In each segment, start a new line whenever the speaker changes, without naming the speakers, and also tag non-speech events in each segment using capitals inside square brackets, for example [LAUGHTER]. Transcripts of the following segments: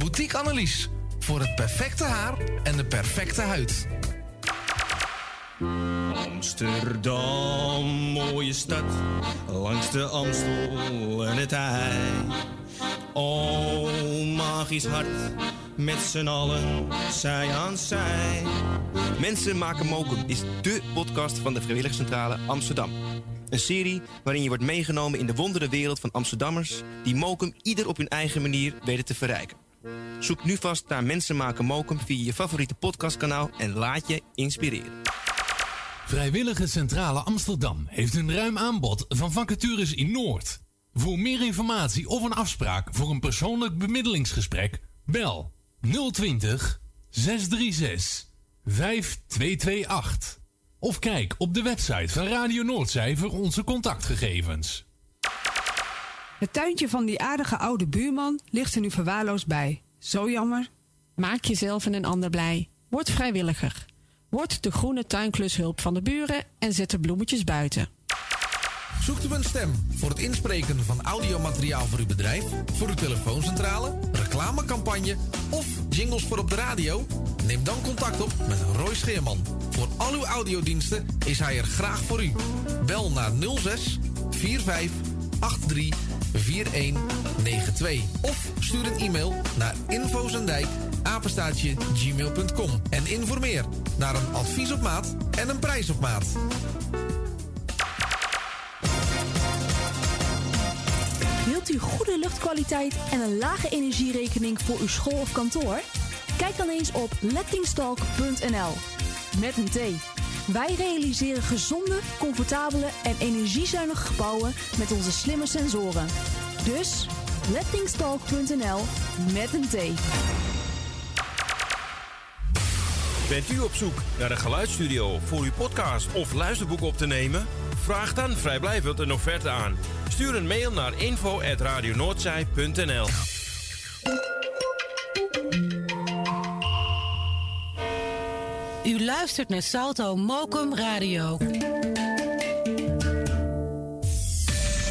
Boutique Annelies. Voor het perfecte haar en de perfecte huid.
Amsterdam, mooie stad, langs de Amstel en het IJ. Oh, magisch hart, met z'n allen, zij aan zij.
Mensen maken mokum is dé podcast van de Vrijwilligcentrale Amsterdam. Een serie waarin je wordt meegenomen in de wondere wereld van Amsterdammers... die mokum ieder op hun eigen manier weten te verrijken. Zoek nu vast naar Mensen maken mokum via je favoriete podcastkanaal... en laat je inspireren.
Vrijwillige Centrale Amsterdam heeft een ruim aanbod van vacatures in Noord. Voor meer informatie of een afspraak voor een persoonlijk bemiddelingsgesprek, bel 020 636 5228. Of kijk op de website van Radio Noordzij voor onze contactgegevens.
Het tuintje van die aardige oude buurman ligt er nu verwaarloosd bij. Zo jammer.
Maak jezelf en een ander blij. Word vrijwilliger. Word de groene tuinklushulp van de buren en zet de bloemetjes buiten.
Zoekt u een stem voor het inspreken van audiomateriaal voor uw bedrijf, voor uw telefooncentrale, reclamecampagne of jingles voor op de radio? Neem dan contact op met Roy Scheerman. Voor al uw audiodiensten is hij er graag voor u. Bel naar 06 45 83 4192 of stuur een e-mail naar infozendijk apenstaatje gmail.com en informeer naar een advies op maat en een prijs op maat.
Wilt u goede luchtkwaliteit en een lage energierekening voor uw school of kantoor? Kijk dan eens op lettingstalk.nl. Met een T. Wij realiseren gezonde, comfortabele en energiezuinige gebouwen met onze slimme sensoren. Dus lettingstalk.nl met een T.
Bent u op zoek naar een geluidsstudio voor uw podcast of luisterboek op te nemen? Vraag dan vrijblijvend een offerte aan. Stuur een mail naar info.radionoordzij.nl
U luistert naar Salto Mokum Radio.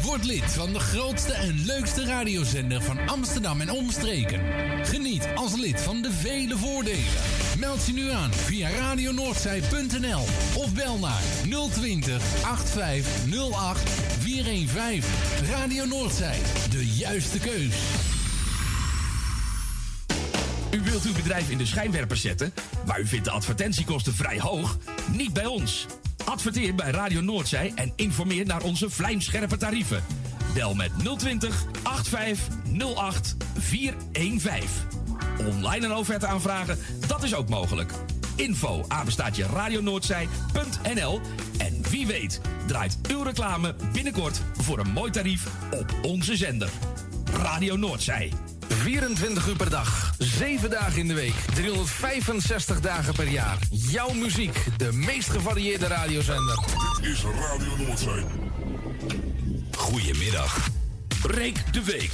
Word lid van de grootste en leukste radiozender van Amsterdam en omstreken. Geniet als lid van de vele voordelen. Meld je nu aan via radionoordzij.nl of bel naar 020 8508 415. Radio Noordzij, de juiste keus.
U wilt uw bedrijf in de schijnwerpers zetten, maar u vindt de advertentiekosten vrij hoog? Niet bij ons. Adverteer bij Radio Noordzij en informeer naar onze vlijmscherpe tarieven. Bel met 020 8508 415. Online een offerte aanvragen, dat is ook mogelijk. Info apenstaatje radionoordzij.nl En wie weet draait uw reclame binnenkort voor een mooi tarief op onze zender. Radio Noordzij.
24 uur per dag, 7 dagen in de week, 365 dagen per jaar. Jouw muziek, de meest gevarieerde radiozender.
Dit is Radio Noordzee.
Goedemiddag. Reek de Week.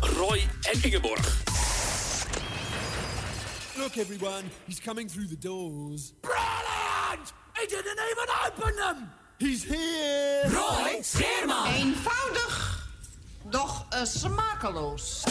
Roy en Ingeborg.
Look, everyone, he's coming through the doors.
Brilliant! He didn't even open them!
He's here!
Roy Scheerman!
Eenvoudig, doch uh, smakeloos.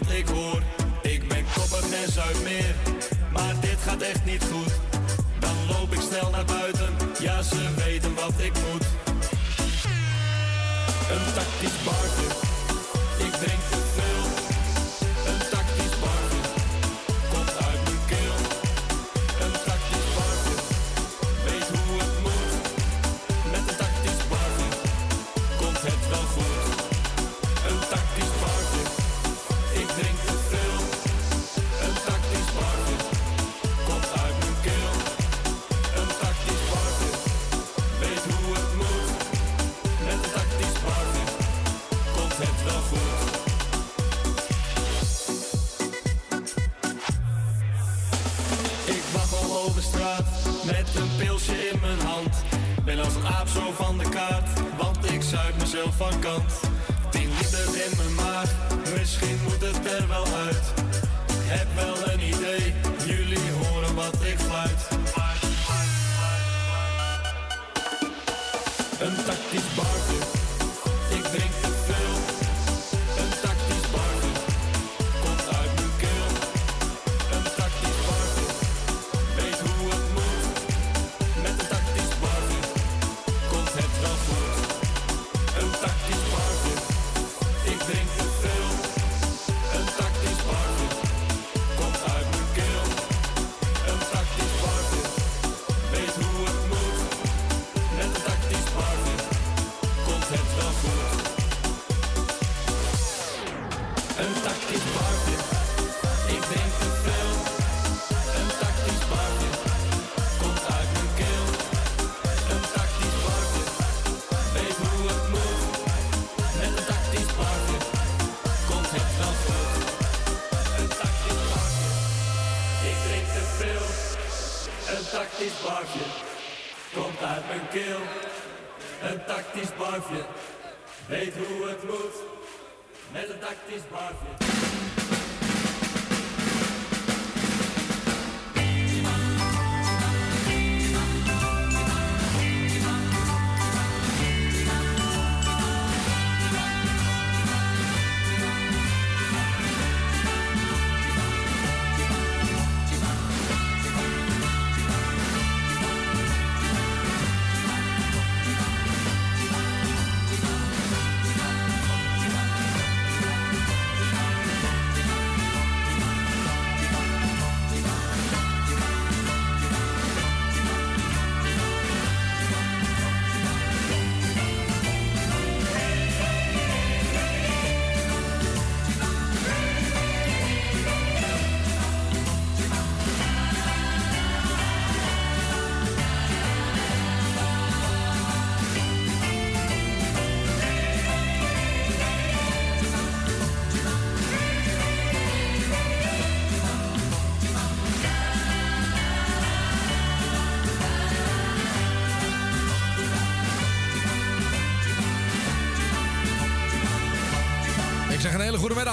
Ik hoor. Ik ben koppig en zuid meer, maar dit gaat echt niet goed. Dan
dan loop ik snel naar buiten. Ja, ze weten wat ik moet. Een tactisch barje,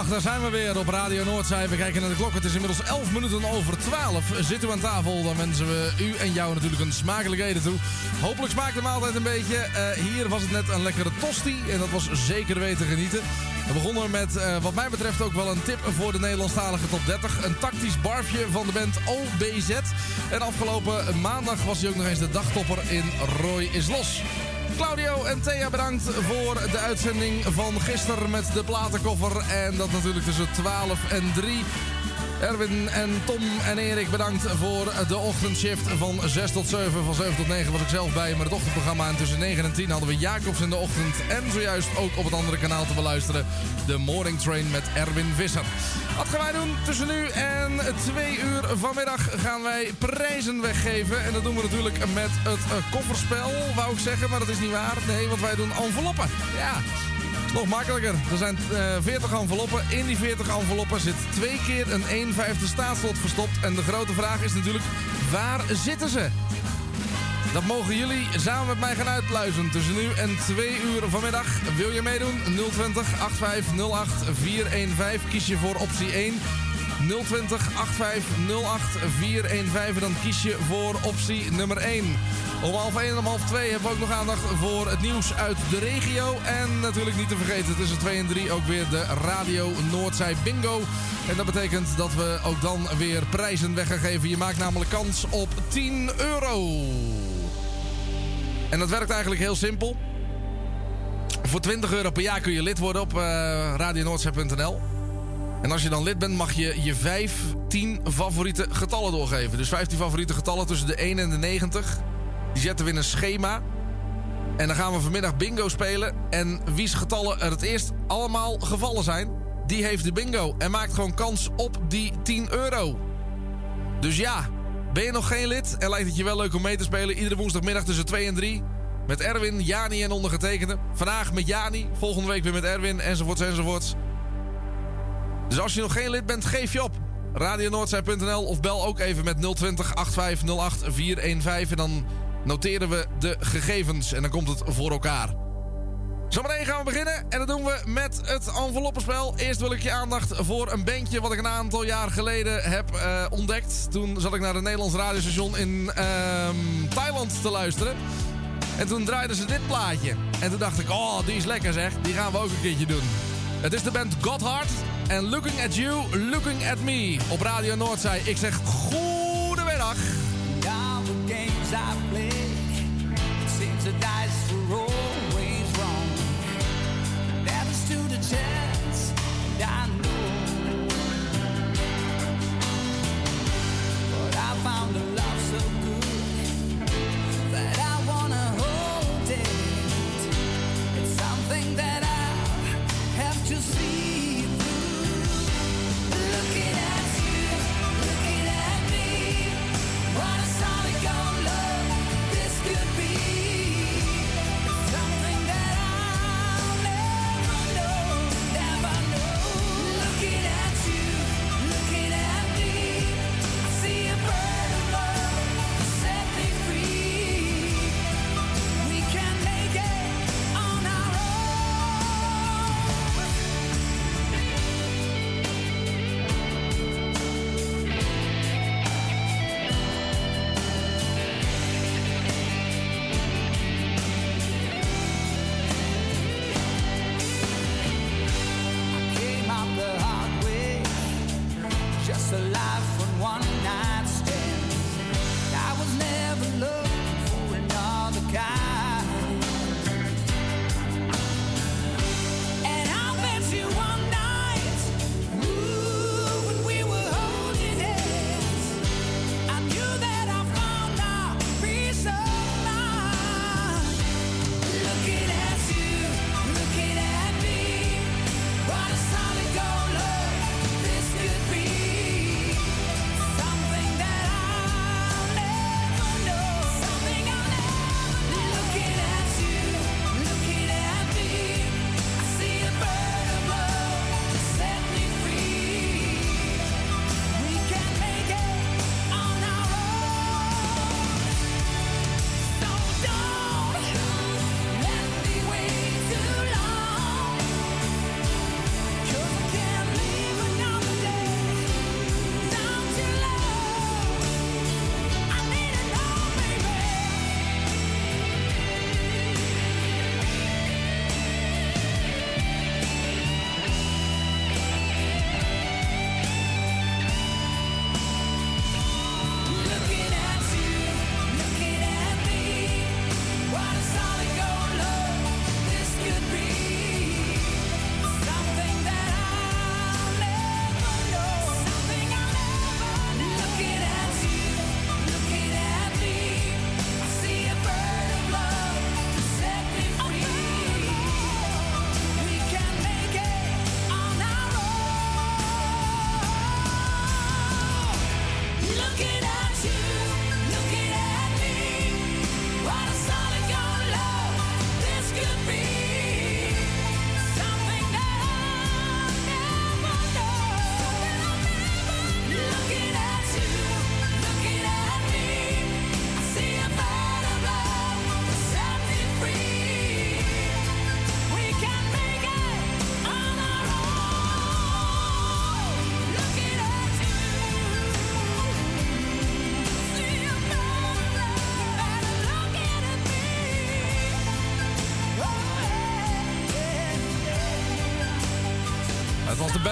hele goede middag, daar zijn we weer op Radio Noordzij. We kijken naar de klok, het is inmiddels 11 minuten over 12. Zitten we aan tafel, dan wensen we u en jou natuurlijk een smakelijk eten toe. Hopelijk smaakt de maaltijd een beetje. Eh, hier was het net een lekkere tosti en dat was zeker weten genieten. We begonnen met, eh, wat mij betreft, ook wel een tip voor de Nederlandstalige top 30. Een tactisch barfje van de band OBZ. En afgelopen maandag was hij ook nog eens de dagtopper in Roy is Los. Claudio en Thea bedankt voor de uitzending van gisteren met de platenkoffer. En dat natuurlijk tussen 12 en 3. Erwin en Tom en Erik bedankt voor de ochtendshift van 6 tot 7. Van 7 tot 9 was ik zelf bij met het ochtendprogramma. En tussen 9 en 10 hadden we Jacobs in de ochtend. En zojuist ook op het andere kanaal te beluisteren. De Morning Train met Erwin Visser. Wat gaan wij doen tussen nu en 2 uur vanmiddag gaan wij prijzen weggeven. En dat doen we natuurlijk met het eh, kofferspel, wou ik zeggen. Maar dat is niet waar. Nee, want wij doen enveloppen. Ja. Nog makkelijker. Er zijn eh 40 enveloppen. In die 40 enveloppen zit twee keer een 1 vijfde staatslot verstopt. En de grote vraag is natuurlijk, waar zitten ze? Dat mogen jullie samen met mij gaan uitluisteren. Tussen nu en 2 uur vanmiddag. Wil je meedoen? 020 8508 415. Kies je voor optie 1. 020 8508 415. En dan kies je voor optie nummer 1. Om half 1 en om half 2 hebben we ook nog aandacht voor het nieuws uit de regio. En natuurlijk niet te vergeten tussen 2 en 3 ook weer de Radio Noordzij Bingo. En dat betekent dat we ook dan weer prijzen weg gaan geven. Je maakt namelijk kans op 10 euro. En dat werkt eigenlijk heel simpel. Voor 20 euro per jaar kun je lid worden op uh, radionoordzij.nl. En als je dan lid bent, mag je je 15 favoriete getallen doorgeven. Dus 15 favoriete getallen tussen de 1 en de 90. Die zetten we in een schema. En dan gaan we vanmiddag bingo spelen. En wie's getallen er het eerst allemaal gevallen zijn, die heeft de bingo. En maakt gewoon kans op die 10 euro. Dus ja, ben je nog geen lid en lijkt het je wel leuk om mee te spelen? Iedere woensdagmiddag tussen 2 en 3. Met Erwin, Jani en ondergetekende. Vandaag met Jani, volgende week weer met Erwin, enzovoorts, enzovoorts. Dus als je nog geen lid bent, geef je op. RadioNoordzij.nl of bel ook even met 020 8508 415. En dan noteren we de gegevens en dan komt het voor elkaar. Zometeen gaan we beginnen en dat doen we met het enveloppenspel. Eerst wil ik je aandacht voor een bandje wat ik een aantal jaar geleden heb uh, ontdekt. Toen zat ik naar een Nederlands radiostation in uh, Thailand te luisteren. En toen draaiden ze dit plaatje. En toen dacht ik, oh, die is lekker zeg. Die gaan we ook een keertje doen. Het is de band Godhard en Looking at You, Looking at Me. Op Radio Noordzij. Ik zeg goedemiddag.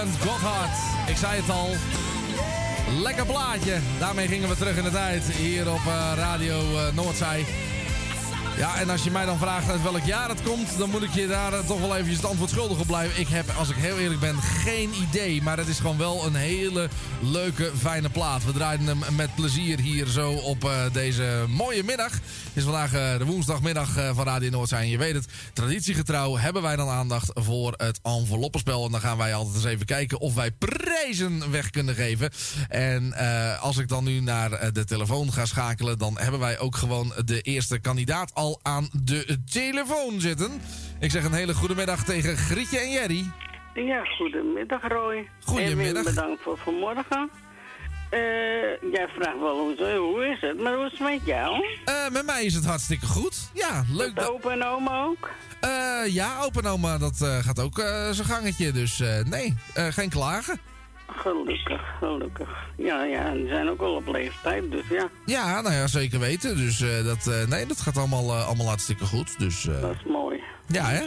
Band. Ik zei het al. Lekker plaatje. Daarmee gingen we terug in de tijd. Hier op eh, Radio eh, Noordzij. Ja, en als je mij dan vraagt uit welk jaar het komt, dan moet ik je daar eh, toch wel eventjes het antwoord schuldig op blijven. Ik heb, als ik heel eerlijk ben, geen idee. Maar het is gewoon wel een hele leuke, fijne plaat. We draaien hem met plezier hier zo op deze mooie middag. Het is vandaag eh, de woensdagmiddag eh, van Radio Noordzij. En je weet het, traditiegetrouw hebben wij dan aandacht voor het enveloppenspel. En dan gaan wij altijd eens even kijken of wij prijzen weg kunnen geven. En eh, als ik dan nu naar de telefoon ga schakelen, dan hebben wij ook gewoon de eerste kandidaat al aan de telefoon zitten. Ik zeg een hele goede middag tegen Grietje en Jerry.
Ja, goedemiddag Roy.
Goedemiddag.
En bedankt voor vanmorgen. Eh, jij vraagt wel hoe, hoe is het, maar hoe is het met jou?
Eh, met mij is het hartstikke goed. Ja, leuk.
Met opa en oma ook?
Eh, ja, opa en oma, dat eh, gaat ook zijn gangetje. Dus nee, geen klagen.
Gelukkig, gelukkig. Ja, ja, die zijn ook wel op leeftijd, dus ja,
Ja, nou ja, zeker weten. Dus dat, nee, dat gaat allemaal, allemaal hartstikke goed. Dus,
dat is mooi.
ja, hè?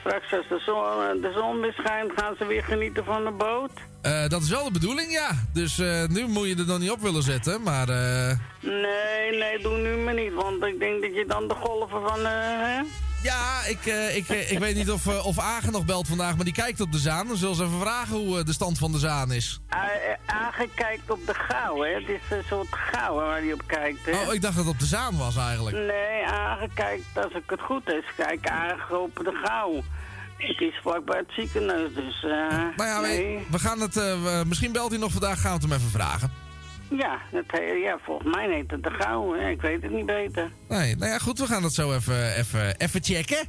Straks als de zon, eh, de zon weer schijnt, gaan ze weer genieten van de boot.
Eh, dat is wel de bedoeling, ja. Dus eh, nu moet je er nog niet op willen zetten, maar... eh,
Nee, nee, doe nu maar niet, want ik denk dat je dan de golven van, eh, hè?
Ja, ik, eh, ik, eh, ik weet niet of, eh, of Agen nog belt vandaag, maar die kijkt op de Zaan. Dan zullen ze even vragen hoe de stand van de Zaan is.
Eh, Aangekijkt op de gauw, hè? Het is een soort gauw waar hij op kijkt, hè?
Oh, ik dacht dat het op de Zaan was eigenlijk.
Nee, aangekijkt, als ik het goed heb, kijk aange op de gauw. Het is vlakbij het ziekenhuis, dus eh
Nou ja,
nee.
we, we gaan het... misschien belt hij nog vandaag, gaan we het hem even vragen.
Ja, het, he- ja, volgens mij heet het de gauw, hè? ik weet het niet beter.
Nee, nou ja, goed, we gaan dat zo even, even, even checken.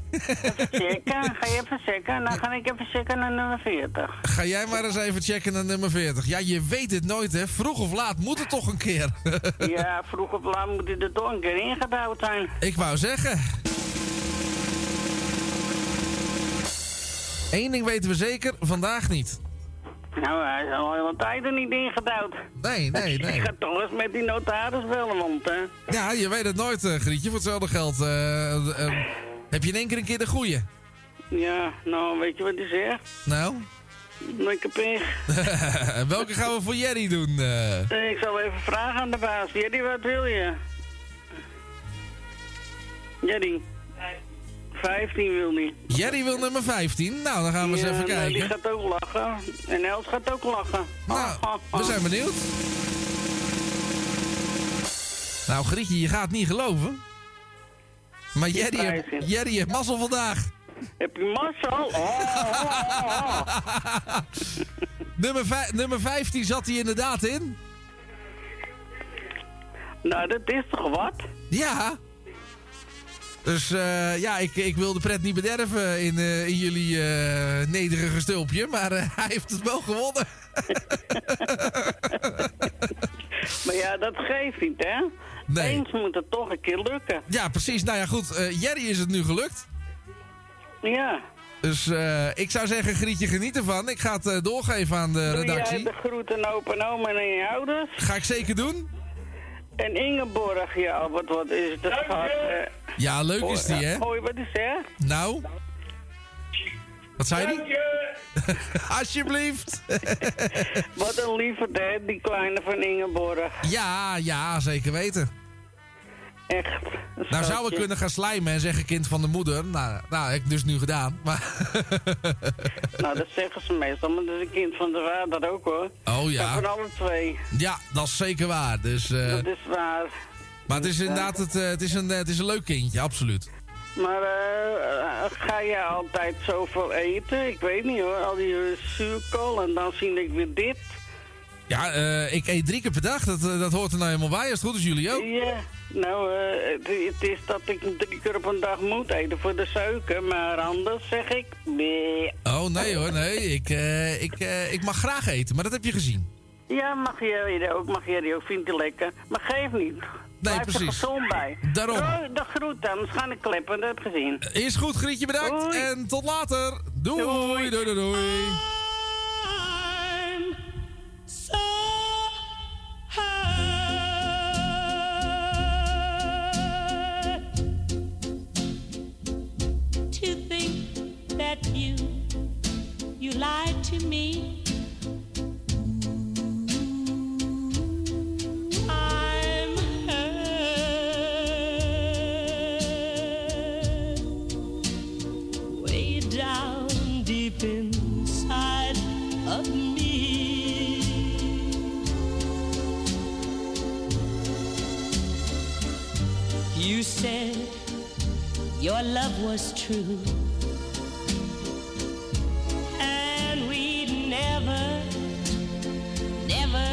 Checken, [LAUGHS] ga je even checken? Dan ga ik even checken naar nummer 40.
Ga jij maar eens even checken naar nummer 40. Ja, je weet het nooit, hè. Vroeg of laat moet het toch een keer. [LAUGHS]
ja, vroeg of laat moet hij er toch een keer ingebouwd zijn.
Ik wou zeggen. Eén ding weten we zeker, vandaag niet.
Nou, hij is al hele tijd er niet ingedouwd.
Nee, nee, [LAUGHS] nee.
Ik ga toch eens met die notaris bellen, want... eh
Ja, je weet het nooit, eh, Grietje. Voor hetzelfde geld eh, heb je in één keer een keer de goeie.
ja, nou, weet je wat hij zegt?
Nou,
Lekker pig. [LAUGHS]
welke gaan we voor Jerry doen?
Ik zal even vragen aan de baas. Jerry, wat wil je? Jerry. 15 wil niet.
Jerry wil nummer 15. Nou, dan gaan we eens even
nou, die
kijken.
gaat ook lachen. En Els gaat ook lachen.
Nou, [LAUGHS] we zijn benieuwd. Nou, Grietje, je gaat niet geloven. Maar Jerry, heeft-. Jerry heeft mazzel vandaag.
Heb je mazzel? Oh, oh, oh, oh. [LAUGHS]
Nummer, nummer 15 zat hij inderdaad in.
Nou, dat is toch wat?
Ja. Dus eh, ja, ik, ik wil de pret niet bederven in, eh, in jullie eh, nederige stulpje. Maar eh, [LAUGHS] hij heeft het wel gewonnen. [LAUGHS]
Maar ja, dat geeft niet, hè?
Nee.
Eens moet het toch een keer lukken.
Ja, precies. Nou ja, goed. eh, Jerry is het nu gelukt.
Ja.
Dus eh, ik zou zeggen, Grietje, geniet ervan. Ik ga het eh, doorgeven aan de
Doe
redactie.
de groeten opa en oma en je ouders?
Ga ik zeker doen.
En Ingeborg, ja, wat, wat is het schat?
Ja, leuk is die, hè?
Hoi, wat is het?
Nou? Wat zei hij? [LAUGHS] Alsjeblieft. [LAUGHS]
Wat een lieverd, hè, die kleine van Ingeborg.
ja, ja, zeker weten.
Echt.
Nou zou ik kunnen gaan slijmen en zeggen kind van de moeder. Nou, nou heb ik dus nu gedaan. Maar [LAUGHS]
Nou, dat zeggen ze meestal, maar dat is een kind van de vader ook, hoor.
Oh ja.
En van alle twee.
ja, dat is zeker waar. Dus, eh,
Dat is waar.
Maar het is inderdaad het, eh, het is een, eh, het is een leuk kindje, absoluut.
Maar eh, ga je altijd zoveel eten? Ik weet niet hoor, al die zuurkool en dan zie ik weer dit.
Ja, ik eet drie keer per dag. Dat, dat hoort er nou helemaal bij. Als het goed is, jullie ook.
Ja, nou, het, het is dat ik drie keer op een dag moet eten voor de suiker, maar anders zeg ik... Nee.
Oh, nee hoor, nee. Ik, ik, ik mag graag eten, maar dat heb je gezien.
Ja, mag jij ook, mag jij ook, vindt hij lekker. Maar geef niet. Blijf er
precies.
gezond bij.
Daarom.
De groet dan, anders ga ik kleppen, dat heb ik gezien.
Is goed, Grietje, bedankt. En tot later. Doei, doei, doei, doei. doei.
to think that you you lied to me. Said your love was true. And we'd never, never,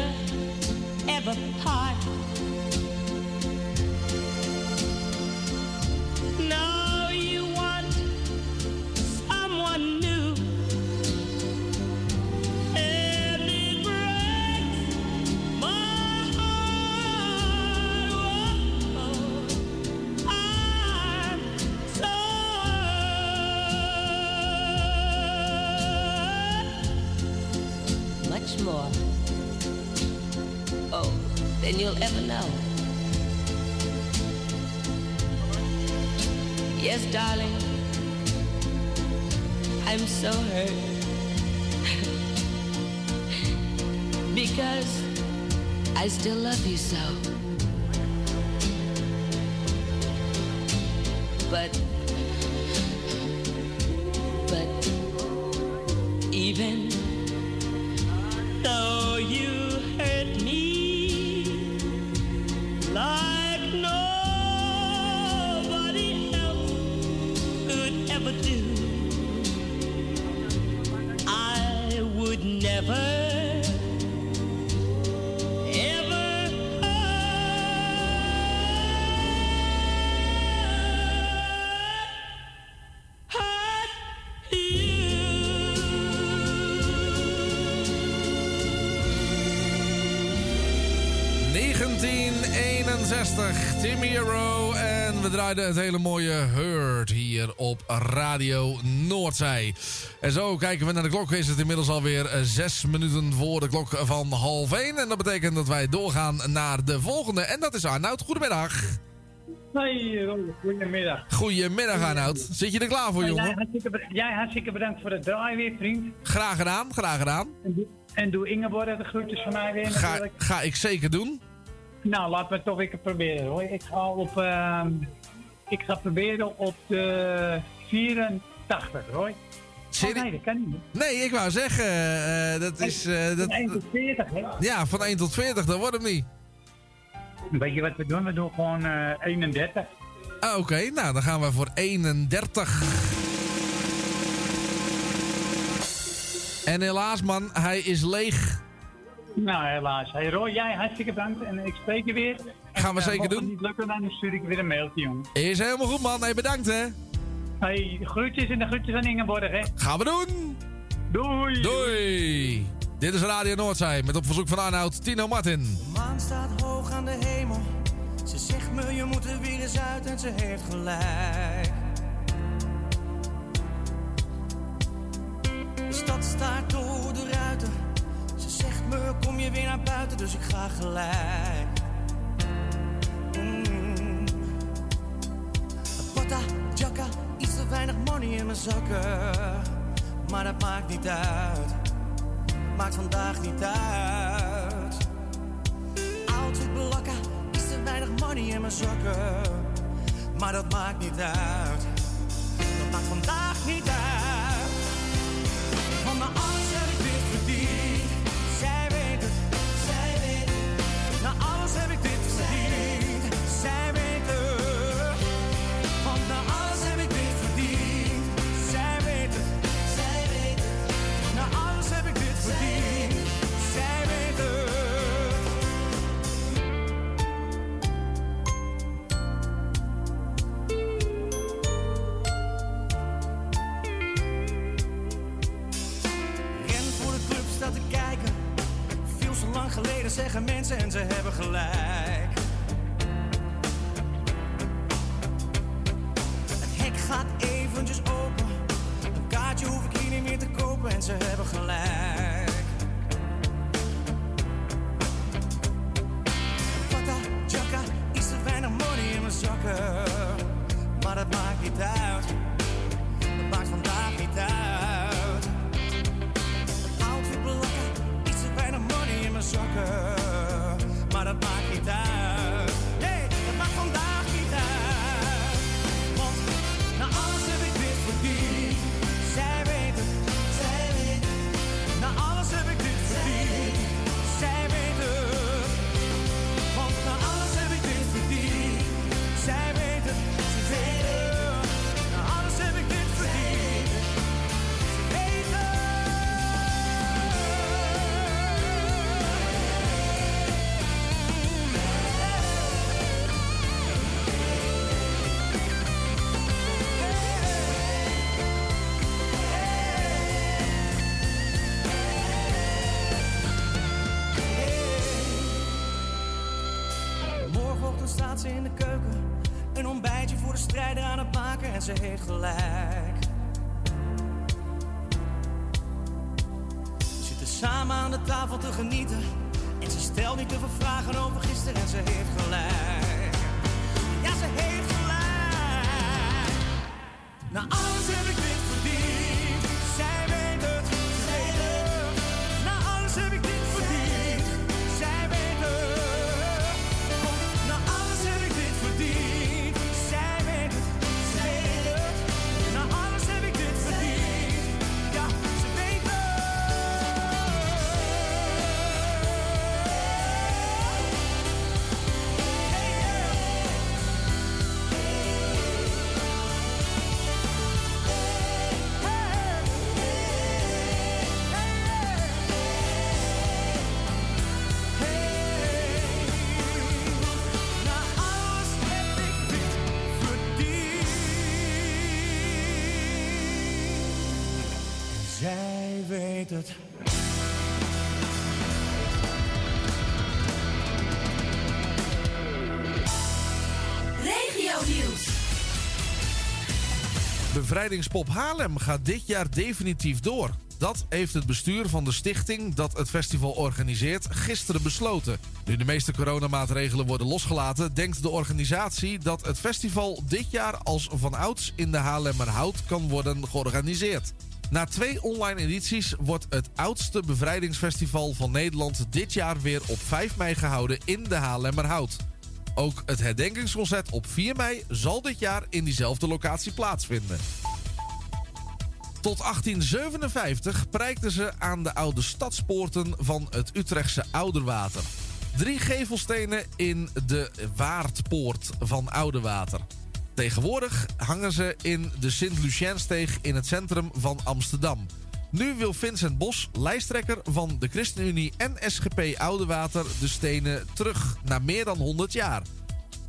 ever part. Than you'll ever know. Yes, darling. I'm so hurt. [LAUGHS] because I still love you so. But,
Draaiden het hele mooie Hurt hier op Radio Noordzij. En zo kijken we naar de klok. Is het inmiddels alweer eh, zes minuten voor de klok van half één. En dat betekent dat wij doorgaan naar de volgende. En dat is Arnoud. Goedemiddag.
Hey Ron, goedemiddag.
Goedemiddag Arnoud. Zit je er klaar voor,
Jij
jongen?
hartstikke, jij hartstikke bedankt voor het draai weer, vriend.
Graag gedaan, graag gedaan.
En doe, en doe Ingeborg de groetjes van mij weer
Ga, ga ik zeker doen.
Nou, laten we het toch even proberen hoor. Ik ga op, ehm, ik ga proberen op de 84 hoor. Oh, nee, dat kan niet.
Nee, ik wou zeggen, eh, dat is... eh, dat,
Van 1 tot 40 hè.
ja, van 1 tot 40, dat wordt hem niet.
Weet je wat we doen? We doen gewoon eh 31.
Ah, Oké, nou dan gaan we voor 31. En helaas man, hij is leeg.
Nou, helaas. Hey Roy, jij hartstikke bedankt en ik spreek je weer.
Gaan we zeker
mocht het
doen.
niet lukken, dan stuur ik weer een mailtje, jongen.
Is helemaal goed man, hey, bedankt hè.
Hey, groetjes en de groetjes aan Ingeborg, hè.
Gaan we doen.
Doei.
Doei. Dit is Radio Noordzij met op verzoek van Arnoud Tino Martin.
De maan staat hoog aan de hemel. Ze zegt me, je moet er weer eens uit en ze heeft gelijk. De stad staart door de ruiten. Ze zegt me, kom je weer naar buiten, dus ik ga gelijk. Jacka, iets te weinig money in mijn zakken. Maar dat maakt niet uit. Maakt vandaag niet uit. Oud blakken, iets te weinig money in mijn zakken. Maar dat maakt niet uit. Dat maakt vandaag niet uit. Zeggen mensen en ze hebben gelijk. Het hek gaat eventjes open. Een kaartje hoef ik hier niet meer te kopen en ze hebben gelijk. Pata, jacka, iets te weinig money in mijn zakken. Maar dat maakt niet uit. Weet het.
Regio nieuws.
Bevrijdingspop Haarlem gaat dit jaar definitief door. Dat heeft het bestuur van de stichting dat het festival organiseert gisteren besloten. Nu de meeste coronamaatregelen worden losgelaten, denkt de organisatie dat het festival dit jaar als vanouds in de Haarlemmerhout kan worden georganiseerd. Na twee online edities wordt het oudste bevrijdingsfestival van Nederland dit jaar weer op 5 mei gehouden in de Haarlemmerhout. Ook het herdenkingsconcert op 4 mei zal dit jaar in diezelfde locatie plaatsvinden. Tot 1857 prijkten ze aan de oude stadspoorten van het Utrechtse Ouderwater. Drie gevelstenen in de Waardpoort van Oudewater. Tegenwoordig hangen ze in de Sint-Luciensteeg in het centrum van Amsterdam. Nu wil Vincent Bos, lijsttrekker van de ChristenUnie en SGP Oudewater, de stenen terug na meer dan 100 jaar.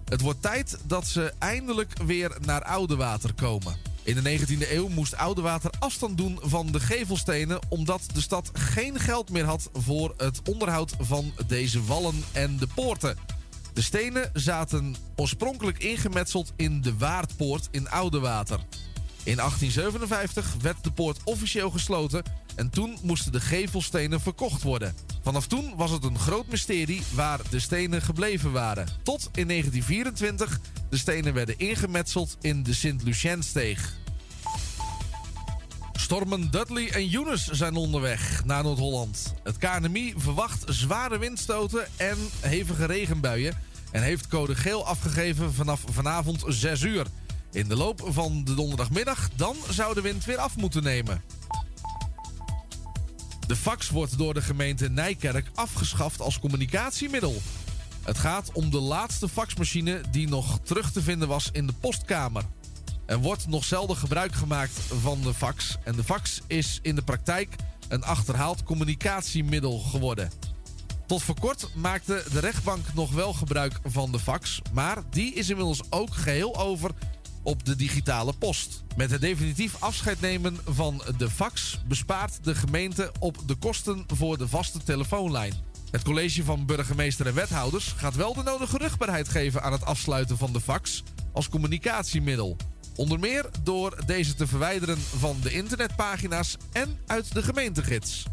Het wordt tijd dat ze eindelijk weer naar Oudewater komen. In de 19e eeuw moest Oudewater afstand doen van de gevelstenen omdat de stad geen geld meer had voor het onderhoud van deze wallen en de poorten. De stenen zaten oorspronkelijk ingemetseld in de Waardpoort in Oudewater. In 1857 werd de poort officieel gesloten en toen moesten de gevelstenen verkocht worden. Vanaf toen was het een groot mysterie waar de stenen gebleven waren. Tot in 1924 de stenen werden ingemetseld in de Sint-Luciensteeg. Stormen Dudley en Yunus zijn onderweg naar Noord-Holland. Het KNMI verwacht zware windstoten en hevige regenbuien... en heeft code geel afgegeven vanaf vanavond 6 uur. In de loop van de donderdagmiddag dan zou de wind weer af moeten nemen. De fax wordt door de gemeente Nijkerk afgeschaft als communicatiemiddel. Het gaat om de laatste faxmachine die nog terug te vinden was in de postkamer. Er wordt nog zelden gebruik gemaakt van de fax. En de fax is in de praktijk een achterhaald communicatiemiddel geworden. Tot voor kort maakte de rechtbank nog wel gebruik van de fax. Maar die is inmiddels ook geheel over op de digitale post. Met het definitief afscheid nemen van de fax bespaart de gemeente op de kosten voor de vaste telefoonlijn. Het college van burgemeester en wethouders gaat wel de nodige rugbaarheid geven aan het afsluiten van de fax als communicatiemiddel. Onder meer door deze te verwijderen van de internetpagina's en uit de gemeentegids.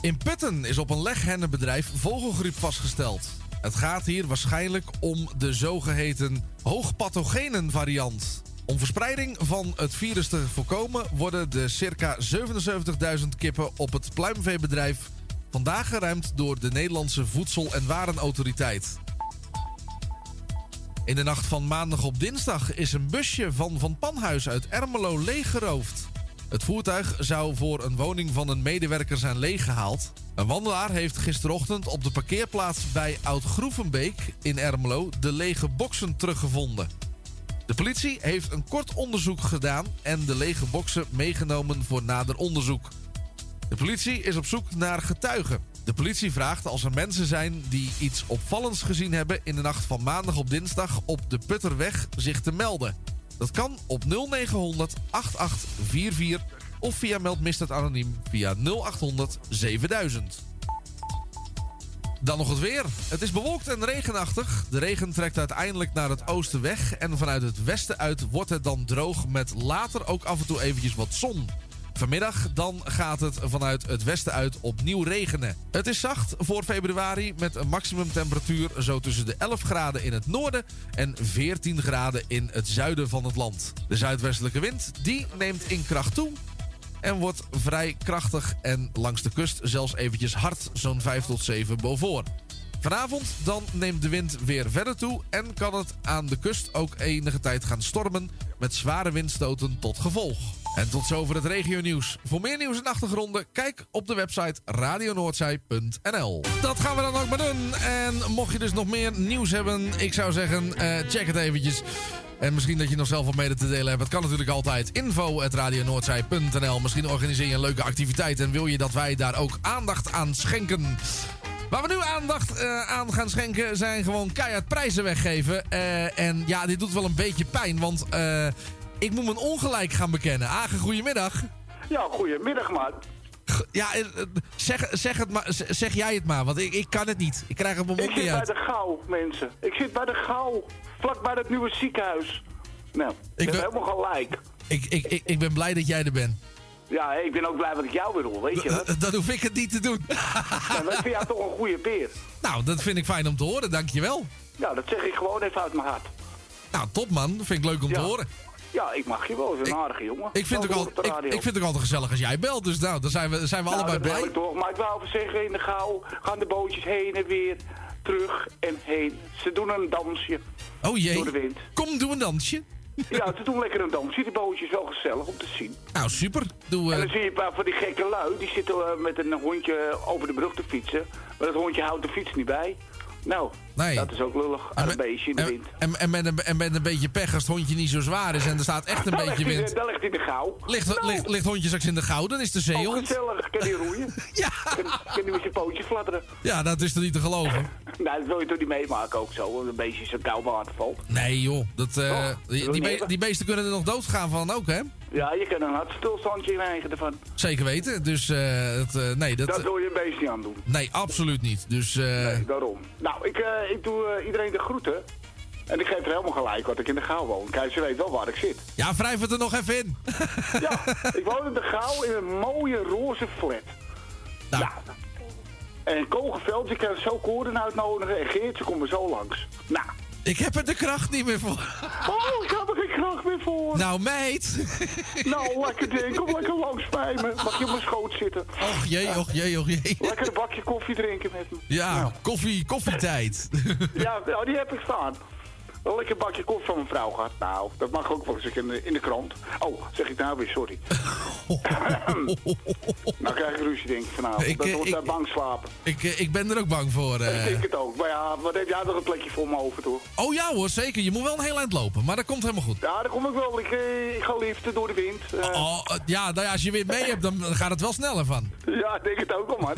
In Putten is op een leghennenbedrijf vogelgriep vastgesteld. Het gaat hier waarschijnlijk om de zogeheten hoogpathogenen variant. Om verspreiding van het virus te voorkomen worden de circa 77.000 kippen op het pluimveebedrijf vandaag geruimd door de Nederlandse Voedsel- en Warenautoriteit. In de nacht van maandag op dinsdag is een busje van Van Panhuis uit Ermelo leeggeroofd. Het voertuig zou voor een woning van een medewerker zijn leeggehaald. Een wandelaar heeft gisterochtend op de parkeerplaats bij Oud-Groevenbeek in Ermelo de lege boksen teruggevonden. De politie heeft een kort onderzoek gedaan en de lege boksen meegenomen voor nader onderzoek. De politie is op zoek naar getuigen. De politie vraagt als er mensen zijn die iets opvallends gezien hebben in de nacht van maandag op dinsdag op de Putterweg zich te melden. Dat kan op 0900 8844 of via Meld Misdaad Anoniem via 0800 7000. Dan nog het weer. Het is bewolkt en regenachtig. De regen trekt uiteindelijk naar het oosten weg. En vanuit het westen uit wordt het dan droog met later ook af en toe eventjes wat zon. Vanmiddag dan gaat het vanuit het westen uit opnieuw regenen. Het is zacht voor februari met een maximumtemperatuur zo tussen de 11 graden in het noorden en 14 graden in het zuiden van het land. De zuidwestelijke wind die neemt in kracht toe en wordt vrij krachtig en langs de kust zelfs eventjes hard, zo'n 5 tot 7 boven. Vanavond dan neemt de wind weer verder toe en kan het aan de kust ook enige tijd gaan stormen met zware windstoten tot gevolg. En tot zover het regionieuws. Voor meer nieuws en achtergronden, kijk op de website radionoordzij.nl. Dat gaan we dan ook maar doen. En mocht je dus nog meer nieuws hebben, ik zou zeggen, eh, check het eventjes. En misschien dat je nog zelf wat mede te delen hebt. Het kan natuurlijk altijd. info.radionoordzij.nl Misschien organiseer je een leuke activiteit en wil je dat wij daar ook aandacht aan schenken. Waar we nu aandacht eh, aan gaan schenken zijn gewoon keihard prijzen weggeven. Eh, en ja, dit doet wel een beetje pijn, want ik moet mijn ongelijk gaan bekennen. Agen, goedemiddag.
Ja, goedemiddag, man.
Ja, eh, eh, zeg, zeg, het maar, zeg jij het maar, want ik, ik kan het niet. Ik krijg het mijn
Ik
mond
zit
niet
bij de Gauw, mensen. Ik zit bij de Gauw. Vlak bij het nieuwe ziekenhuis. Nou, ik ben helemaal gelijk.
Ik, ik, ik, ik ben blij dat jij er bent.
Ja, ik ben ook blij dat ik jou weer hoor, weet je dat?
Dan hoef ik het niet te doen.
Ja, maar ik vind jou toch een goede peer.
Nou, dat vind ik fijn om te horen, dankjewel.
Ja, dat zeg ik gewoon even uit mijn hart.
Nou, top man. Dat vind ik leuk om te horen.
Ja, ik mag je wel. Je bent een aardige jongen.
Ik vind, het ook al, ik, ik vind het ook altijd gezellig als jij belt. Dus nou, dan zijn we, zijn we
Nou,
allebei
dat
blij.
ik toch. Maar ik wou even zeggen, in de Gauw gaan de bootjes heen en weer, terug en heen. Ze doen een dansje.
Oh jee.
Door de wind.
Kom, doe een dansje.
Ja, ze doen lekker een dansje. Die bootjes wel gezellig om te zien.
Nou, super. Doe,
En
eh,
dan zie je een paar van die gekke lui, die zitten eh, met een hondje over de brug te fietsen. Maar dat hondje houdt de fiets niet bij. Nou,
Nee.
dat is ook lullig. Aan een beestje in de wind.
en, en, met een, en met een beetje pech als het hondje niet zo zwaar is en er staat echt een beetje
hij-
wind.
Daar ligt hij in de gauw.
Ligt, ligt, ligt hondje straks in de gauw, dan is de
Oh,
zeehond.
gezellig. Kan die roeien? [LAUGHS]
ja.
Kan, kan met zijn pootjes fladderen?
Ja, dat is toch niet te geloven? [LAUGHS]
Nou, dat wil je toch niet meemaken ook zo. want Een beestje in zo'n koud water valt.
Nee joh, dat, eh,
Oh,
die, be- die beesten kunnen er nog doodgaan van ook, hè?
Ja, je kan een hartstilstandje krijgen ervan.
Zeker weten. Dus eh, het, eh, nee, dat,
Dat wil je een beest niet aan doen.
nee, absoluut niet. Dus eh,
Nee, daarom. Nou, ik, ik doe iedereen de groeten. En ik geef er helemaal gelijk wat ik in de gauw woon. Kijk, ze weet wel waar ik zit.
ja, wrijf het er nog even in. [LAUGHS]
Ik woon in de gauw in een mooie roze flat.
Nou.
Ja. En Kogelveld, je kan zo Koorden uitnodigen. En Geert, ze komen zo langs. Nou.
Ik heb er de kracht niet meer voor.
Oh, ik heb er geen kracht meer voor.
Nou, meid.
Nou, lekker ding. Kom lekker langs bij me. Mag je op mijn schoot zitten?
Och jee, och jee, och jee.
Lekker een bakje koffie drinken met me.
Ja, koffie, koffietijd.
Ja, nou, die heb ik staan. Een lekker bakje koffie van mijn vrouw gehad. Nou, dat mag ook wel eens in de, in de krant. Oh, zeg ik nou weer, sorry. [LAUGHS] [LAUGHS] nou krijg ik ruzie denk ik vanavond.
Ik,
dat
eh,
wordt daar bang slapen.
ik, eh, ik ben er ook bang voor. eh.
Ik denk het ook. Maar ja, wat heb jij nog een plekje voor me over, toch?
Oh ja hoor, zeker. Je moet wel een heel eind lopen, maar dat komt helemaal goed.
Ja, daar kom ik wel. Ik, eh, ik ga liefde door de wind. Eh,
Oh, eh, ja, nou ja, als je weer mee hebt, dan gaat het wel sneller van.
Ja, ik denk het ook al, man.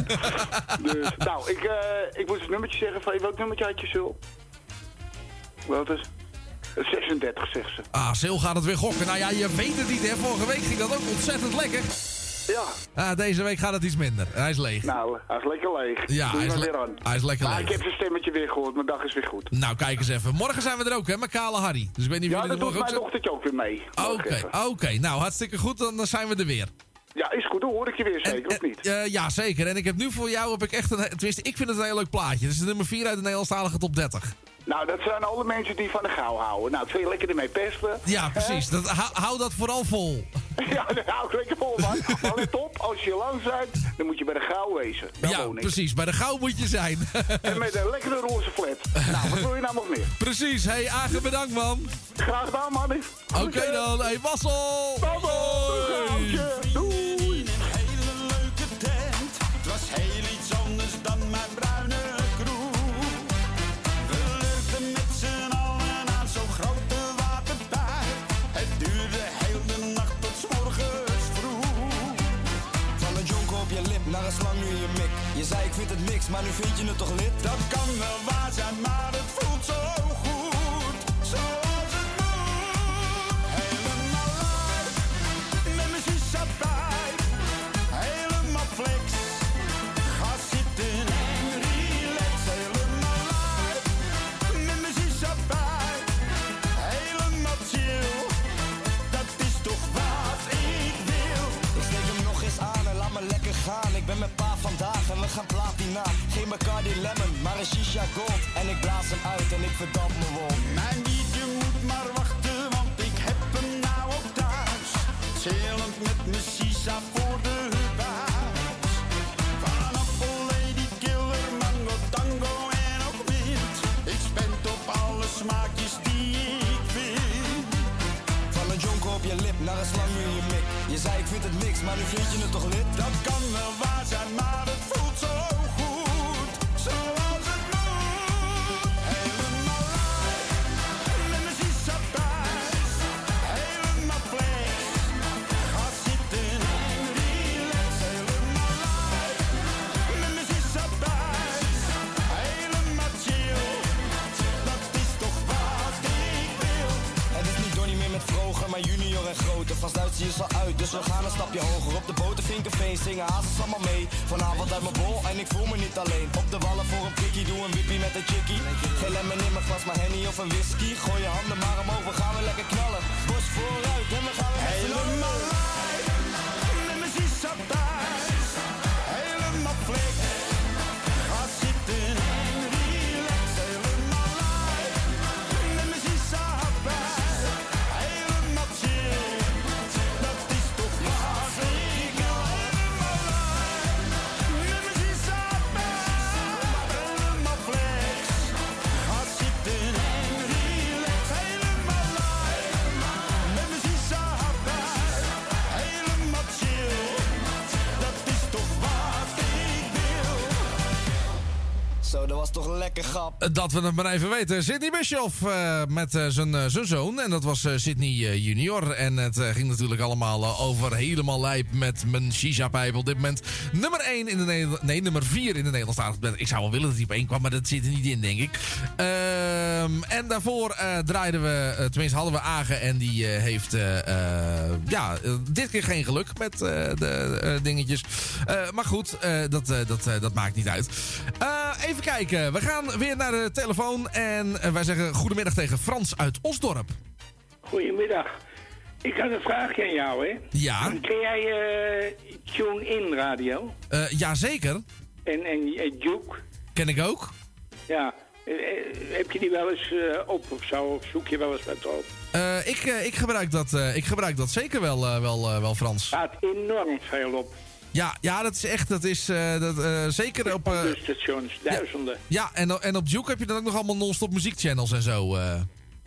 [LAUGHS] dus, nou, ik, eh, ik moest het nummertje zeggen. Van, welk nummertje had je, Sul? Wat is? 36, zegt ze.
Ah, Sil gaat het weer gokken. Nou ja, je weet het niet, hè. Vorige week ging dat ook ontzettend lekker.
Ja.
Ah, deze week gaat het iets minder. Hij is leeg.
Nou, hij is lekker leeg.
Ja,
Doe
hij is le-
weer aan.
hij is lekker
maar
leeg.
ik heb zijn stemmetje weer gehoord. Mijn dag is weer goed.
Nou, kijk eens even. Morgen zijn we er ook, hè, met Kale Harry. Dus ik weet niet
Ja, dat doet mijn
ook
dochtertje ook weer mee.
Oké, oké. Nou, hartstikke goed. Dan zijn we er weer.
Ja, is goed. Dan hoor ik je weer zeker, of niet?
Eh, ja, zeker. En ik heb nu voor jou heb ik echt een... Tenminste, ik vind het een heel leuk plaatje. Het is de nummer 4 uit de Nederlandstalige top 30.
Nou, dat zijn alle mensen die van de gauw houden. Nou, twee lekker ermee pesten.
Ja, precies. Dat, hou, hou dat vooral vol. [LAUGHS]
Ja, daar hou ik lekker vol, man. Maar let op, als je lang bent, dan moet je bij de gauw wezen. Daar
ja, precies. Bij de gauw moet je zijn. [LAUGHS]
En met een lekkere roze flat. Nou, wat wil je nou nog meer?
precies. Hey, Agen, bedankt, man.
Graag gedaan, man.
Oké dan. Hey, wassel. Hoi.
Doei.
hele
maar nu vind je het toch lid?
Dat kan wel waar zijn, maar
gaan platina. Geen Bacardi Lemon, maar een shisha gold. En ik blaas hem uit en ik verdamp me wol.
Mijn liefje moet maar wachten, want ik heb hem nou ook thuis. Zilend met mijn sisa voor de buis. Van Apple, Lady Killer, Mango, Tango en ook Mint. Ik spend op alle smaakjes die ik vind.
Van een jonko op je lip naar een slang in je mik. Je zei ik vind het niks, maar nu vind Duits is al uit, dus we gaan een stapje hoger. Op de boten Vinkerveen zingen hazes allemaal mee. Vanavond uit mijn bol en ik voel me niet alleen. Op de wallen voor een prikkie, doe een wippie met een chickie. Geen lemon in mijn glas, maar henny of een whisky. Gooi je handen maar omhoog, we gaan weer lekker knallen. Bos vooruit en we gaan weer
Helemaal
grap.
Dat we het maar even weten. Sidney Bischoff eh, met eh, zijn eh, zoon. En dat was eh, Sidney eh, junior. En het eh, ging natuurlijk allemaal eh, over helemaal lijp met mijn shisha-pijp. Op dit moment nummer 1 in de Nederland... Nee, nummer 4 in de Nederlandstalige band. Ik zou wel willen dat hij op 1 kwam, maar dat zit er niet in, denk ik. Ehm, en daarvoor eh, draaiden we... eh, tenminste, hadden we Agen. En die eh, heeft... eh, eh, ja, eh, dit keer geen geluk met eh, de eh, dingetjes. Eh, maar goed, eh, dat, eh, dat, eh, dat maakt niet uit. Eh, even kijken. We gaan weer naar de telefoon. En eh, wij zeggen goedemiddag tegen Frans uit Osdorp.
Goedemiddag. Ik had een vraagje aan jou, hè?
Ja.
Ken jij eh Tune-In Radio?
Eh jazeker.
En, en Duke?
Ken ik ook.
Ja. Heb je die wel eens op of zo? Of zoek je wel eens wat op?
Ik, ik, gebruik dat, ik gebruik dat zeker wel, wel, wel Frans.
Staat enorm veel op.
Ja, ja, dat is echt. Dat is eh, dat, eh, zeker op. eh,
stations, duizenden.
ja, en, en op Duke heb je dan ook nog allemaal non-stop muziekchannels en zo.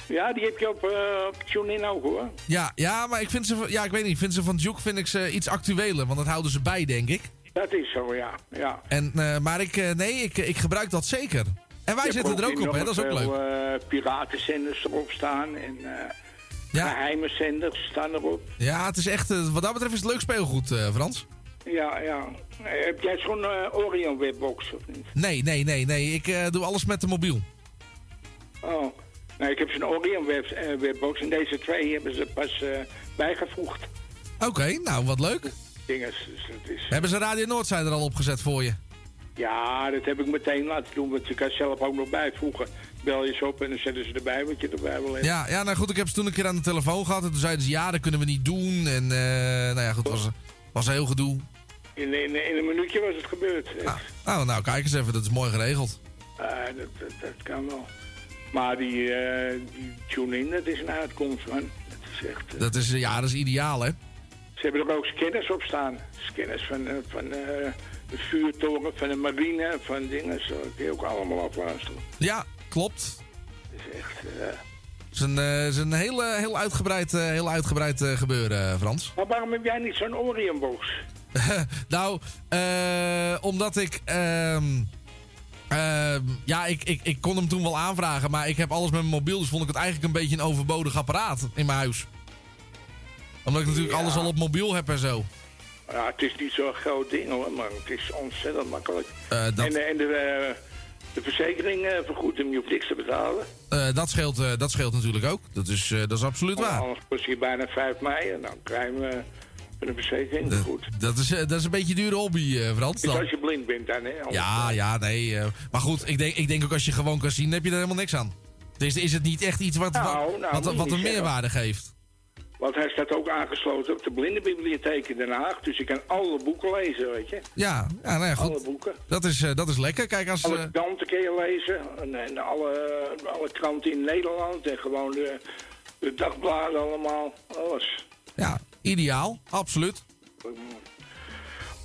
Ja, die heb je op, op Tune-In ook, hoor.
Ja, ja, maar ik vind ze. Ja, ik weet niet. Ik vind ze van Duke vind ik ze iets actueler. Want dat houden ze bij, denk ik.
Dat is zo, ja. ja.
En, maar ik, nee, ik, ik gebruik dat zeker. En wij zitten er ook op, hè? Dat is ook leuk.
eh, piratenzenders erop staan en eh, geheime zenders staan erop.
Ja, het is echt. wat dat betreft is het leuk speelgoed, Frans.
Ja, ja. Eh, Heb jij zo'n eh, Orion webbox of niet?
Nee, nee, nee, nee. Ik eh, doe alles met de mobiel.
Oh, nou, ik heb zo'n Orion web, webbox en deze twee hebben ze pas bijgevoegd.
Oké, nou wat leuk.
Dinges, dus dat is...
Hebben ze Radio Noordzij er al opgezet voor je?
Ja, dat heb ik meteen laten doen, want je kan zelf ook nog bijvoegen. Bel je ze op en dan zetten ze erbij wat je erbij wil hebben.
Ja, ja, nou goed, ik heb ze toen een keer aan de telefoon gehad. En toen zeiden ze, ja, dat kunnen we niet doen. En nou ja, goed, was, was een heel gedoe.
In, in, in een minuutje was het gebeurd.
Nou, nou, kijk eens even, dat is mooi geregeld.
Ah, dat, dat, dat kan wel. Maar die, die tune-in, dat is een uitkomst, man. Dat is echt... eh,
Dat is, ja, dat is ideaal, hè?
Ze hebben er ook scanners op staan. Scanners van, eh, van de vuurtoren, van de marine, van dingen. Zo kun je ook allemaal afluisteren.
Ja, klopt.
Het is echt...
Het is een, is een heel, heel uitgebreid, heel uitgebreid gebeuren, Frans.
Maar waarom heb jij niet zo'n Orion-box? [LAUGHS]
nou, eh, omdat ik... ehm, ehm, ja, ik, ik, ik kon hem toen wel aanvragen, maar ik heb alles met mijn mobiel. Dus vond ik het eigenlijk een beetje een overbodig apparaat in mijn huis. Omdat ik natuurlijk alles al op mobiel heb en zo.
Ja, het is niet zo'n groot ding hoor, maar het is ontzettend makkelijk.
Eh, dat,
En, de- en de, eh, de verzekering eh, vergoedt hem, je hoeft niks te betalen.
eh, dat, scheelt, eh, dat scheelt natuurlijk ook. Dat is, eh, dat is absoluut waar.
Anders kost je bijna 5 mei en dan krijg je hem met een verzekering vergoed.
Dat is, eh, dat is een beetje een dure hobby, eh, Frans.
Dus
Dan.
als je blind bent dan, hè. anders-
Ja, ja, nee. eh, maar goed, ik denk, ik denk ook als je gewoon kan zien, heb je er helemaal niks aan. Dus is het niet echt iets wat,
Nou,
wat,
nou,
wat,
je
wat een meerwaarde geeft?
Want hij staat ook aangesloten op de blindenbibliotheek in Den Haag. Dus je kan alle boeken lezen, weet je.
Ja, ja nou ja, goed.
Alle boeken.
Dat is, dat is lekker. Kijk, als...
Alle kranten kun je lezen. En, en alle, alle kranten in Nederland. En gewoon de, de dagbladen allemaal. Alles.
ja, ideaal. Absoluut.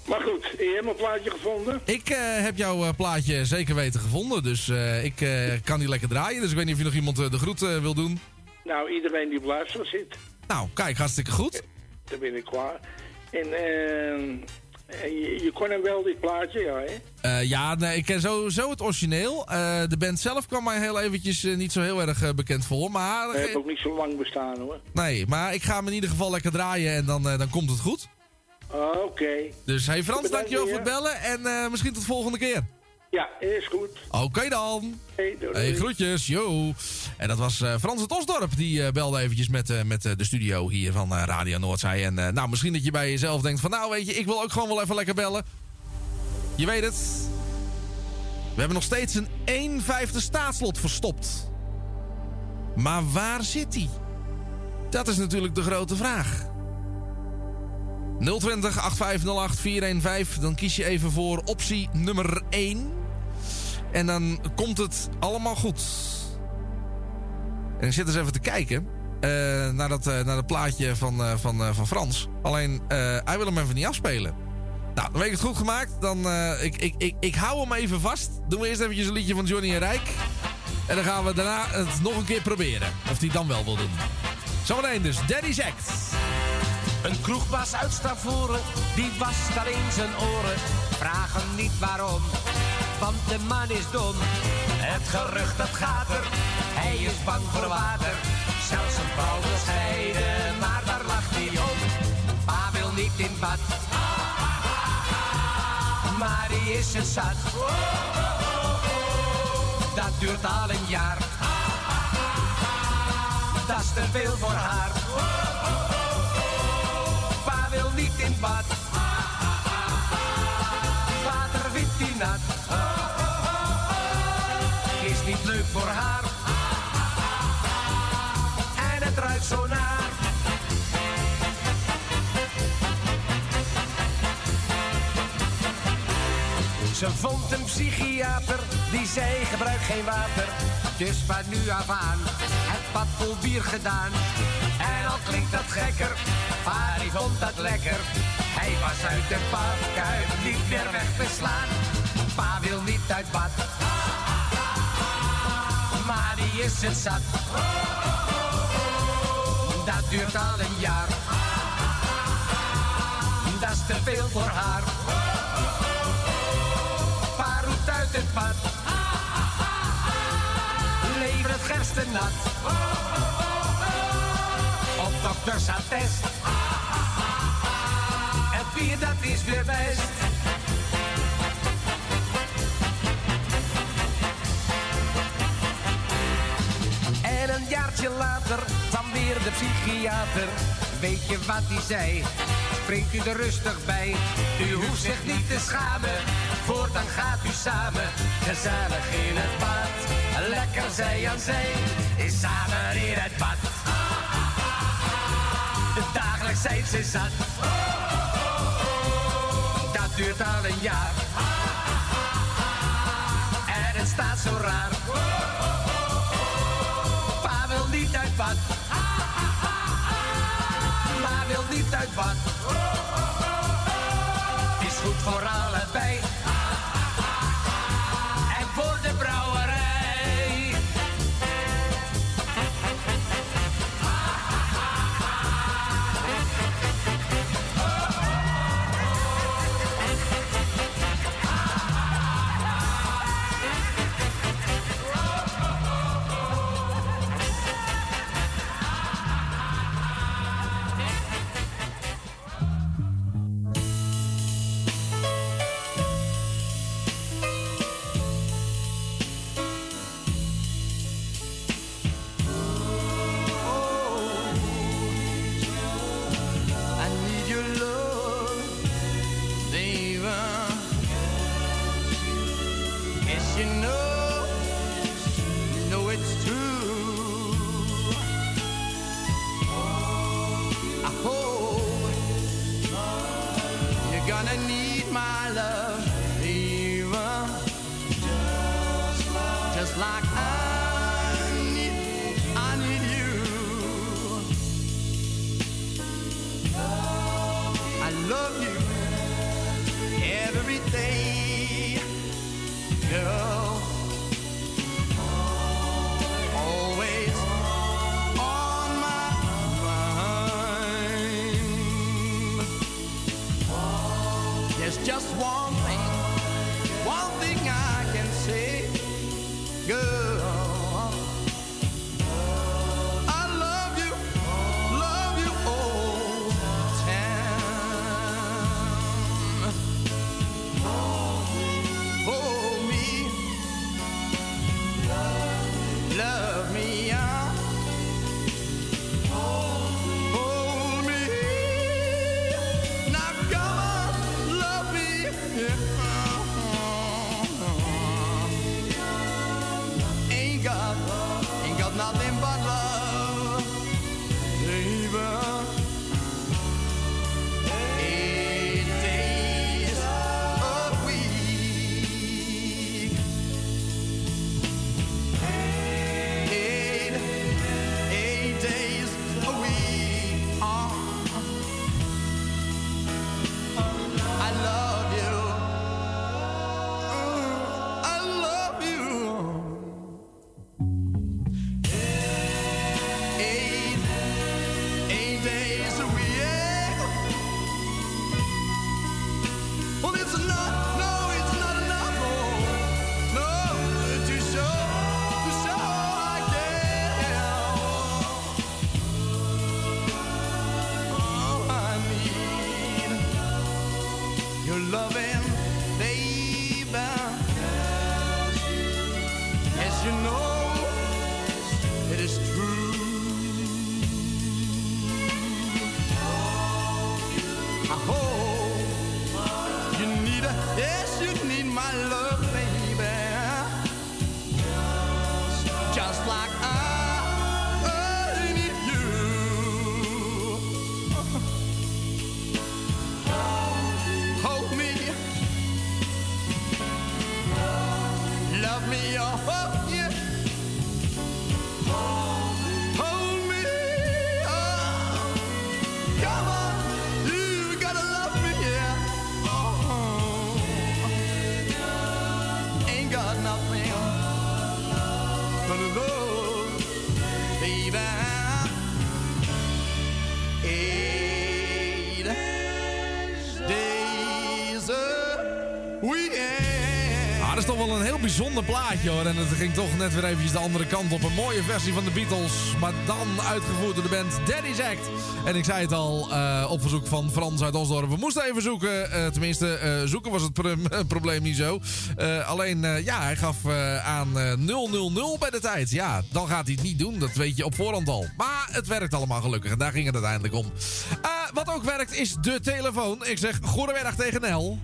Maar goed, je hebt mijn plaatje gevonden.
Ik eh, heb jouw eh, plaatje zeker weten gevonden. Dus eh, ik kan die lekker draaien. Dus ik weet niet of je nog iemand de groet wil doen.
Nou, iedereen die op luisteren zit.
Nou, kijk, hartstikke goed.
Daar ben ik klaar. En, eh, en je, je kon hem wel, dit plaatje, ja, hè?
Eh, ja, nee, ik ken sowieso het origineel. Eh, de band zelf kwam mij heel eventjes eh, niet zo heel erg eh, bekend voor. Maar,
Hij heeft ook niet zo lang bestaan, hoor.
nee, maar ik ga hem in ieder geval lekker draaien en dan, eh, dan komt het goed.
Ah, Oké.
Dus hey Frans, dankjewel voor het bellen en eh, misschien tot de volgende keer.
Ja, is goed.
Oké dan.
Hey, doei,
Hey, groetjes, yo. En dat was eh, Frans het Osdorp, die eh, belde eventjes met, eh, met de studio hier van Radio Noordzij. En nou, misschien dat je bij jezelf denkt van, nou weet je, ik wil ook gewoon wel even lekker bellen. Je weet het. We hebben nog steeds een 1 vijfde staatslot verstopt. Maar waar zit die? Dat is natuurlijk de grote vraag. 020 8508 415. Dan kies je even voor optie nummer 1. En dan komt het allemaal goed. En ik zit eens even te kijken. eh, naar, dat, eh, naar dat plaatje van, eh, van, van Frans. Alleen, hij wil hem even niet afspelen. Nou, dan weet ik het goed gemaakt. Dan, ik, ik, ik, ik hou hem even vast. Doen we eerst eventjes een liedje van Johnny en Rijk. En dan gaan we daarna het nog een keer proberen. Of hij dan wel wil doen. Zometeen dus, Daddy's Act.
Een kroegbaas uit Stavoren, die wast alleen zijn oren. Vraag hem niet waarom, want de man is dom. Het gerucht dat gaat er, hij is bang voor water. Zelfs een vrouw wil scheiden, maar daar lacht hij om. Pa wil niet in bad, maar die is het zat. Dat duurt al een jaar, dat is te veel voor haar. Pa wil niet in bad. Water vindt hij nat. Niet leuk voor haar. En het ruikt zo naar. Ze vond een psychiater die zei gebruik geen water. Dus van nu af aan het bad vol bier gedaan. En al klinkt dat gekker, maar die vond dat lekker. Hij was uit de badkuip niet meer weg te slaan. Pa wil niet uit bad, die is het zat. Dat duurt al een jaar, dat is te veel voor haar. Pa roept uit het bad, lever het gerste nat. Op dokters attest, het bier dat is weer best. Jaartje later kwam weer de psychiater. Weet je wat hij zei? Springt u er rustig bij. U hoeft zich niet te schamen. Voortaan gaat u samen. Gezellig in het bad. Lekker zij aan zij. Is samen in het bad. Dagelijks zijn ze zat. Dat duurt al een jaar. Wil niet uit bad. Is goed voor allebei.
Bijzonder plaatje hoor. En het ging toch net weer eventjes de andere kant op. Een mooie versie van de Beatles. Maar dan uitgevoerd door de band Daddy's Act. En ik zei het al, eh, op verzoek van Frans uit Osdorp. We moesten even zoeken. eh, tenminste, eh, zoeken was het pro- [LAUGHS] probleem niet zo. Alleen, ja, hij gaf aan eh, 000 bij de tijd. Ja, dan gaat hij het niet doen. Dat weet je op voorhand al. Maar het werkt allemaal gelukkig. En daar ging het uiteindelijk om. Wat ook werkt is de telefoon. Ik zeg goedemiddag tegen Nel.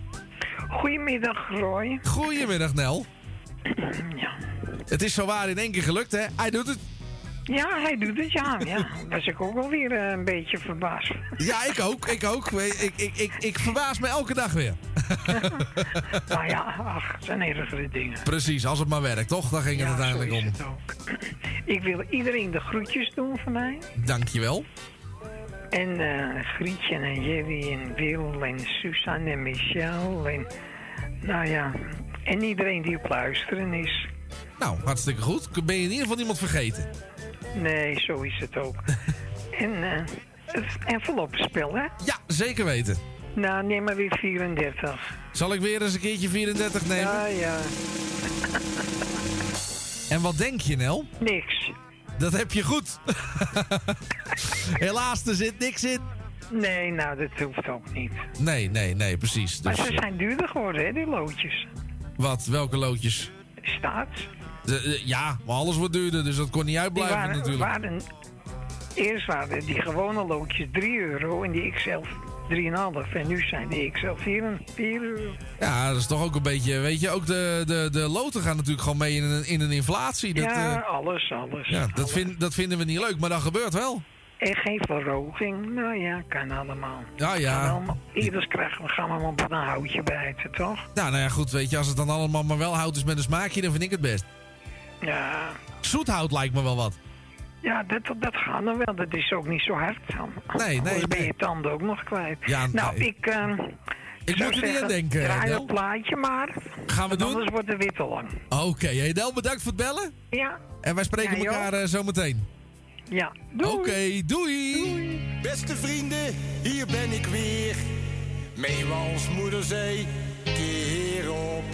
Goedemiddag, Roy.
Goedemiddag, Nel. [CLEARS THROAT]
Ja.
Het is zowaar in één keer gelukt, hè? Hij doet het.
Ja, hij doet het, ja. ja. Was ik ook alweer eh, een beetje verbaasd.
Ja, ik ook. Ik ook. Ik, ik, ik, ik verbaas me elke dag weer.
Maar [LAUGHS] ja, ach, het zijn ergere dingen.
Precies, als het maar werkt, toch? Daar ging het
Ja,
uiteindelijk
zo
om.
het ook. Ik wil iedereen de groetjes doen van mij.
Dankjewel.
En eh Grietje en Jerry en Wil en Suzanne en Michel en... Nou ja, en iedereen die op luisteren is.
Nou, hartstikke goed. Ben je in ieder geval iemand vergeten?
Nee, zo is het ook. [LAUGHS] en eh het enveloppenspel, hè?
Ja, zeker weten.
Nou, neem maar weer 34.
Zal ik weer eens een keertje 34 nemen?
Ja, ja.
En wat denk je, Nel?
Niks.
Dat heb je goed. [LAUGHS] Helaas, er zit niks in.
Nee, nou, dat hoeft ook niet.
Nee, nee, nee, precies.
Maar
Dus,
ze zijn duurder geworden, hè, die loodjes.
Wat? Welke loodjes?
Staat.
De, de- ja, maar alles wordt duurder, dus dat kon niet uitblijven
waren,
natuurlijk.
waren, eerst waren die gewone loodjes 3 euro en die XL 3,5. En nu zijn die XL 4, 4 euro.
Ja, dat is toch ook een beetje... Weet je, ook de, de, de loten gaan natuurlijk gewoon mee in een, in een inflatie. Dat,
ja,
eh,
alles, alles.
ja, dat, vind, dat vinden we niet leuk, maar dat gebeurt wel.
En geen verhoging. Nou ja, kan allemaal.
Ja, ja.
Allemaal. Ieders krijgen we gaan we maar op een houtje bijten, toch?
Nou, nou ja, goed, weet je, als het dan allemaal maar wel hout is met een smaakje, dan vind ik het best.
Ja,
Zoethout lijkt me wel wat.
ja dat, dat gaat nog wel. Dat is ook niet zo hard. Dan.
Nee, nee,
Anders ben je tanden ook nog kwijt.
Ja,
nou,
nee.
ik... eh,
Ik moet er niet aan denken,
Draai een plaatje maar.
Gaan we doen?
Anders wordt het weer te lang.
Oké, Del, bedankt voor het bellen.
Ja.
En wij spreken
Ja,
elkaar eh, zo meteen.
Ja.
Oké, doei.
Beste vrienden, hier ben ik weer. Meewals moeder zei, keer op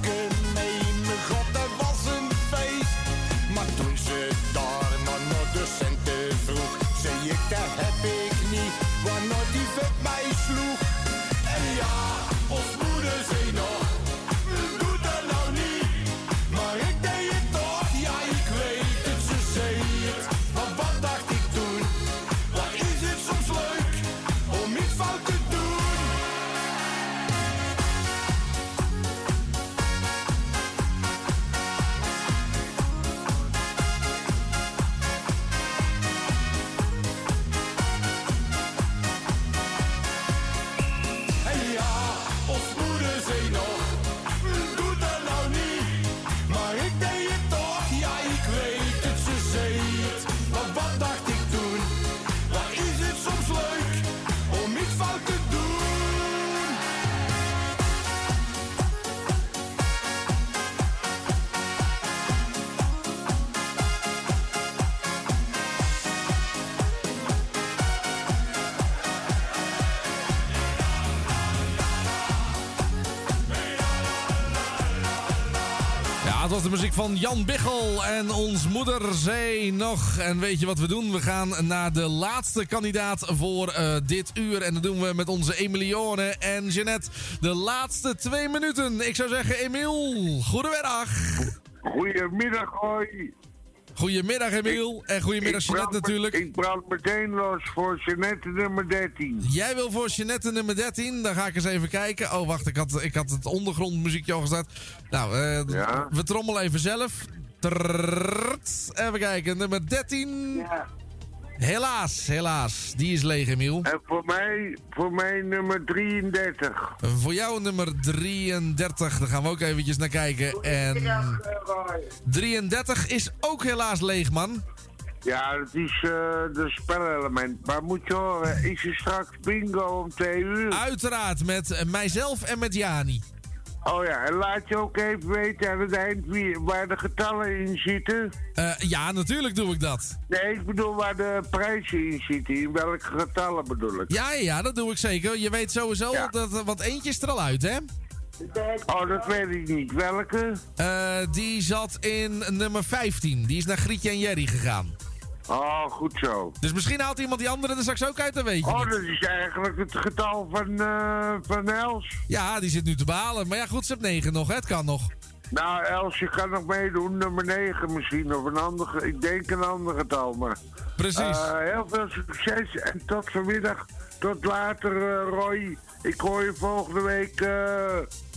met zo'n
muziek van Jan Biggel en ons moeder zei nog. En weet je wat we doen? We gaan naar de laatste kandidaat voor eh, dit uur. En dat doen we met onze Emilione en Jeannette. De laatste twee minuten. Ik zou zeggen, Emiel, goedemiddag.
Goedemiddag, hoi.
Goedemiddag, Emiel. En goedemiddag,
me-
natuurlijk.
Ik brand meteen los voor Jeannette nummer 13.
Jij wil voor Jeannette nummer 13. Dan ga ik eens even kijken. Oh, wacht. Ik had, ik had het ondergrondmuziekje al gestart. Nou, eh, we trommelen even zelf. Even kijken. Nummer 13. Helaas, helaas. Die is leeg, Emiel.
En voor mij, voor mij nummer 33.
Voor jou nummer 33. Daar gaan we ook eventjes naar kijken. En 33 is ook helaas leeg, man.
Ja, dat is eh de spelelement. Maar moet je horen, is er straks bingo om twee uur?
Uiteraard, met mijzelf en met Jani.
Oh ja, en laat je ook even weten aan het eind wie, waar de getallen in zitten.
Eh, ja, natuurlijk doe ik dat.
Nee, ik bedoel waar de prijzen in zitten. In welke getallen bedoel ik?
Ja, ja, dat doe ik zeker. Je weet sowieso, dat, want eentje is er al uit, hè?
Oh, dat weet ik niet. Welke?
Eh, die zat in nummer 15. Die is naar Grietje en Jerry gegaan.
Oh, goed zo.
Dus misschien haalt iemand die andere er straks ook uit, dat weet je
Oh,
niet.
dat is eigenlijk het getal van, eh van Els.
Ja, die zit nu te behalen. Maar ja, goed, ze heeft 9 nog, hè? het kan nog.
Nou, Els, je kan nog meedoen, nummer 9 misschien, of een ander, ik denk een ander getal, maar...
Precies.
Eh, heel veel succes en tot vanmiddag, tot later, eh, Roy. Ik hoor je volgende week...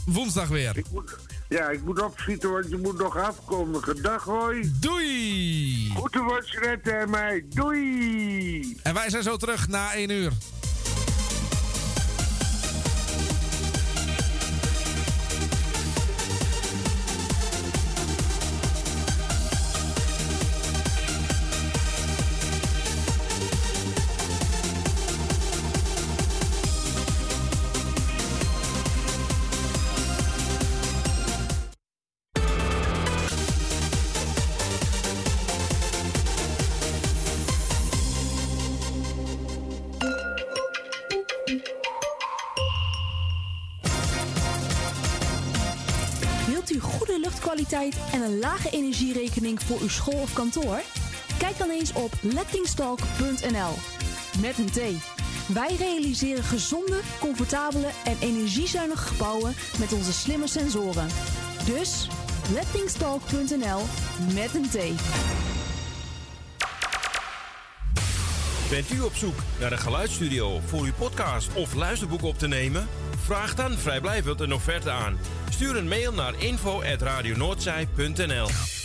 Woensdag weer.
Ik moet, ja, ik moet opschieten, want je moet nog afkondigen. Dag, Roy.
Doei.
Goede woordje en mij. Doei.
En wij zijn zo terug na 1 uur.
Energierekening voor uw school of kantoor? Kijk dan eens op lettingstalk.nl met een T. Wij realiseren gezonde, comfortabele en energiezuinige gebouwen met onze slimme sensoren. Dus lettingstalk.nl met een T.
Bent u op zoek naar een geluidsstudio voor uw podcast of luisterboek op te nemen? Vraag dan vrijblijvend een offerte aan. Stuur een mail naar info.radionoordzij.nl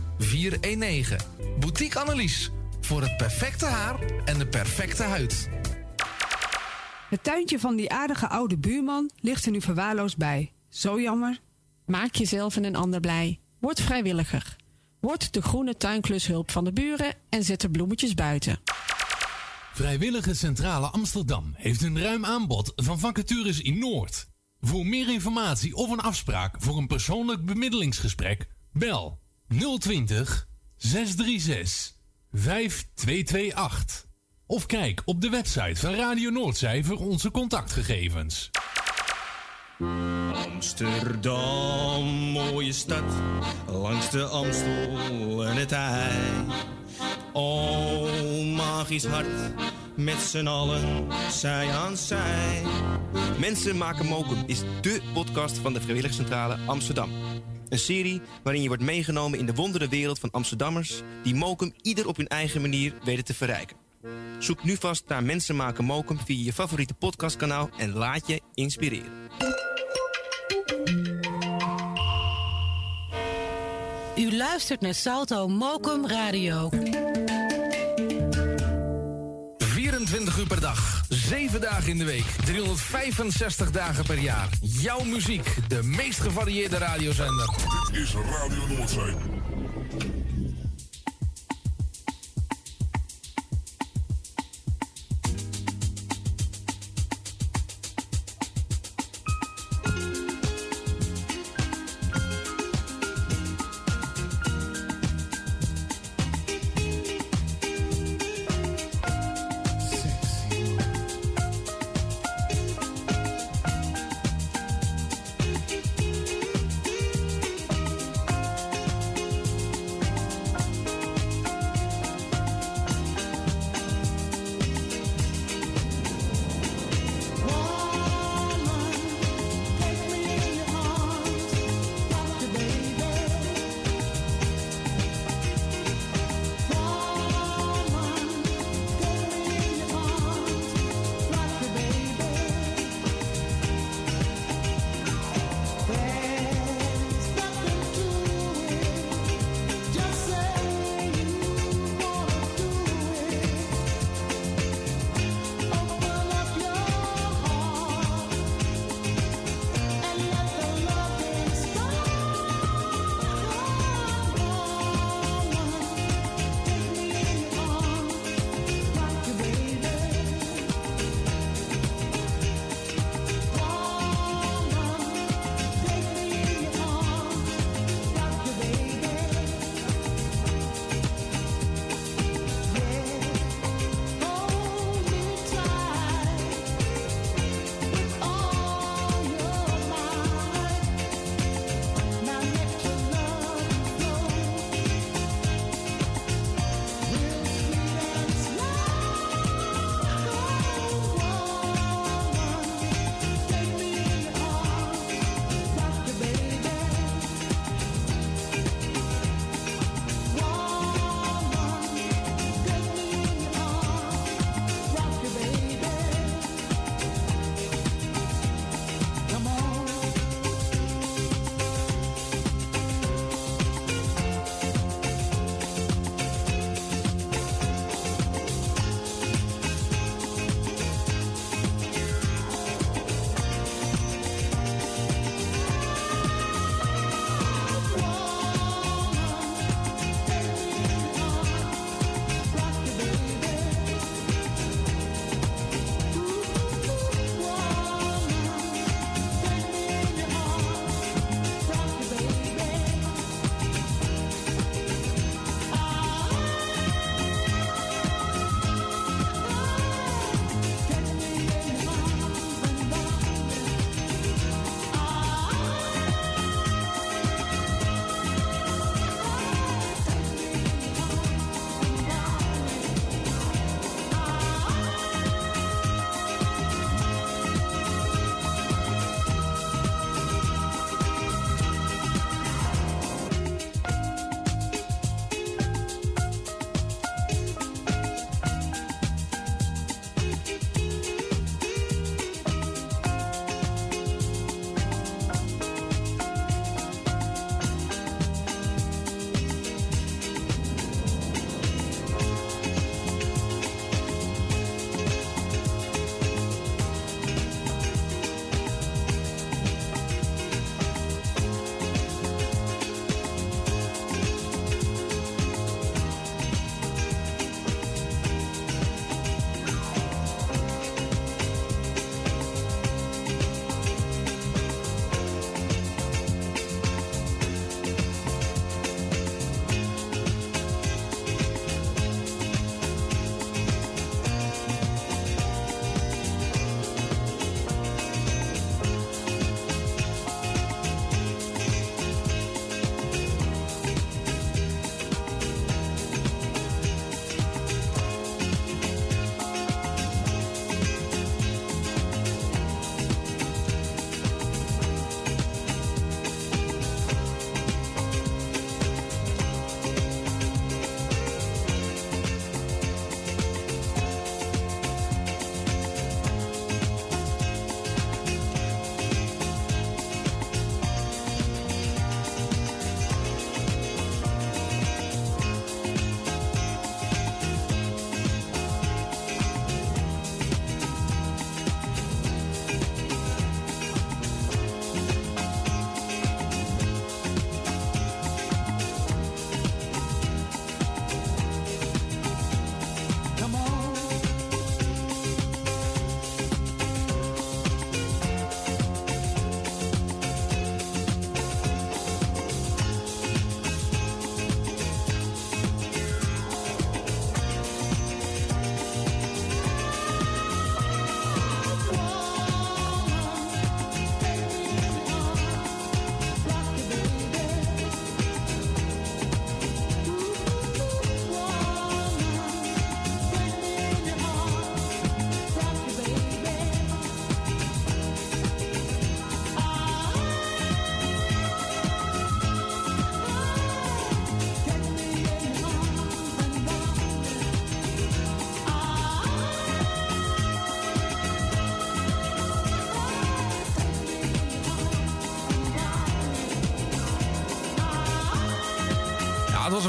419. Boutique Annelies. Voor het perfecte haar en de perfecte huid.
Het tuintje van die aardige oude buurman ligt er nu verwaarloosd bij. Zo jammer.
Maak jezelf en een ander blij. Word vrijwilliger. Word de groene tuinklushulp van de buren en zet de bloemetjes buiten.
Vrijwillige Centrale Amsterdam heeft een ruim aanbod van vacatures in Noord. Voor meer informatie of een afspraak voor een persoonlijk bemiddelingsgesprek, bel 020 636 5228. Of kijk op de website van Radio Noordzij voor onze contactgegevens.
Amsterdam, mooie stad, langs de Amstel en het IJ. O, magisch hart, met z'n allen, zij aan zij.
Mensen maken mokum is dé podcast van de Vrijwilligcentrale Amsterdam. Een serie waarin je wordt meegenomen in de wondere wereld van Amsterdammers... die mokum ieder op hun eigen manier weten te verrijken. Zoek nu vast naar Mensen maken mokum via je favoriete podcastkanaal... en laat je inspireren.
U luistert naar Salto Mokum Radio.
24 uur per dag, 7 dagen in de week, 365 dagen per jaar. Jouw muziek, de meest gevarieerde radiozender.
Dit is Radio Noordzee.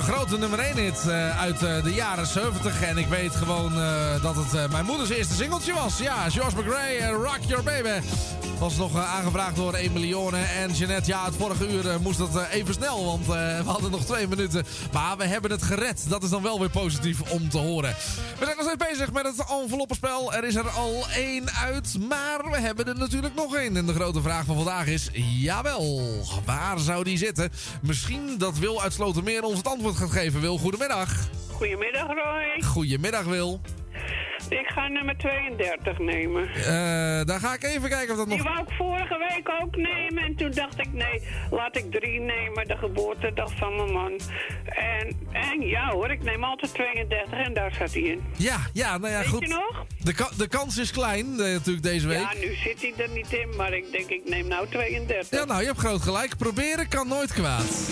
Grote nummer 1 hit eh, uit eh, de jaren 70. En ik weet gewoon eh, dat het mijn moeders eerste singeltje was. Ja, George McRae, Rock Your Baby. Was nog aangevraagd door Emilione en Jeanette. Ja, het vorige uur moest dat even snel, want we hadden nog twee minuten. Maar we hebben het gered. Dat is dan wel weer positief om te horen. We zijn nog steeds bezig met het enveloppenspel. Er is er al één uit, maar we hebben er natuurlijk nog één. En de grote vraag van vandaag is, jawel, waar zou die zitten? Misschien dat Wil uit Slotermeer ons het antwoord gaat geven. Wil, goedemiddag.
Goedemiddag Roy.
Goedemiddag, Wil.
Ik ga nummer 32 nemen.
Dan ga ik even kijken of dat nog...
Die wou ik vorige week ook nemen. En toen dacht ik, nee, laat ik drie nemen. De geboortedag van mijn man. En, en ja hoor, ik neem altijd 32 en daar zat hij in.
Ja, ja, nou ja,
Weet
goed.
je nog?
De, ka- de kans is klein, eh, natuurlijk deze week.
Ja, nu zit hij er niet in. Maar ik denk, ik neem nou 32.
Ja, nou, je hebt groot gelijk. Proberen kan nooit kwaad.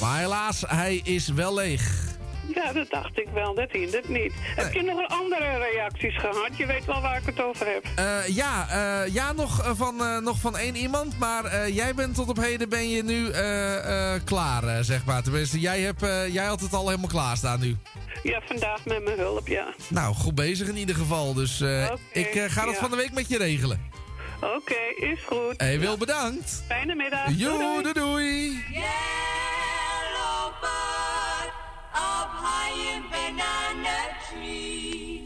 Maar helaas, hij is wel leeg.
Ja, dat dacht ik wel. Dat hindert niet. Heb je nog andere reacties gehad? Je weet wel waar ik het over heb.
Eh, ja, eh, ja nog, eh, van, eh, nog van één iemand. Maar eh, jij bent tot op heden ben je nu eh, eh, klaar, eh, zeg maar. Tenminste, jij, hebt, eh, jij had het al helemaal klaarstaan nu.
Ja, vandaag met mijn hulp, ja.
Nou, goed bezig in ieder geval. Dus eh, ik eh, ga dat
ja.
van de week met je regelen.
Oké, is goed.
Hey, Wil, bedankt.
Fijne middag.
Jo, doei doei.
Up high in banana tree.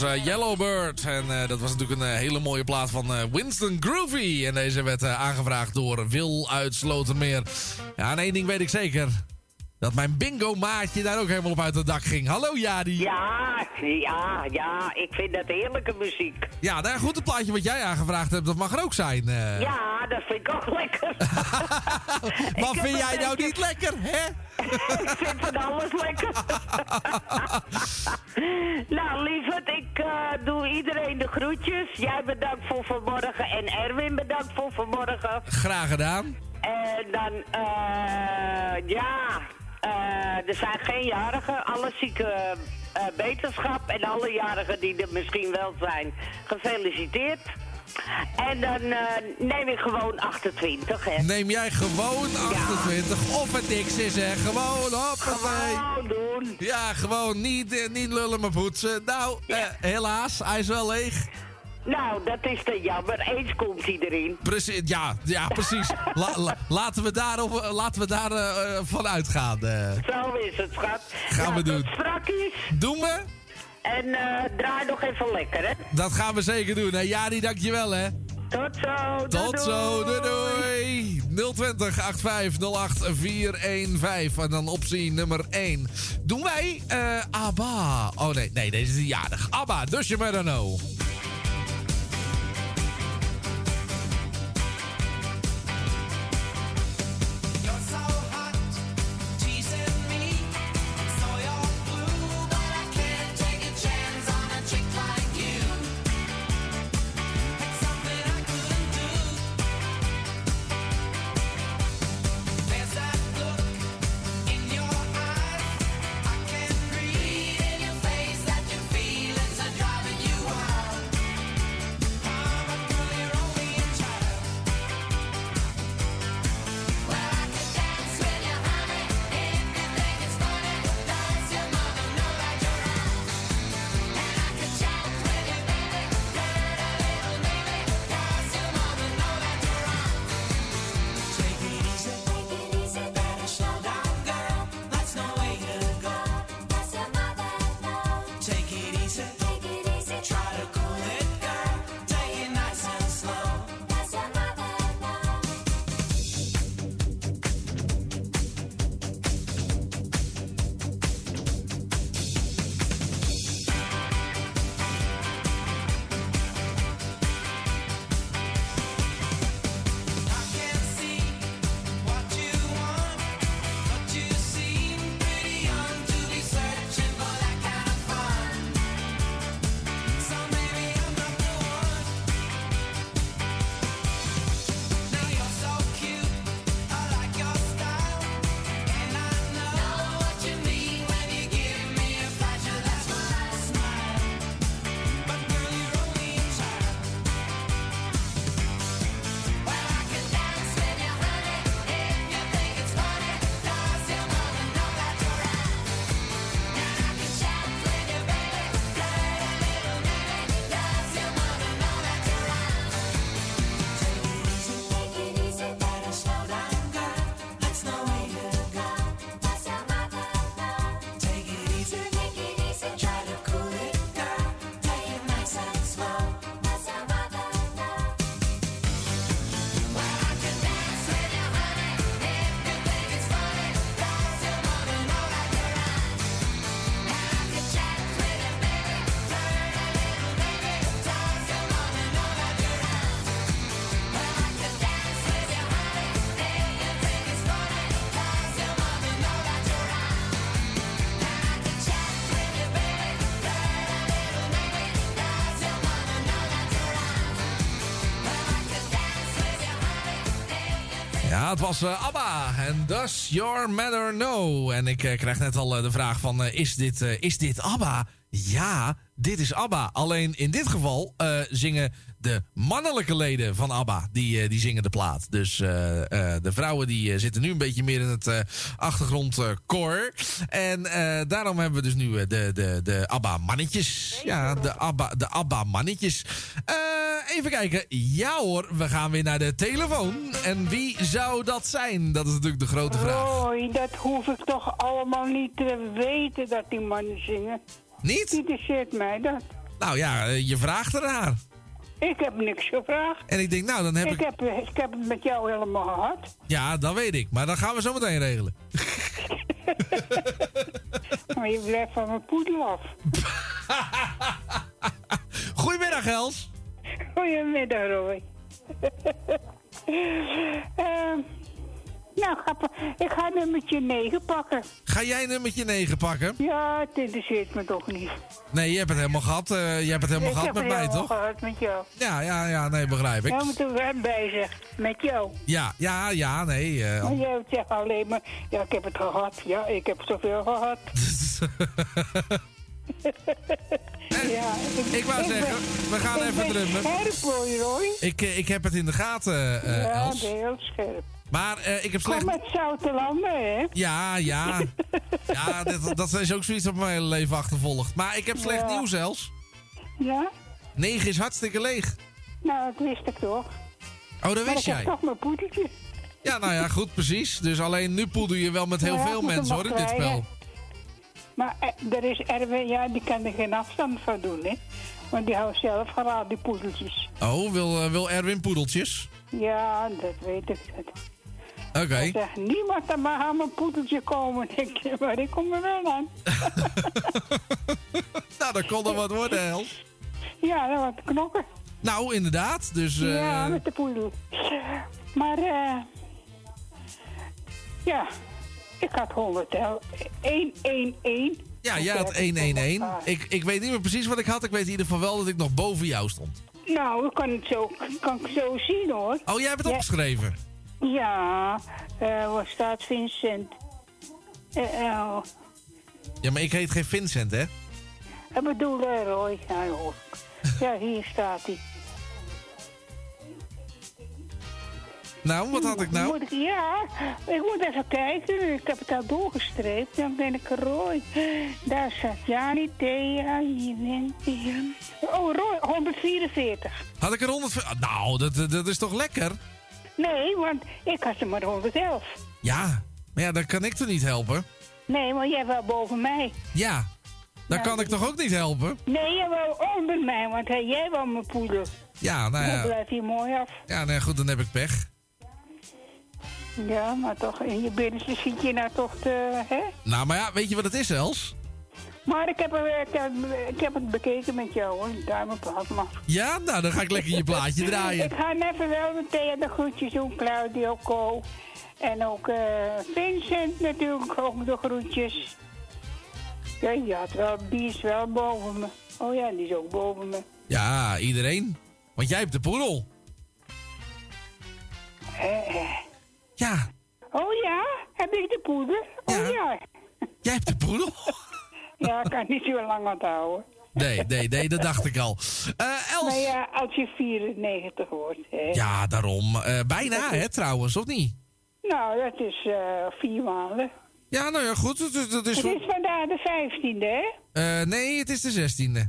Was
eh, Yellowbird. En eh, dat was natuurlijk een eh, hele mooie plaat van Winston Groovy. En deze werd aangevraagd door Wil uit Slotermeer. Ja, en één ding weet ik zeker. dat mijn bingo-maatje daar ook helemaal op uit het dak ging. Hallo Jadi.
Ja, ja, ja, ik vind dat heerlijke muziek.
Ja, nou goed, het plaatje wat jij aangevraagd hebt, dat mag er ook zijn.
Ja, dat vind ik ook lekker. [LAUGHS]
Wat vind jij nou
beetje-
niet lekker, hè? [LAUGHS]
ik vind van alles lekker. [LAUGHS] nou, lieverd, ik eh, doe iedereen de groetjes. Jij bedankt voor vanmorgen en Erwin bedankt voor vanmorgen.
Graag gedaan.
En dan, eh, ja, eh, er zijn geen jarigen. Alle zieke beterschap en alle jarigen die er misschien wel zijn, gefeliciteerd. En dan eh, neem ik gewoon 28, hè.
Neem jij gewoon 28 of het niks is, hè? Gewoon, hoppatee.
Gewoon doen.
Ja, gewoon niet, eh, niet lullen maar poetsen. Nou, eh, helaas, hij is wel leeg.
Nou, dat is te jammer. Eens komt hij erin.
Precies, ja, ja precies. [LAUGHS] La- la- laten we daar, op, laten we daar van uitgaan.
Zo is het, schat.
Gaan
nou,
we doen.
Strakjes.
Doen we?
En eh, draai nog even lekker, hè.
Dat gaan we zeker doen. Hè? Jari, dankjewel hè.
Tot zo.
Tot
doei,
zo, doei
doei.
doei. 020 85 415 en dan optie nummer 1. Doen wij eh ABBA. Oh nee, nee, deze is jarig. ABBA, dus je maar know. Het was eh, ABBA en Does Your Matter Know? En ik eh, krijg net al eh, de vraag van, is, dit, is dit ABBA? Ja, dit is ABBA. Alleen in dit geval zingen de mannelijke leden van ABBA, die, eh, die zingen de plaat. Dus eh, eh, de vrouwen die zitten nu een beetje meer in het eh achtergrondkoor. en daarom hebben we dus nu de, de, de ABBA-mannetjes. Ja, de ABBA, de ABBA-mannetjes. Eh, even kijken. Ja hoor, we gaan weer naar de telefoon. En wie zou dat zijn? Dat is natuurlijk de grote vraag.
Roy, dat hoef ik toch allemaal niet te weten dat die mannen zingen.
Niet?
Interesseert mij dat.
Nou ja, je vraagt ernaar.
Ik heb niks gevraagd.
En ik denk, nou, dan heb ik...
ik, heb, ik heb het met jou helemaal gehad.
Ja, dat weet ik. Maar dan gaan we zo meteen regelen. [LAUGHS]
maar je blijft van mijn poedel af. [LAUGHS]
Goedemiddag, Els.
Goedemiddag, Roy. [LAUGHS] Ehm, nou, pa- ik ga nummertje 9 pakken.
Ga jij nummertje 9 pakken?
Ja, het interesseert me toch niet.
Nee, je hebt het helemaal gehad. eh, je hebt het helemaal
ik
gehad
heb
met
het
mij,
helemaal
toch?
gehad met jou.
Ja, ja, ja, nee, begrijp ik.
Ja, moet er wel bij zeggen. Met jou.
Ja, ja, ja, nee. eh,
Maar jij zegt alleen maar, ja, ik heb het gehad. Ja, ik heb zoveel gehad. [LAUGHS] [LAUGHS] ja,
ik wou zeggen, we gaan
ik
even drummen.
scherp hoor, Roy.
ik, eh, ik heb het in de gaten,
ja,
Els.
ben heel scherp.
Maar eh, ik heb slecht...
Kom met zoute landen, hè?
Ja, ja. Ja, dat, dat is ook zoiets dat mijn hele leven achtervolgt. Maar ik heb slecht
Ja.
nieuws, Els.
Ja?
9 is hartstikke leeg.
Nou, dat wist ik toch.
Oh, dat wist
ik
jij.
heb toch mijn poedertje.
Ja, nou ja, goed, precies. Dus alleen nu poeder je wel met heel
Ja, ik
veel mensen, hoor, in dit spel.
Maar eh, er is Erwin, ja, die kan er geen afstand van doen, hè? Want die houdt zelf geraad, die poedeltjes.
Oh, wil, eh, wil Erwin poedeltjes?
Ja, dat weet ik.
Oké.
Zegt, niemand mag aan mijn poedeltje komen. Ik maar ik kom er wel aan. [LAUGHS]
Nou, dat kon er wat worden, Els.
Ja, dat wat knokken.
Nou, inderdaad. Dus, eh,
Ja, met de poedel. Maar, eh... ja, ik had 100, 111.
ja, jij had 111. Ik, ik weet niet meer precies wat ik had. Ik weet in ieder geval wel dat ik nog boven jou stond.
Nou, ik kan het zo, kan ik zo zien, hoor.
Oh, jij hebt het
Ja.
opgeschreven?
Ja, eh waar staat Vincent? Eh, eh,
Ja, maar ik heet geen Vincent, hè?
ik bedoel, Roy. Ja, hoor. ja, hier staat hij.
Nou, wat had ik nou?
Moet ik, ja, ik moet even kijken. Ik heb het al doorgestreept. Dan ben ik Roy. Daar staat Jani, Thea, hier bent hier. Oh, Roy, 144.
Had ik er 100... Ah, Nou, dat, dat- dat is toch lekker?
Nee, want ik had er maar 111.
Ja, maar ja, dan kan ik toch niet helpen?
Nee, maar jij wel boven mij.
Ja, dan kan ik toch ook niet helpen?
Nee, jij wel onder mij, want hey, jij wel mijn poeder.
Ja, nou
Dan
ja.
blijft hij mooi af.
Ja, nee, goed, dan heb ik pech.
Ja, maar toch, in je binnenste zit je nou toch te, hè?
Nou, maar ja, weet je wat het is, Els?
Maar ik heb, er, ik, heb, ik heb het bekeken met jou, hoor. Duim op had maar.
Ja, nou, dan ga ik lekker je plaatje [LAUGHS] draaien.
Ik ga even wel meteen de groetjes doen, Claudio, Co. En ook eh, Vincent natuurlijk, ook de groetjes. Ja, die, had wel, die is wel boven me. Oh ja, die is ook boven me.
Ja, iedereen. Want jij hebt de poedel.
Eh.
Ja.
Oh ja, heb ik de poeder? Oh ja.
Jij hebt de poedel? [LAUGHS]
Ja, ik kan niet zo lang onthouden.
Nee, nee, nee, dat dacht ik al. Els.
Maar ja, als je 94 wordt, hè.
Ja, daarom. Eh, bijna, hè, trouwens, of niet?
Nou, dat is eh, vier maanden.
Ja, nou ja, goed. Dat, dat is
Het is vandaag de 15e, hè?
Eh, nee, het is de 16e.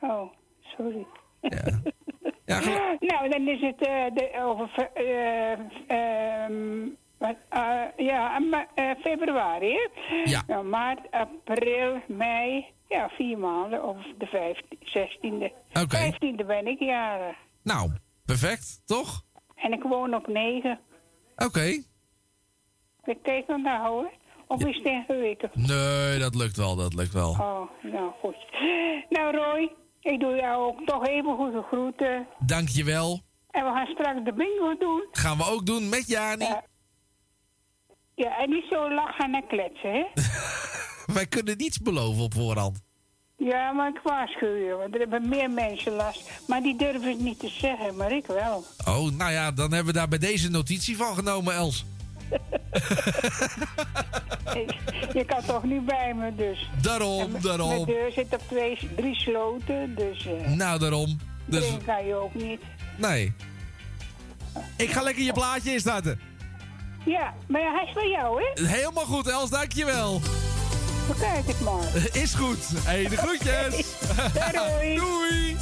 Oh, sorry.
Ja, [LAUGHS]
nou, dan is het de, over eh, eh, ja, ma- eh, februari, hè?
Ja.
Nou, maart, april, mei, ja, vier maanden, of de 15, 16e.
Oké.
15e ben ik jarig.
Nou, perfect, toch?
En ik woon op 9.
Oké.
Ik kijk dan nou, hoor. Of is het ingewikkeld?
Nee, dat lukt wel, dat lukt wel.
Oh, nou goed. Nou, Roy, ik doe jou ook toch even goede groeten.
Dankjewel.
En we gaan straks de bingo doen.
Gaan we ook doen met Jani.
Ja. Ja, en niet zo lachen en kletsen, hè? [LAUGHS]
Wij kunnen niets beloven op voorhand.
Ja, maar ik waarschuw je, want er hebben meer mensen last. Maar die durven het niet te zeggen, maar ik wel.
Oh, nou ja, dan hebben we daar bij deze notitie van genomen, Els. [LAUGHS]
Je kan toch niet bij me, dus.
Daarom, daarom.
Mijn deur zit op twee, drie sloten, dus... eh
Nou, daarom. Dus,
kan je ook niet.
nee. Ik ga lekker je plaatje instarten.
Ja, maar hij is van jou, hè?
Helemaal goed, Els, dankjewel.
Bekijk het maar.
Is goed. Hey, de groetjes. [LAUGHS]
Doei. [LAUGHS]
Doei,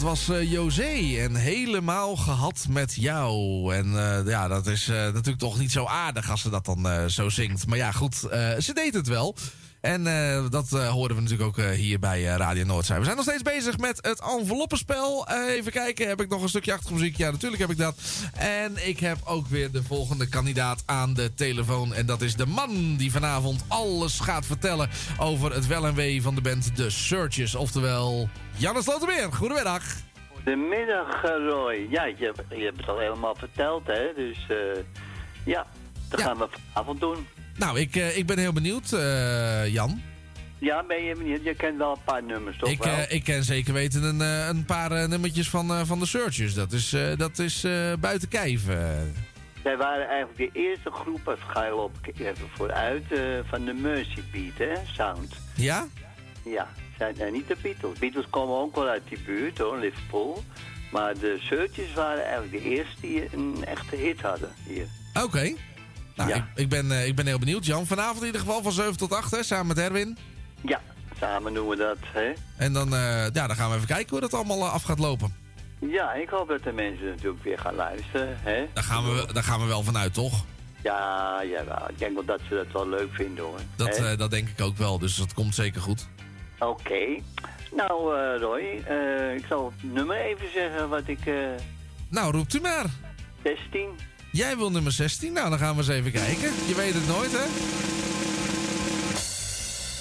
Het was
eh, José en helemaal gehad met jou. En eh, ja, dat is eh, natuurlijk toch niet zo aardig als ze dat dan zo zingt. Maar ja, goed, ze deed het wel. En dat horen we natuurlijk ook hier bij Radio Noordzij. We zijn nog steeds bezig met het enveloppenspel. Even kijken, heb ik nog een stukje achtermuziek? Ja, natuurlijk heb ik dat. En ik heb ook weer de volgende kandidaat aan de telefoon. En dat is de man die vanavond alles gaat vertellen over het wel en wee van de band The Searches. Oftewel, Janne Slotermeer. Goedemiddag.
Goedemiddag, eh, Roy. Ja, je, hebt- je hebt het al helemaal verteld, hè? Dus eh, ja, dat gaan we vanavond doen.
Nou, ik, eh, ik ben heel benieuwd, Jan.
Ja, ben je benieuwd? Je kent wel een paar nummers, toch
Ik,
wel?
eh, ik ken zeker weten een, eh, een paar eh, nummertjes van, van de Searchers. Dat is, dat is buiten kijf.
Zij waren eigenlijk de eerste groep, als ga je ik even vooruit, van de Mercy Beat, hè? Sound.
Ja?
Ja, zijn niet de Beatles. Beatles komen ook wel uit die buurt, hoor, Liverpool. Maar de Searchers waren eigenlijk de eerste die een echte hit hadden hier.
Oké. Nou, ik, ik, ben, ik ben heel benieuwd. Jan, vanavond in ieder geval van 7 tot 8, hè, samen met Erwin.
Ja, samen doen we dat, hè?
En dan, eh, ja, dan gaan we even kijken hoe dat allemaal eh, af gaat lopen.
Ja, ik hoop dat de mensen natuurlijk weer gaan luisteren, hè?
Daar gaan we, daar gaan we wel vanuit, toch?
Ja, jawel. Ik denk wel dat ze dat wel leuk vinden, hoor.
Dat, eh, dat denk ik ook wel, dus dat komt zeker goed.
Oké. Nou, Roy, ik zal het nummer even zeggen wat ik...
Nou, roept u maar.
16.
Jij wil nummer 16? Nou, dan gaan we eens even kijken. Je weet het nooit, hè?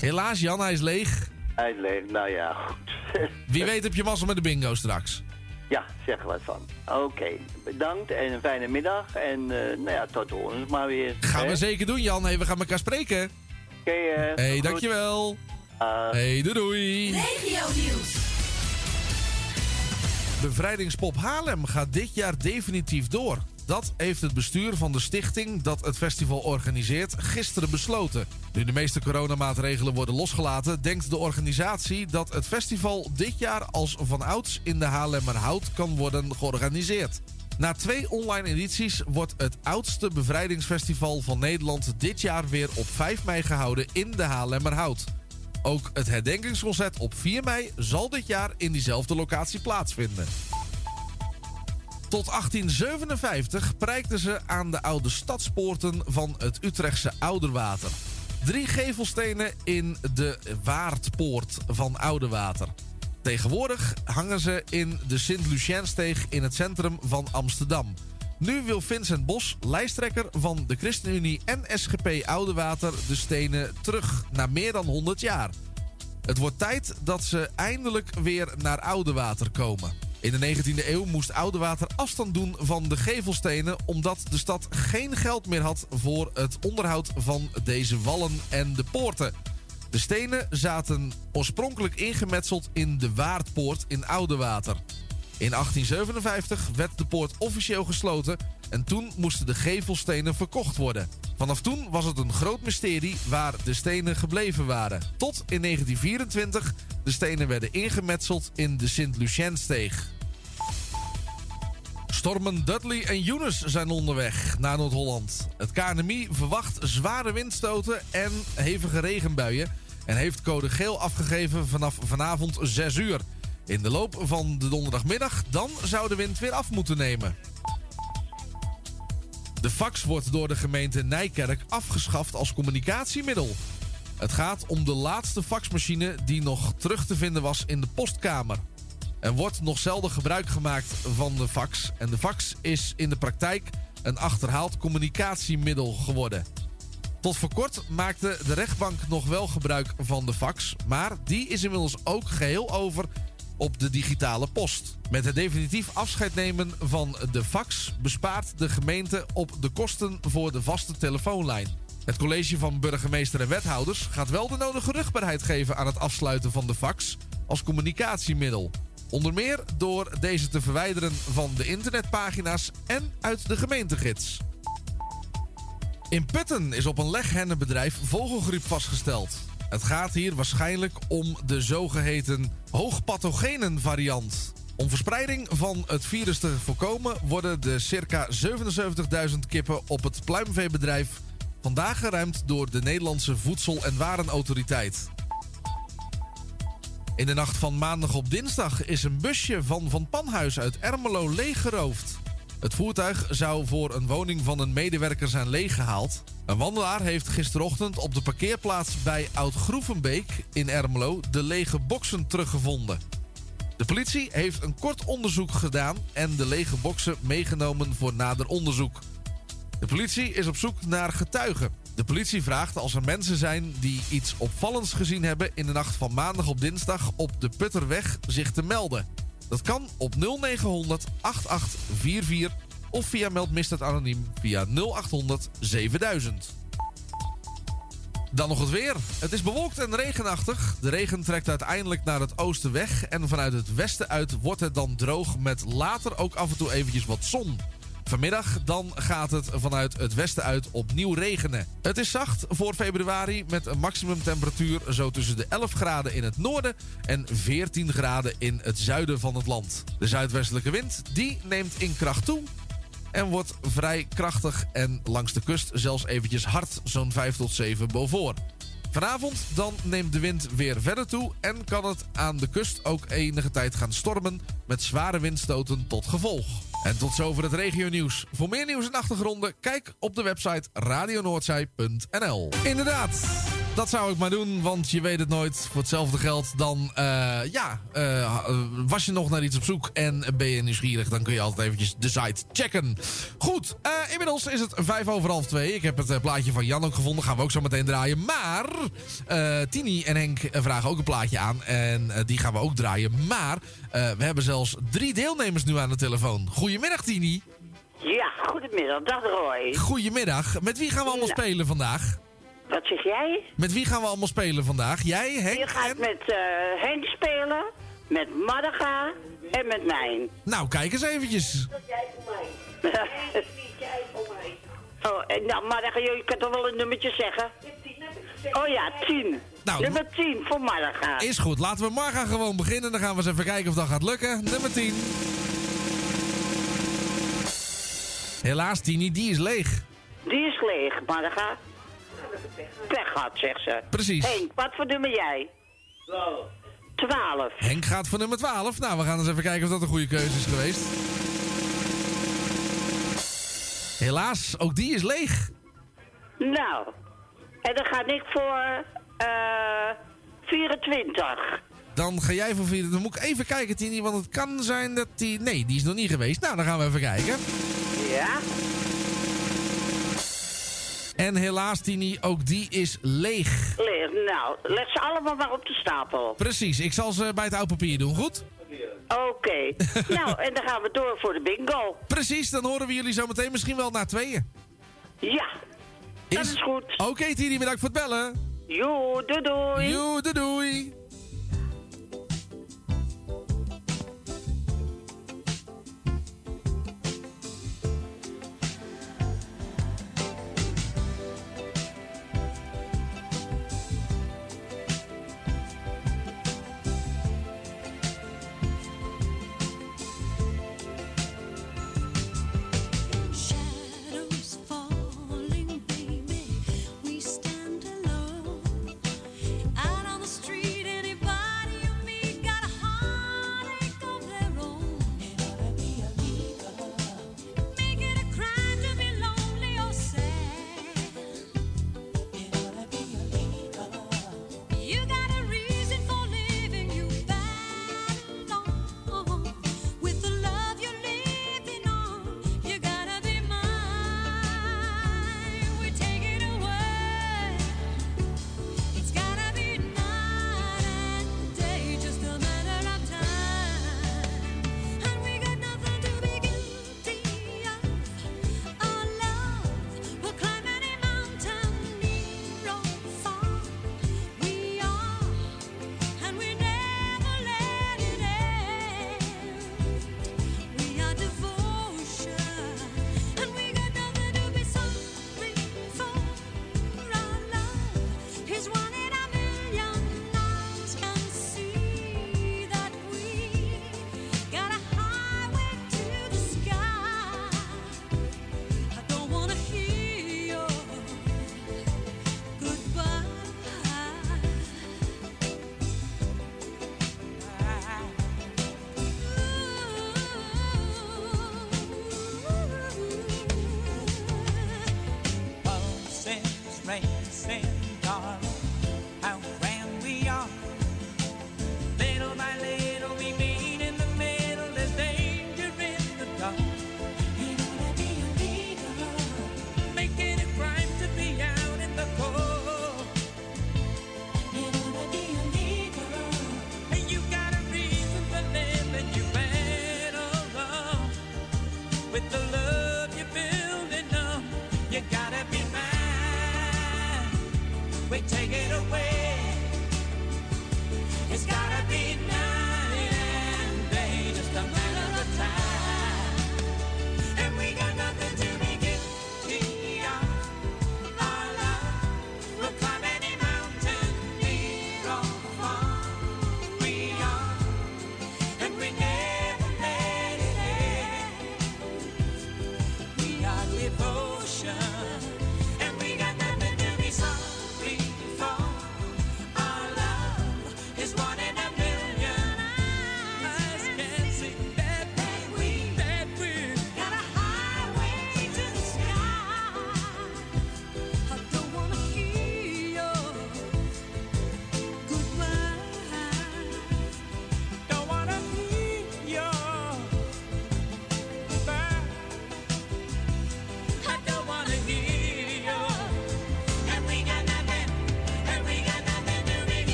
Helaas, Jan, hij is leeg.
Uitleven, nou ja, goed. [LAUGHS]
Wie weet heb je mazzel met de bingo straks.
ja, zeg er wat van. Oké, bedankt en een fijne middag. En eh, nou ja, tot ons maar weer.
Gaan
hè?
we zeker doen, Jan. Hey, we gaan elkaar spreken.
Oké, eh,
hey,
goed.
dankjewel.
Uh,
hey, doei doei.
Regio nieuws.
Bevrijdingspop Haarlem gaat dit jaar definitief door. Dat heeft het bestuur van de stichting dat het festival organiseert gisteren besloten. Nu de meeste coronamaatregelen worden losgelaten, denkt de organisatie dat het festival dit jaar als van ouds in de Haarlemmerhout kan worden georganiseerd. Na twee online edities wordt het oudste bevrijdingsfestival van Nederland dit jaar weer op 5 mei gehouden in de Haarlemmerhout. Ook het herdenkingsconcert op 4 mei zal dit jaar in diezelfde locatie plaatsvinden. Tot 1857 prijkten ze aan de oude stadspoorten van het Utrechtse Ouderwater. Drie gevelstenen in de Waardpoort van Oudewater. Tegenwoordig hangen ze in de Sint-Luciensteeg in het centrum van Amsterdam. Nu wil Vincent Bos, lijsttrekker van de ChristenUnie en SGP Oudewater, de stenen terug na meer dan 100 jaar. Het wordt tijd dat ze eindelijk weer naar Oudewater komen. In de 19e eeuw moest Oudewater afstand doen van de gevelstenen... omdat de stad geen geld meer had voor het onderhoud van deze wallen en de poorten. De stenen zaten oorspronkelijk ingemetseld in de Waardpoort in Oudewater. In 1857 werd de poort officieel gesloten en toen moesten de gevelstenen verkocht worden. Vanaf toen was het een groot mysterie waar de stenen gebleven waren. Tot in 1924 de stenen werden ingemetseld in de Sint-Luciensteeg. Stormen Dudley en Yunus zijn onderweg naar Noord-Holland. Het KNMI verwacht zware windstoten en hevige regenbuien... en heeft code geel afgegeven vanaf vanavond 6 uur. In de loop van de donderdagmiddag dan zou de wind weer af moeten nemen. De fax wordt door de gemeente Nijkerk afgeschaft als communicatiemiddel. Het gaat om de laatste faxmachine die nog terug te vinden was in de postkamer. Er wordt nog zelden gebruik gemaakt van de fax. En de fax is in de praktijk een achterhaald communicatiemiddel geworden. Tot voor kort maakte de rechtbank nog wel gebruik van de fax. Maar die is inmiddels ook geheel over op de digitale post. Met het definitief afscheid nemen van de fax bespaart de gemeente op de kosten voor de vaste telefoonlijn. Het college van burgemeester en wethouders gaat wel de nodige rugbaarheid geven aan het afsluiten van de fax als communicatiemiddel. Onder meer door deze te verwijderen van de internetpagina's en uit de gemeentegids. In Putten is op een leghennenbedrijf vogelgriep vastgesteld. Het gaat hier waarschijnlijk om de zogeheten hoogpathogenen variant. Om verspreiding van het virus te voorkomen worden de circa 77.000 kippen op het pluimveebedrijf vandaag geruimd door de Nederlandse Voedsel- en Warenautoriteit. In de nacht van maandag op dinsdag is een busje van Van Panhuis uit Ermelo leeggeroofd. Het voertuig zou voor een woning van een medewerker zijn leeggehaald. Een wandelaar heeft gisterochtend op de parkeerplaats bij Oud-Groevenbeek in Ermelo de lege boksen teruggevonden. De politie heeft een kort onderzoek gedaan en de lege boksen meegenomen voor nader onderzoek. De politie is op zoek naar getuigen. De politie vraagt als er mensen zijn die iets opvallends gezien hebben in de nacht van maandag op dinsdag op de Putterweg zich te melden. Dat kan op 0900 8844 of via Meld Misdaad Anoniem via 0800 7000. Dan nog het weer. Het is bewolkt en regenachtig. De regen trekt uiteindelijk naar het oosten weg. En vanuit het westen uit wordt het dan droog met later ook af en toe eventjes wat zon. Vanmiddag dan gaat het vanuit het westen uit opnieuw regenen. Het is zacht voor februari met een maximumtemperatuur zo tussen de 11 graden in het noorden en 14 graden in het zuiden van het land. De zuidwestelijke wind die neemt in kracht toe en wordt vrij krachtig en langs de kust zelfs eventjes hard, zo'n 5 tot 7 boven. Vanavond dan neemt de wind weer verder toe en kan het aan de kust ook enige tijd gaan stormen met zware windstoten tot gevolg. En tot zover het regionieuws. Voor meer nieuws en achtergronden, kijk op de website radionoordzij.nl. Inderdaad, dat zou ik maar doen, want je weet het nooit. Voor hetzelfde geld dan, eh, ja, eh, was je nog naar iets op zoek en ben je nieuwsgierig, dan kun je altijd eventjes de site checken. Goed, eh, inmiddels is het vijf over half twee. Ik heb het eh, plaatje van Jan ook gevonden, gaan we ook zo meteen draaien. Maar eh, Tini en Henk vragen ook een plaatje aan en eh, die gaan we ook draaien. Maar eh, we hebben zelfs drie deelnemers nu aan de telefoon. Goedemiddag Tini.
Ja, goedemiddag. Dag Roy.
Goedemiddag. Met wie gaan we allemaal
Nou.
spelen vandaag?
Wat zeg jij?
Met wie gaan we allemaal spelen vandaag? Jij, Henk?
Je gaat met eh, Henk spelen, met Madaga en met mij.
Nou, kijk eens eventjes.
oh, en nou, Madaga, je kan toch wel een nummertje zeggen? Oh ja, 10.
Nou,
Nummer 10 voor Madaga.
Is goed, laten we Marga gewoon beginnen. Dan gaan we eens even kijken of dat gaat lukken. Nummer 10.
Helaas, Tini, die is leeg.
Die is leeg, gaat... Pech gehad, zegt ze.
Precies.
Henk, wat voor nummer jij? 12. 12.
Henk gaat voor nummer 12. Nou, we gaan eens even kijken of dat een goede keuze is geweest. Helaas, ook die is leeg.
Nou, en dan ga ik voor eh 24.
Dan ga jij voor vier. Dan moet ik even kijken, Tini, want het kan zijn dat die... Nee, die is nog niet geweest. Nou, dan gaan we even kijken.
Ja?
En helaas, Tini, ook die is leeg.
Leeg. Nou, leg ze allemaal maar op de stapel.
Precies, ik zal ze bij het oude papier doen, goed?
Oké. [LAUGHS] nou, en dan gaan we door voor de bingo.
Precies, dan horen we jullie zo meteen misschien wel na tweeën.
Ja, dat is goed.
Oké, Tini, bedankt voor het bellen.
Jo, doei doei.
Jo, doei doei.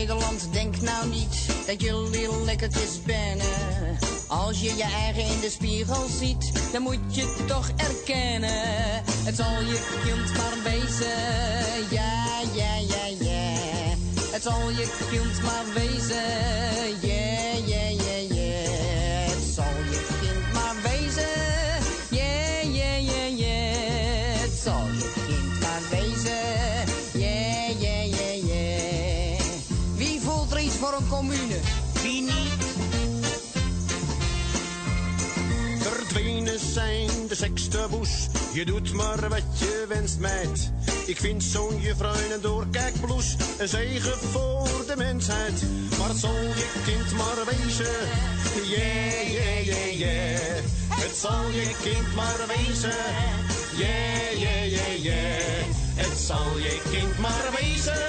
Nederland, denk nou niet dat jullie lekkertjes bennen. Als je je eigen in de spiegel ziet, dan moet je toch erkennen. Het zal je kind maar wezen, ja, ja, ja, ja. Het zal je kind maar wezen, ja,
zijn de sekstaboes. Je doet maar wat je wenst, meid. Ik vind zo'n juffrouw een doorkijkbloes een zegen voor de mensheid. Maar het zal je kind maar wezen. Yeah, yeah, yeah, yeah. Het zal je kind maar wezen. Yeah, yeah, yeah, yeah. Het zal je kind maar wezen.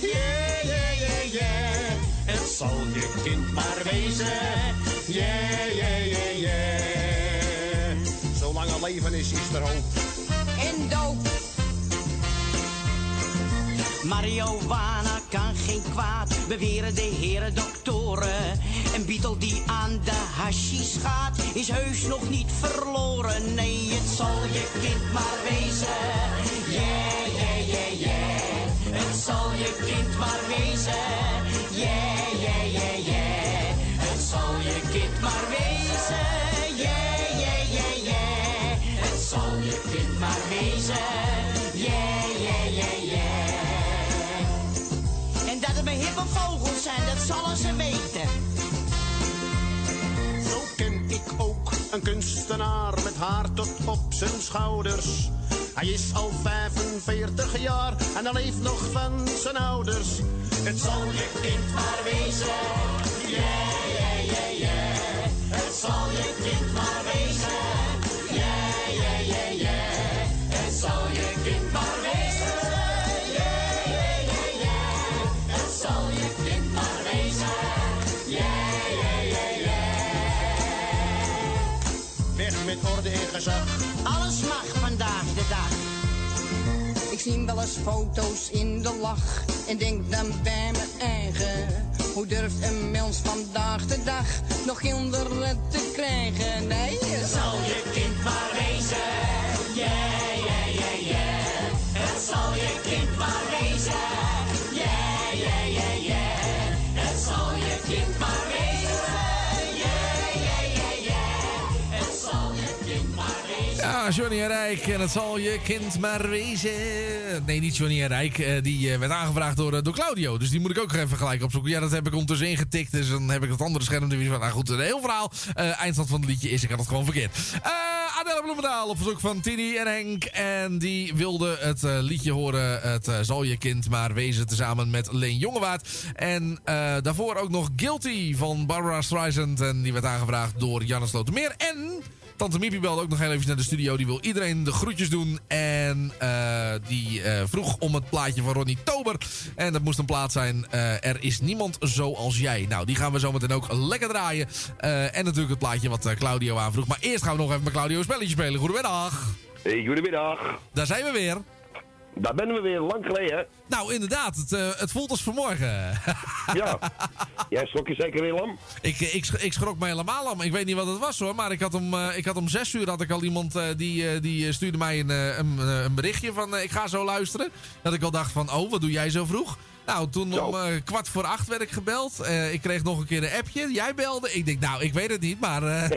Yeah, yeah, yeah, yeah. Het zal je kind maar wezen. Yeah, yeah, yeah, yeah. Leven is, is er hoop.
En doop.
Marihuana kan geen kwaad, beweren de heren doktoren. Een Beatle die aan de hashish gaat, is heus nog niet verloren. Nee, het zal je kind maar wezen. Yeah, yeah, yeah, yeah. Het zal je kind maar wezen. Yeah, yeah, yeah, yeah. Het zal je kind maar wezen. Zal je kind maar wezen. Yeah, yeah, yeah, yeah. En dat het mijn hippe vogels zijn, dat zullen ze weten.
Zo ken ik ook een kunstenaar met haar tot op zijn schouders. Hij is al 45 jaar en hij leeft nog van zijn ouders. Het zal je kind maar wezen. Yeah, yeah, yeah, yeah. Het zal je kind maar wezen. Met orde en gezag.
Alles mag vandaag de dag.
Ik zie wel eens foto's in de lach en denk dan bij mijn eigen. Hoe durft een mens vandaag de dag nog kinderen te krijgen? Nee, het
zal je kind maar wezen. Yeah, yeah, yeah, yeah. Het zal je kind maar. Yeah, yeah, yeah, yeah. Het zal je kind maar.
Ja, Johnny en Rijk. En het zal je kind maar wezen. Nee, niet Johnny en Rijk. eh, die eh, werd aangevraagd door, eh, door Claudio. Dus die moet ik ook even gelijk opzoeken. Ja, dat heb ik ondertussen ingetikt. Dus dan heb ik het andere scherm. er van. Nou goed, een heel verhaal. Eindstand van het liedje is, ik had het gewoon verkeerd. Eh Adela Bloemendaal op verzoek van Tini en Henk. En die wilde het liedje horen. Het zal je kind maar wezen. Tezamen met Leen Jongewaard. En daarvoor ook nog Guilty van Barbara Streisand. En die werd aangevraagd door Janne Slotermeer. En... Tante Miepie belde ook nog heel even naar de studio. Die wil iedereen de groetjes doen. En eh, die eh, vroeg om het plaatje van Ronnie Tober. En dat moest een plaat zijn. eh, er is niemand zoals jij. Nou, die gaan we zometeen ook lekker draaien. En natuurlijk het plaatje wat Claudio aanvroeg. Maar eerst gaan we nog even met Claudio een spelletje spelen. Goedemiddag.
Hey, goedemiddag.
Daar zijn we weer.
Daar ben we weer, lang geleden.
Nou, inderdaad. Het, eh, het voelt als vanmorgen. [LAUGHS]
Ja. Jij schrok je zeker weer lam?
Ik, ik, sch- ik schrok me helemaal lam. Ik weet niet wat het was hoor. Maar ik had om, eh, ik had om zes uur had ik al iemand eh, die, eh, die eh, stuurde mij een, eh, een, eh, een berichtje van eh, ik ga zo luisteren. Dat ik al dacht van oh wat doe jij zo vroeg? Nou, toen om eh, kwart voor acht werd ik gebeld. Eh, ik kreeg nog een keer een appje. Jij belde. Ik denk nou ik weet het niet. Maar eh, [LAUGHS]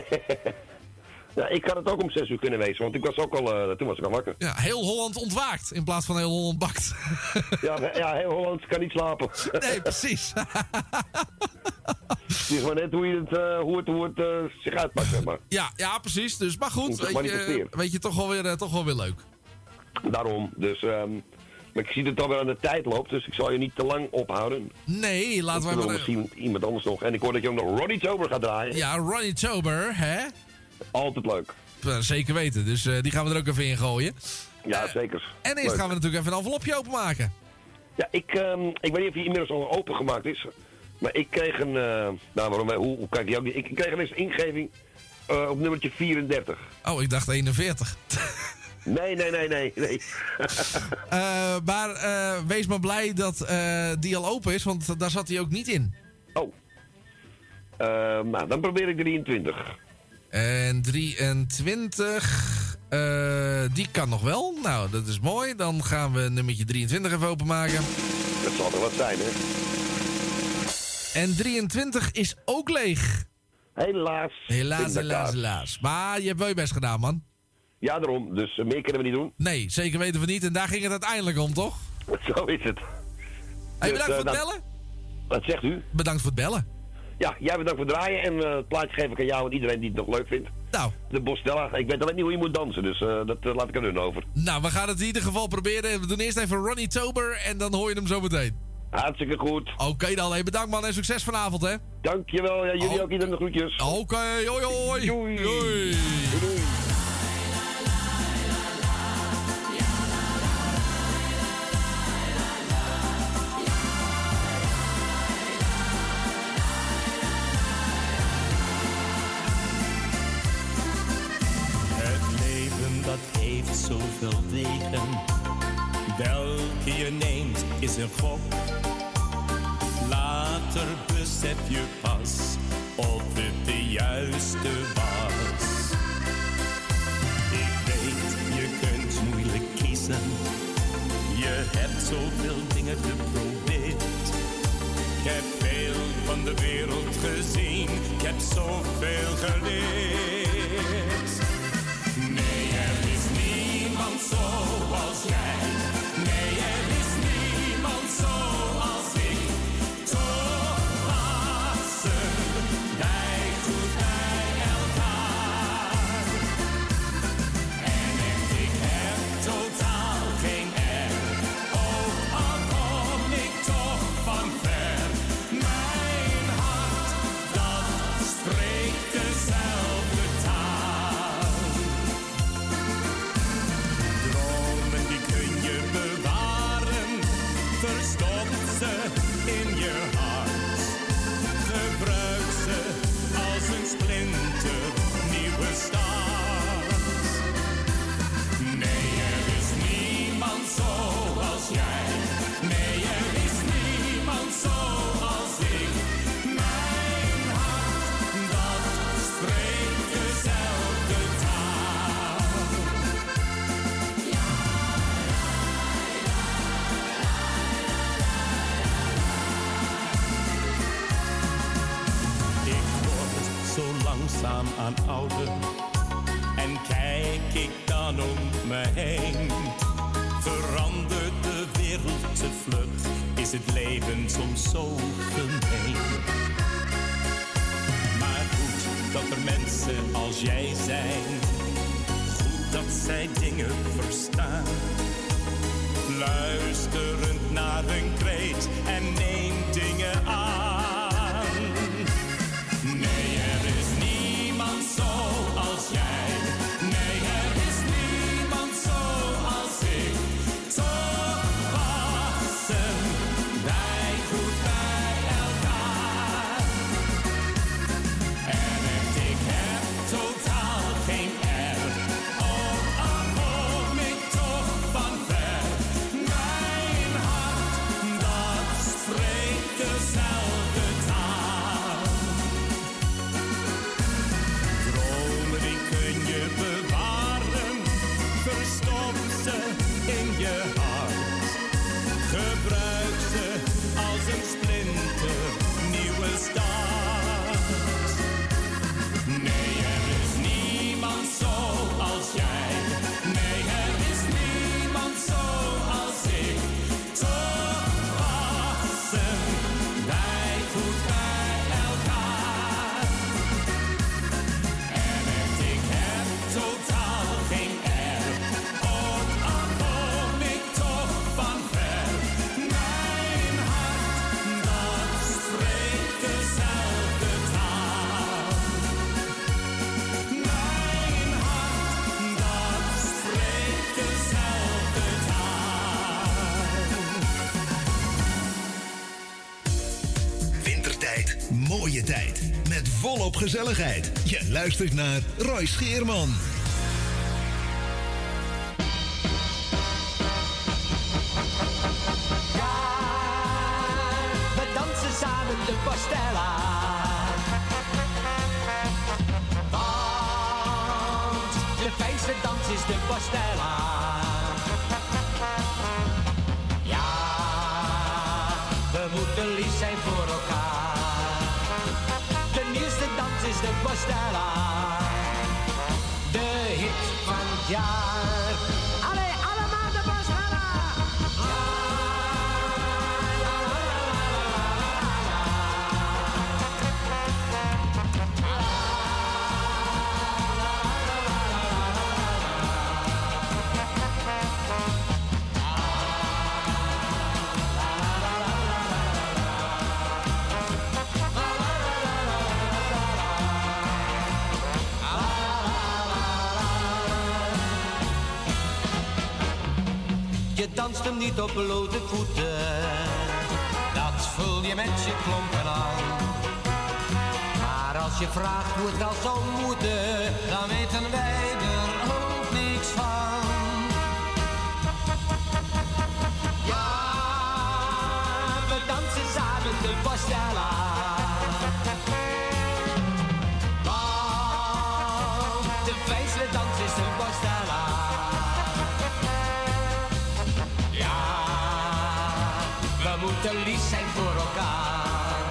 Ja, ik had het ook om zes uur kunnen wezen, want ik was ook al, eh, toen was ik al wakker.
ja, heel Holland ontwaakt. In plaats van heel Holland bakt. [LAUGHS]
Ja, ja heel Holland kan niet slapen.
Nee, precies. [LAUGHS] [LAUGHS]
Het is maar net hoe, je het, eh, hoe het, hoe het eh, zich uitpakt, zeg maar.
ja, ja, precies. Dus, maar goed. Weet je, weet je toch, wel weer, toch wel weer leuk.
Daarom, dus... ehm, maar ik zie dat het alweer aan de tijd loopt, dus ik zal je niet te lang ophouden.
Nee, laten
wil
maar...
misschien iemand anders nog. En ik hoor dat je ook nog Ronnie Tober gaat draaien.
Ja, Ronnie Tober, hè?
Altijd leuk.
Eh, Zeker weten, dus eh, die gaan we er ook even in gooien.
Ja, zeker.
En eerst
Leuk.
gaan we natuurlijk even een envelopje openmaken.
Ja, ik, ehm, ik weet niet of die inmiddels al opengemaakt is. Maar ik kreeg een... eh, nou, waarom, hoe, hoe kijk je ook niet? Ik, ik kreeg een ingeving eh, op nummertje 34.
Oh, ik dacht 41. [LAUGHS]
Nee, nee, nee, nee. nee. [LAUGHS]
Eh, maar eh, wees maar blij dat eh, die al open is, want daar zat hij ook niet in.
Oh. Eh, nou, dan probeer ik 23.
En 23, eh, die kan nog wel. Nou, dat is mooi. Dan gaan we nummertje 23 even openmaken.
Dat zal er wat zijn, hè?
En 23 is ook leeg.
Helaas.
Helaas, helaas, helaas. Maar je hebt wel je best gedaan, man.
Ja, daarom. Dus eh, meer kunnen we niet doen.
Nee, zeker weten we niet. En daar ging het uiteindelijk om, toch? [LAUGHS]
Zo is het.
Hey,
Dus,
bedankt
eh,
voor het bellen.
Wat zegt u?
Bedankt voor het bellen.
Ja, jij bedankt voor het draaien. En eh, het plaatje geef ik aan jou en iedereen die het nog leuk vindt.
Nou.
De Bostella. Ik weet alleen niet hoe je moet dansen, dus eh, dat eh, laat ik aan hun over.
Nou, we gaan het in ieder geval proberen. We doen eerst even Ronnie Tober en dan hoor je hem zo meteen.
Hartstikke goed.
Oké dan, hey, bedankt man en succes vanavond hè.
Dankjewel, ja, jullie ook iedereen de groetjes.
Oké, hoi hoi.
Doei.
Doei.
Doei.
Later besef je pas of het de juiste was. Ik weet, je kunt moeilijk kiezen. Je hebt zoveel dingen geprobeerd. Ik heb veel van de wereld gezien. Ik heb zoveel geleerd. Nee, er is niemand zoals jij. Aan ouder. En kijk ik dan om me heen. Verandert de wereld te vlug. Is het leven soms zo gemeen. Maar goed dat er mensen als jij zijn. Goed dat zij dingen verstaan. Luisterend naar hun kreet en neem dingen aan.
Volop gezelligheid. Je luistert naar Roy Scheerman.
Je danst hem niet op blote voeten, dat voel je met je klompen aan. Maar als je vraagt hoe het wel zou moeten, dan weten wij er ook niks van. Moeten lief zijn voor elkaar.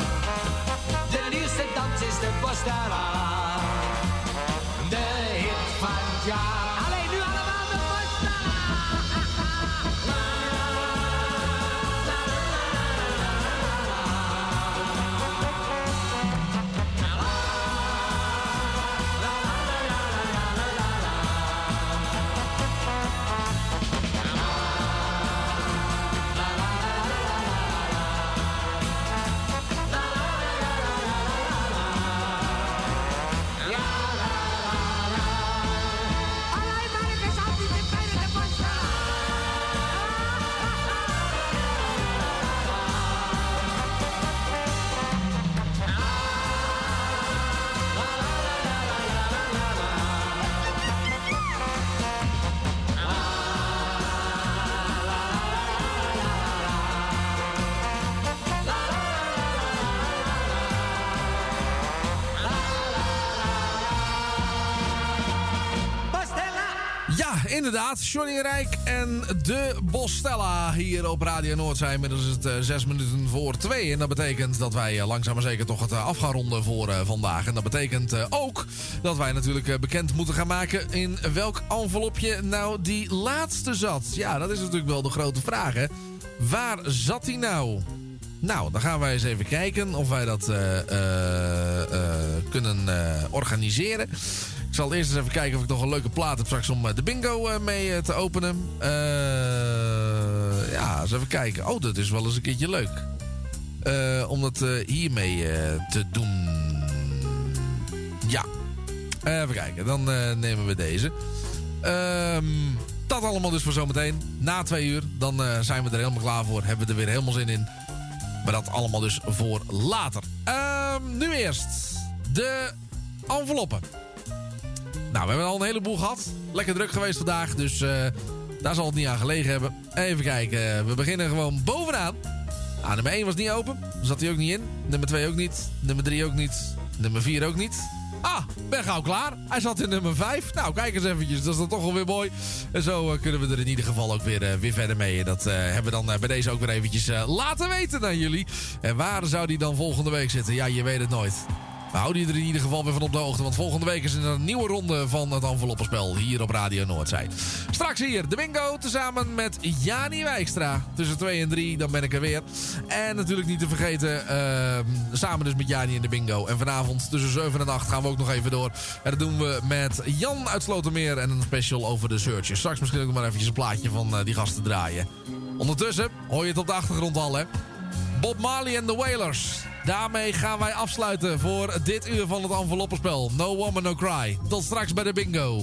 De liefste dans is de Bostella. De hit van jaar.
Inderdaad. Johnny Rijk en de Bostella hier op Radio Noord zijn. Inmiddels is het eh, zes minuten voor twee. En dat betekent dat wij eh, langzaam maar zeker toch het eh, af gaan ronden voor vandaag. En dat betekent ook dat wij natuurlijk bekend moeten gaan maken... in welk envelopje nou die laatste zat. Ja, dat is natuurlijk wel de grote vraag, hè. Waar zat hij nou? Nou, dan gaan wij eens even kijken of wij dat kunnen organiseren. Zal eerst eens even kijken of ik nog een leuke plaat heb straks om eh, de bingo eh, mee eh, te openen. Ja, eens even kijken. Oh, dat is wel eens een keertje leuk. Om dat hiermee te doen. Ja. even kijken, dan nemen we deze. Ehm, dat allemaal dus voor zometeen. Na twee uur, dan zijn we er helemaal klaar voor. Hebben we er weer helemaal zin in. Maar dat allemaal dus voor later. Ehm, nu eerst de enveloppen. Nou, we hebben al een heleboel gehad. Lekker druk geweest vandaag, dus eh, daar zal het niet aan gelegen hebben. Even kijken, we beginnen gewoon bovenaan. Ah, nummer 1 was niet open, zat hij ook niet in. Nummer 2 ook niet, nummer 3 ook niet, nummer 4 ook niet. Ah, ben gauw klaar. Hij zat in nummer 5. Nou, kijk eens eventjes. Dat is dan toch wel weer mooi. En zo eh, kunnen we er in ieder geval ook weer, eh, weer verder mee. En dat eh, hebben we dan eh, bij deze ook weer eventjes eh, laten weten aan jullie. En waar zou die dan volgende week zitten? Ja, je weet het nooit. We houden je er in ieder geval weer van op de hoogte. Want volgende week is er een nieuwe ronde van het enveloppenspel hier op Radio Noordzij. Straks hier de bingo tezamen met Jani Wijkstra. Tussen 2 en 3, dan ben ik er weer. En natuurlijk niet te vergeten, ehm, samen dus met Jani in de bingo. En vanavond tussen 7 en 8 gaan we ook nog even door. En dat doen we met Jan uit Slotermeer en een special over de searches. Straks misschien ook maar eventjes een plaatje van eh, die gasten draaien. Ondertussen hoor je het op de achtergrond al, hè. Bob Marley en de Wailers. Daarmee gaan wij afsluiten voor dit uur van het enveloppenspel. No Woman No Cry. Tot straks bij de bingo.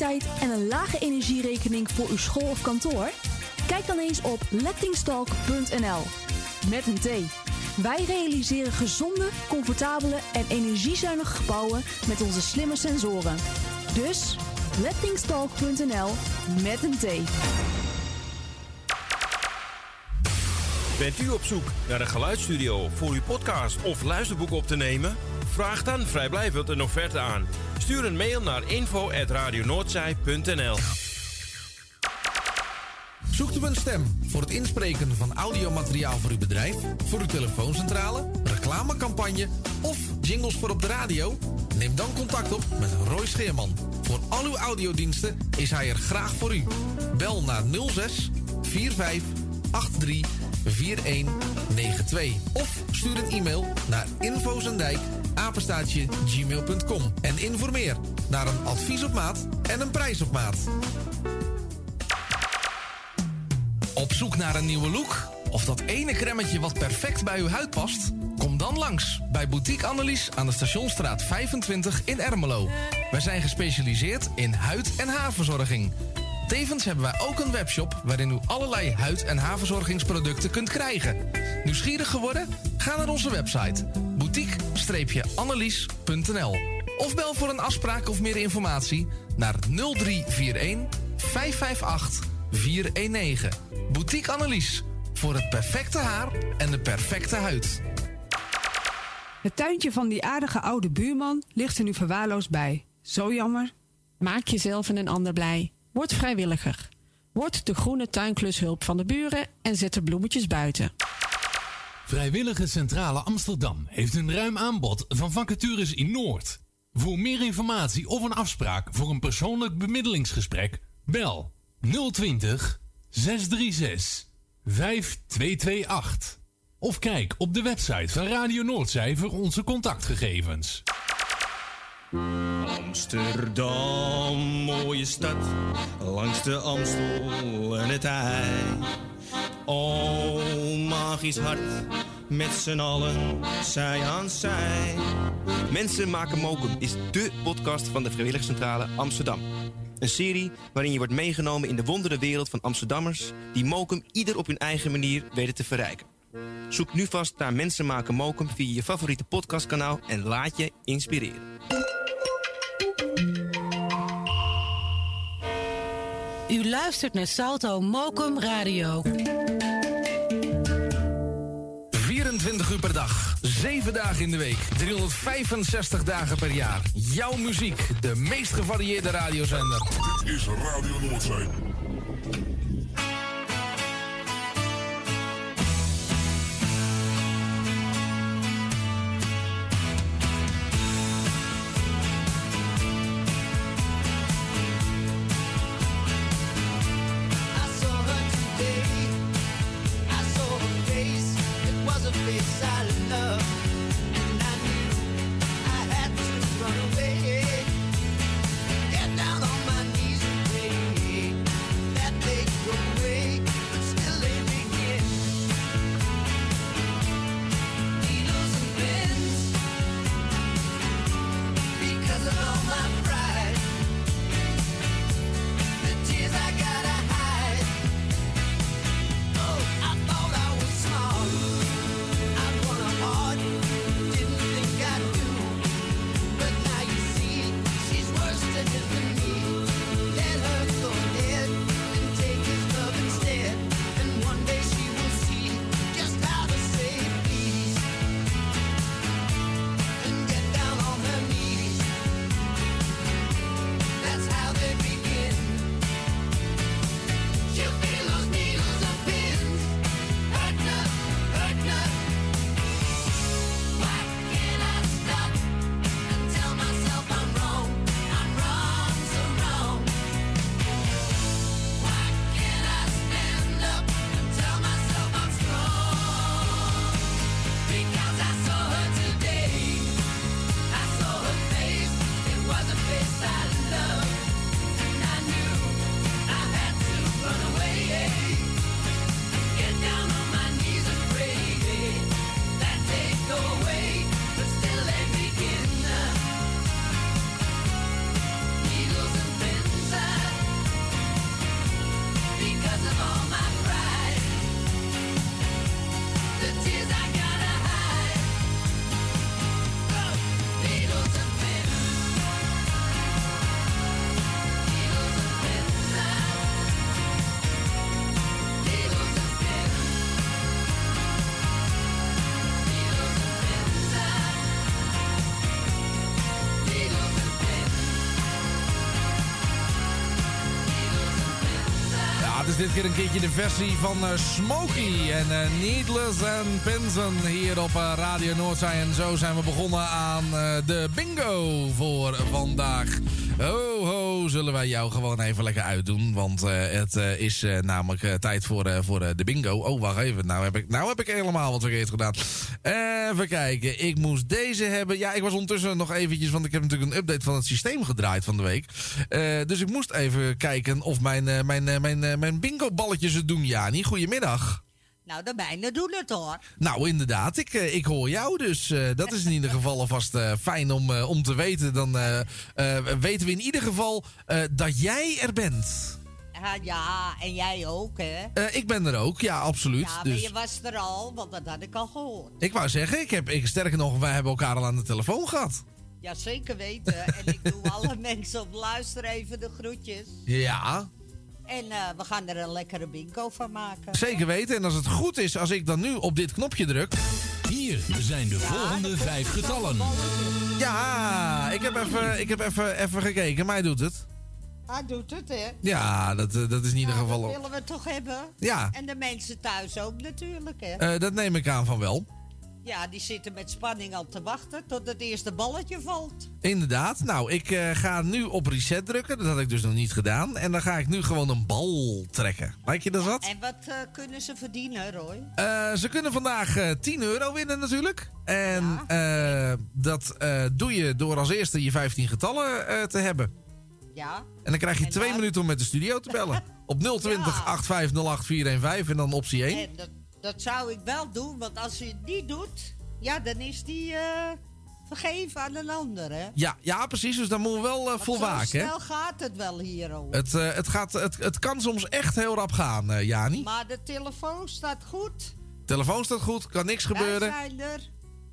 En een lage energierekening voor uw school of kantoor? Kijk dan eens op lettingstalk.nl met een T. Wij realiseren gezonde, comfortabele en energiezuinige gebouwen met onze slimme sensoren. Dus lettingstalk.nl met een T.
Bent u op zoek naar een geluidsstudio voor uw podcast of luisterboek op te nemen? Vraag dan vrijblijvend een offerte aan. Stuur een mail naar info.radionoordzij.nl
Zoekt u een stem voor het inspreken van audiomateriaal voor uw bedrijf, voor uw telefooncentrale, reclamecampagne of jingles voor op de radio? Neem dan contact op met Roy Scheerman. Voor al uw audiodiensten is hij er graag voor u. Bel naar 06 45 83 4192 of stuur een e-mail naar infozendijk apenstaatje gmail.com en informeer naar een advies op maat en een prijs op maat. Op zoek naar een nieuwe look? Of dat ene kremmetje wat perfect bij uw huid past? Kom dan langs bij Boutique Annelies aan de Stationstraat 25 in Ermelo. Wij zijn gespecialiseerd in huid- en haarverzorging. Tevens hebben wij ook een webshop waarin u allerlei huid- en haarverzorgingsproducten kunt krijgen. Nieuwsgierig geworden? Ga naar onze website boutique-annelies.nl of bel voor een afspraak of meer informatie naar 0341 558 419. Boutique Annelies. Voor het perfecte haar en de perfecte huid.
Het tuintje van die aardige oude buurman ligt er nu verwaarloosd bij. Zo jammer.
Maak jezelf en een ander blij. Word vrijwilliger. Word de groene tuinklushulp van de buren en zet de bloemetjes buiten.
Vrijwillige Centrale Amsterdam heeft een ruim aanbod van vacatures in Noord. Voor meer informatie of een afspraak voor een persoonlijk bemiddelingsgesprek, bel 020 636 5228. Of kijk op de website van Radio Noordzij voor onze contactgegevens.
Amsterdam, mooie stad, langs de Amstel en het IJ. O, magisch hart, met z'n allen, zij aan zij.
Mensen maken mokum is dé podcast van de Vrijwilligcentrale Amsterdam. Een serie waarin je wordt meegenomen in de wondere wereld van Amsterdammers... die mokum ieder op hun eigen manier weten te verrijken. Zoek nu vast naar Mensen maken mokum via je favoriete podcastkanaal... en laat je inspireren.
U luistert naar Salto Mokum Radio.
24 uur per dag, 7 dagen in de week, 365 dagen per jaar. Jouw muziek, de meest gevarieerde radiozender.
Dit is Radio Noordzee.
Dit keer een keertje de versie van eh, Smokey en eh, Needless and Pinson hier op eh, Radio Noordzee. En zo zijn we begonnen aan de bingo voor vandaag. Ho ho, zullen wij jou gewoon even lekker uitdoen. Want het is namelijk tijd voor, voor de bingo. Oh, wacht even. Nou heb, ik, nou heb ik helemaal wat verkeerd gedaan. Even kijken. Ik moest deze hebben. Ja, ik was ondertussen nog eventjes... Want ik heb natuurlijk een update van het systeem gedraaid van de week. Eh, dus ik moest even kijken of mijn, eh, mijn, eh, mijn, mijn bingo balletjes het doen. Jani, goedemiddag.
Nou, de mijne doen het hoor.
Nou, inderdaad. Ik, ik hoor jou dus. dat is in ieder geval alvast fijn om, om te weten. Dan weten we in ieder geval dat jij er bent.
Ja, ja, en jij ook, hè?
Eh, ik ben er ook, ja, absoluut.
Ja, maar
dus
je was er al, want dat had ik al gehoord.
ik wou zeggen, ik heb, ik, sterker nog, wij hebben elkaar al aan de telefoon gehad.
Ja, zeker weten. [LAUGHS] en ik doe alle mensen op luister even de groetjes.
Ja,
En eh, we gaan er een lekkere bingo van maken.
zeker weten. En als het goed is, als ik dan nu op dit knopje druk.
Hier zijn de volgende vijf getallen.
Ja, ik heb even, ik heb even, even gekeken, maar hij doet het.
Hij doet het, hè?
Ja, dat, eh, dat is in ieder
Dat
geval...
willen we toch hebben?
Ja.
En de mensen thuis ook natuurlijk, hè?
Eh, dat neem ik aan van wel.
Ja, die zitten met spanning al te wachten tot het eerste balletje valt.
Inderdaad. Nou, ik eh, ga nu op reset drukken. Dat had ik dus nog niet gedaan. En dan ga ik nu gewoon een bal trekken. Lijkt je dat wat?
En wat kunnen ze verdienen, Roy?
Ze kunnen vandaag eh 10 euro winnen natuurlijk. En dat doe je door als eerste je 15 getallen te hebben.
Ja?
En dan krijg je
En
twee
dan-
minuten om met de studio te bellen. [LAUGHS] Op 020 8508 415 en dan optie 1.
En dat, dat zou ik wel doen, want als je het niet doet, ja, dan is die eh, vergeven aan een ander, hè?
Ja, ja, precies. Dus daar moeten we wel eh,
Want
voor
zo
waken. hè.
snel gaat het wel hier, hoor.
Het, eh, het, gaat, het, het kan soms echt heel rap gaan, eh, Jani.
Maar de telefoon staat goed.
Telefoon staat goed, kan niks gebeuren.
Zijn er.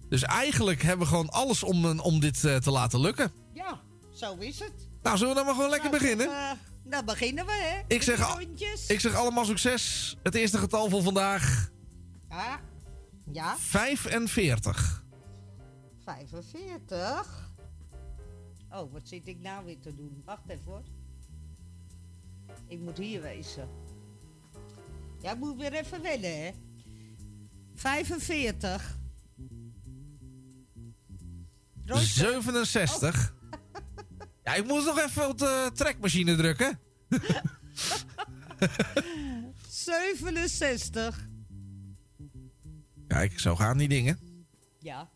Dus eigenlijk hebben we gewoon alles om, om dit eh, te laten lukken.
Ja, zo is het.
Nou, zullen we dan maar gewoon lekker
Nou,
beginnen?
eh, dan beginnen we, hè?
Ik zeg, al- ik zeg allemaal succes. Het eerste getal voor vandaag,
Ja. Ja,
45.
45. Oh, wat zit ik nou weer te doen? Wacht even hoor. Ik moet hier wezen. Ja, ik moet weer even wennen, hè? 45. Roy,
67. Ja, ik moest nog even op de trekmachine drukken.
67.
Kijk, zo gaan die dingen.
Ja.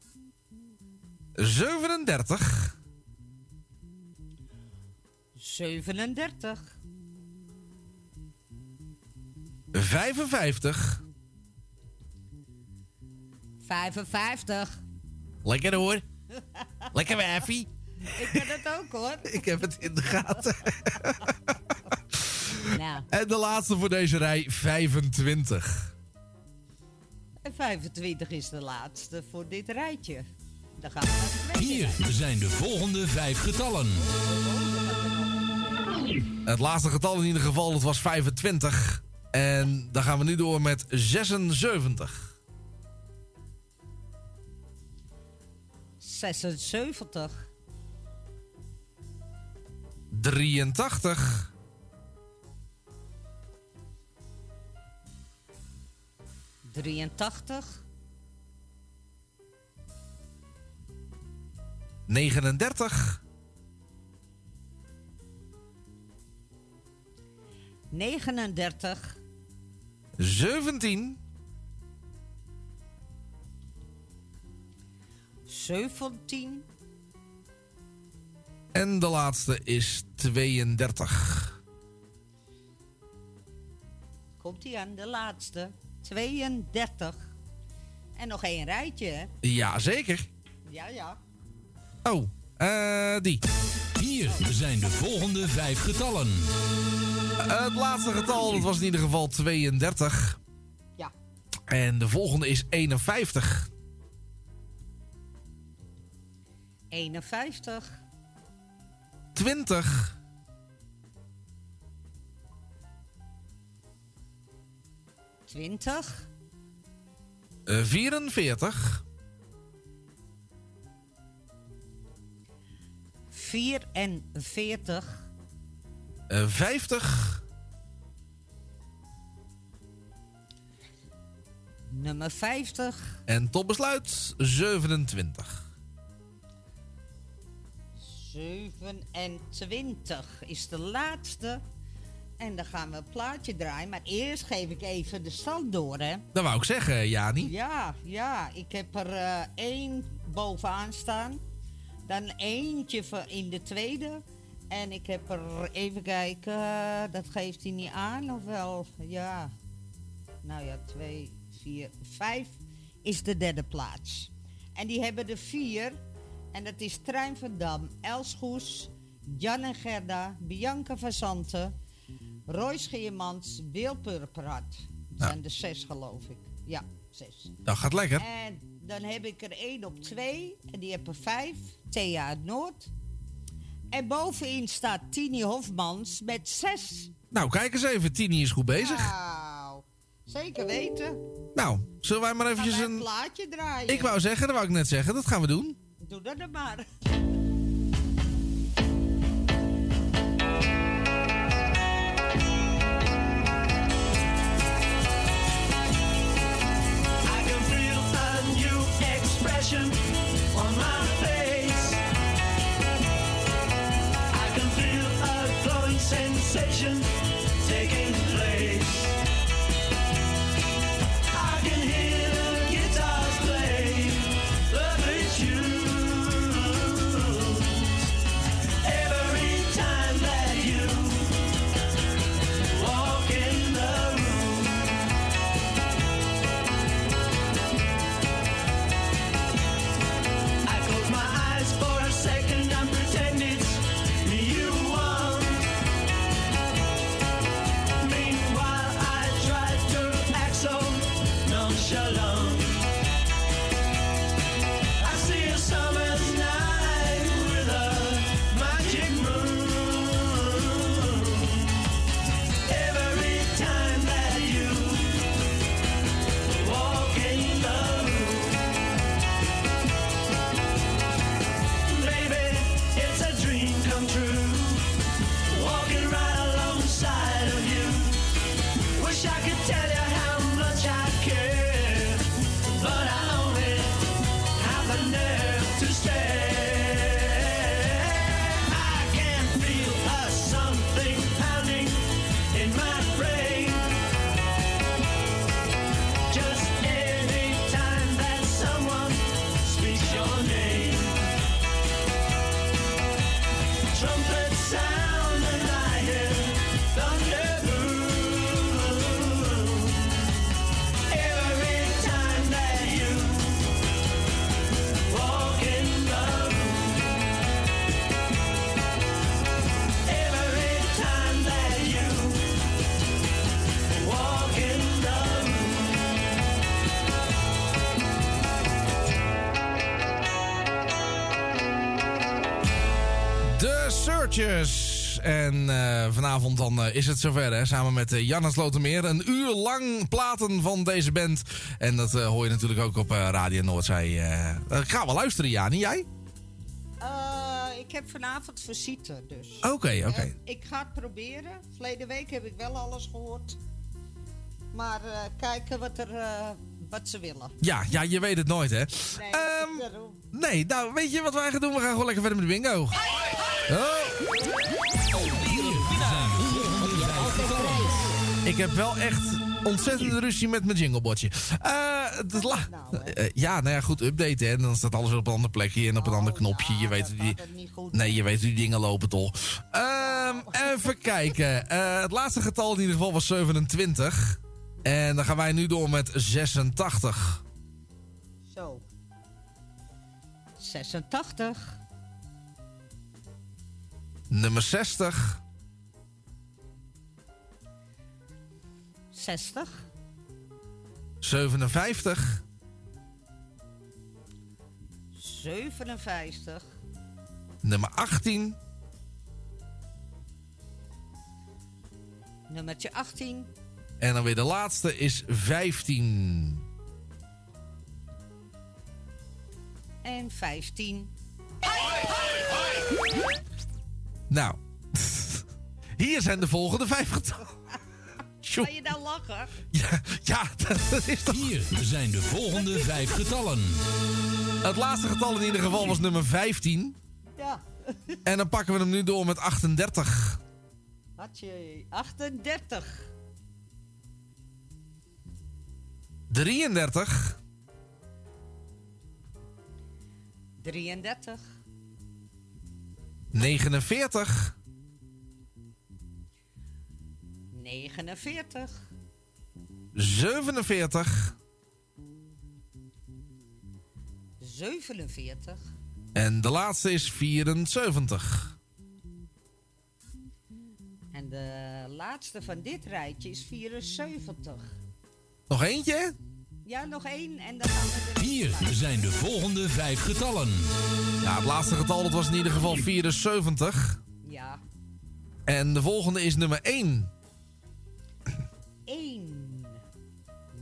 37.
37.
55.
55.
Lekker hoor. Lekker wijfie.
Ik ken het ook hoor. [LAUGHS]
Ik heb het in de gaten. [LAUGHS]
Nou,
En de laatste voor deze rij, 25.
en 25 is de laatste voor dit rijtje. Dan gaan we naar de tweede.
Hier zijn de volgende vijf getallen.
Het laatste getal in ieder geval, dat was 25. En dan gaan we nu door met 76.
76.
83.
83.
39.
39.
17.
17.
En de laatste is 32.
Komt hij aan de laatste. 32. En nog één rijtje, hè?
Ja, zeker.
Ja, ja.
Oh, eh, die.
Hier zijn de volgende vijf getallen.
Het laatste getal, dat was in ieder geval 32.
Ja.
En de volgende is 51.
51.
20.
Twintig.
Uh, 44.
44.
Uh, 50.
Nummer 50.
En tot besluit 27.
27 is de laatste. En dan gaan we een plaatje draaien. Maar eerst geef ik even de stand door, hè.
Dat wou ik zeggen, Jani.
Ja, ja. Ik heb er één bovenaan staan. Dan eentje in de tweede. En ik heb er, even kijken, eh, dat geeft hij niet aan, of wel? Ja. Nou ja, twee, vier, vijf is de derde plaats. En die hebben er vier. En dat is Trein van Dam, Els Goes, Jan en Gerda, Bianca van Zanten, Roy Scheermans, Wil. Dat zijn er zes, geloof ik. Ja, zes.
Dat gaat lekker.
En dan heb ik er één op twee. En die heb er vijf. Thea uit Noord. En bovenin staat Tini Hofmans met zes.
Nou, kijk eens even. Tini is goed bezig.
Nou, zeker weten.
Nou, zullen wij maar eventjes een
plaatje draaien.
Ik wou zeggen, dat wou ik net zeggen. Dat gaan we doen.
Doe dat dan.
I can feel a new expression
Searchers. En eh, vanavond dan eh, is het zover, hè? Samen met uh, Janne Slotermeer. Een uur lang platen van deze band. En dat eh, hoor je natuurlijk ook op eh, Radio Noordzee. eh. Eh, ga wel luisteren, Jani. Jij?
Eh, ik heb vanavond visite, dus.
Oké, oké.
Eh, ik ga het proberen. Verleden week heb ik wel alles gehoord. Maar eh, kijken wat, er, eh, wat ze willen.
Ja, ja, je weet het nooit, hè?
Nee,
Ehm. Nee, nou, weet je wat wij gaan doen? We gaan gewoon lekker verder met de bingo. Oh. Ik heb wel echt ontzettende ruzie met mijn jinglebordje. Eh, het la- Eh, ja, nou ja, goed, updaten. hè. En dan staat alles weer op een ander plekje en op een ander knopje. je weet die... Nee, je weet hoe die dingen lopen toch. Ehm, even kijken. Eh, het laatste getal in ieder geval was 27. En dan gaan wij nu door met 86.
Zo. 86.
Nummer 60.
60.
57.
57.
Nummer 18.
Nummertje 18.
En dan weer de laatste is 15.
En 15.
Nou, [LAUGHS] hier zijn de volgende vijf getallen.
Ga je nou lachen?
Ja, dat is toch...
Hier zijn de volgende vijf getallen.
Het laatste getal in ieder geval was nummer 15.
Ja.
En dan pakken we hem nu door met 38.
Had je 38,
33.
33,
49.
49,
47.
47,
En de laatste is 74.
en de laatste van dit rijtje is 74.
Nog eentje?
Ja, nog één en dan gaan we er...
Hier zijn de volgende vijf getallen.
Ja, het laatste getal dat was in ieder geval 74.
Ja,
En de volgende is nummer 1.
1.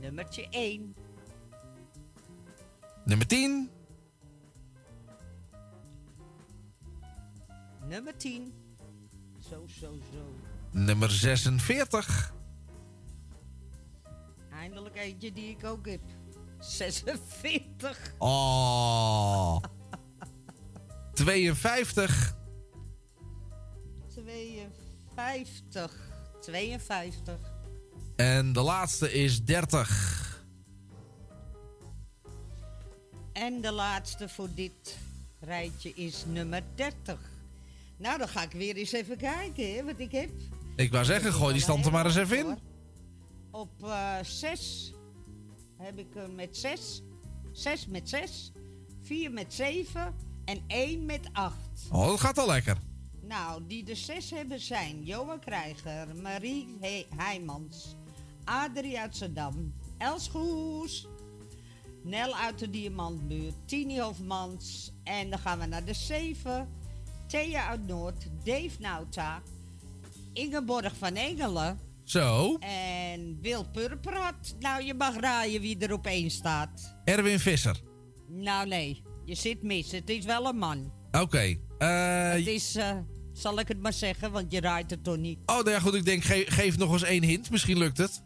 Nummertje 1.
Nummer 10.
Nummer 10. Zo, zo, zo.
Nummer 46.
Eindelijk eentje die ik ook heb. 46.
Oh. 52.
52. 52.
En de laatste is 30.
En de laatste voor dit rijtje is nummer 30. Nou, dan ga ik weer eens even kijken, hè, wat ik heb.
Ik wou zeggen, gooi die stand er maar eens even in.
Op 6 heb ik er met 6. 6 met 6. 4 met 7. En 1 met 8.
Oh, dat gaat al lekker.
Nou, die de 6 hebben zijn Johan Krijger, Marie He Heijmans, Adrie uit Zedam, Els Goes, Nel uit de Diamantbuurt, Tini Hofmans. En dan gaan we naar de 7. Thea uit Noord, Dave Nauta, Ingeborg van Engelen.
Zo.
En Wil Purperhat. Nou, je mag raaien wie er op één staat.
Erwin Visser.
Nou, nee. Je zit mis. Het is wel een man.
Oké. eh,
het is, eh, zal ik het maar zeggen, want je raait het toch niet.
oh, nou ja, goed. Ik denk, ge- geef nog eens één hint. Misschien lukt het.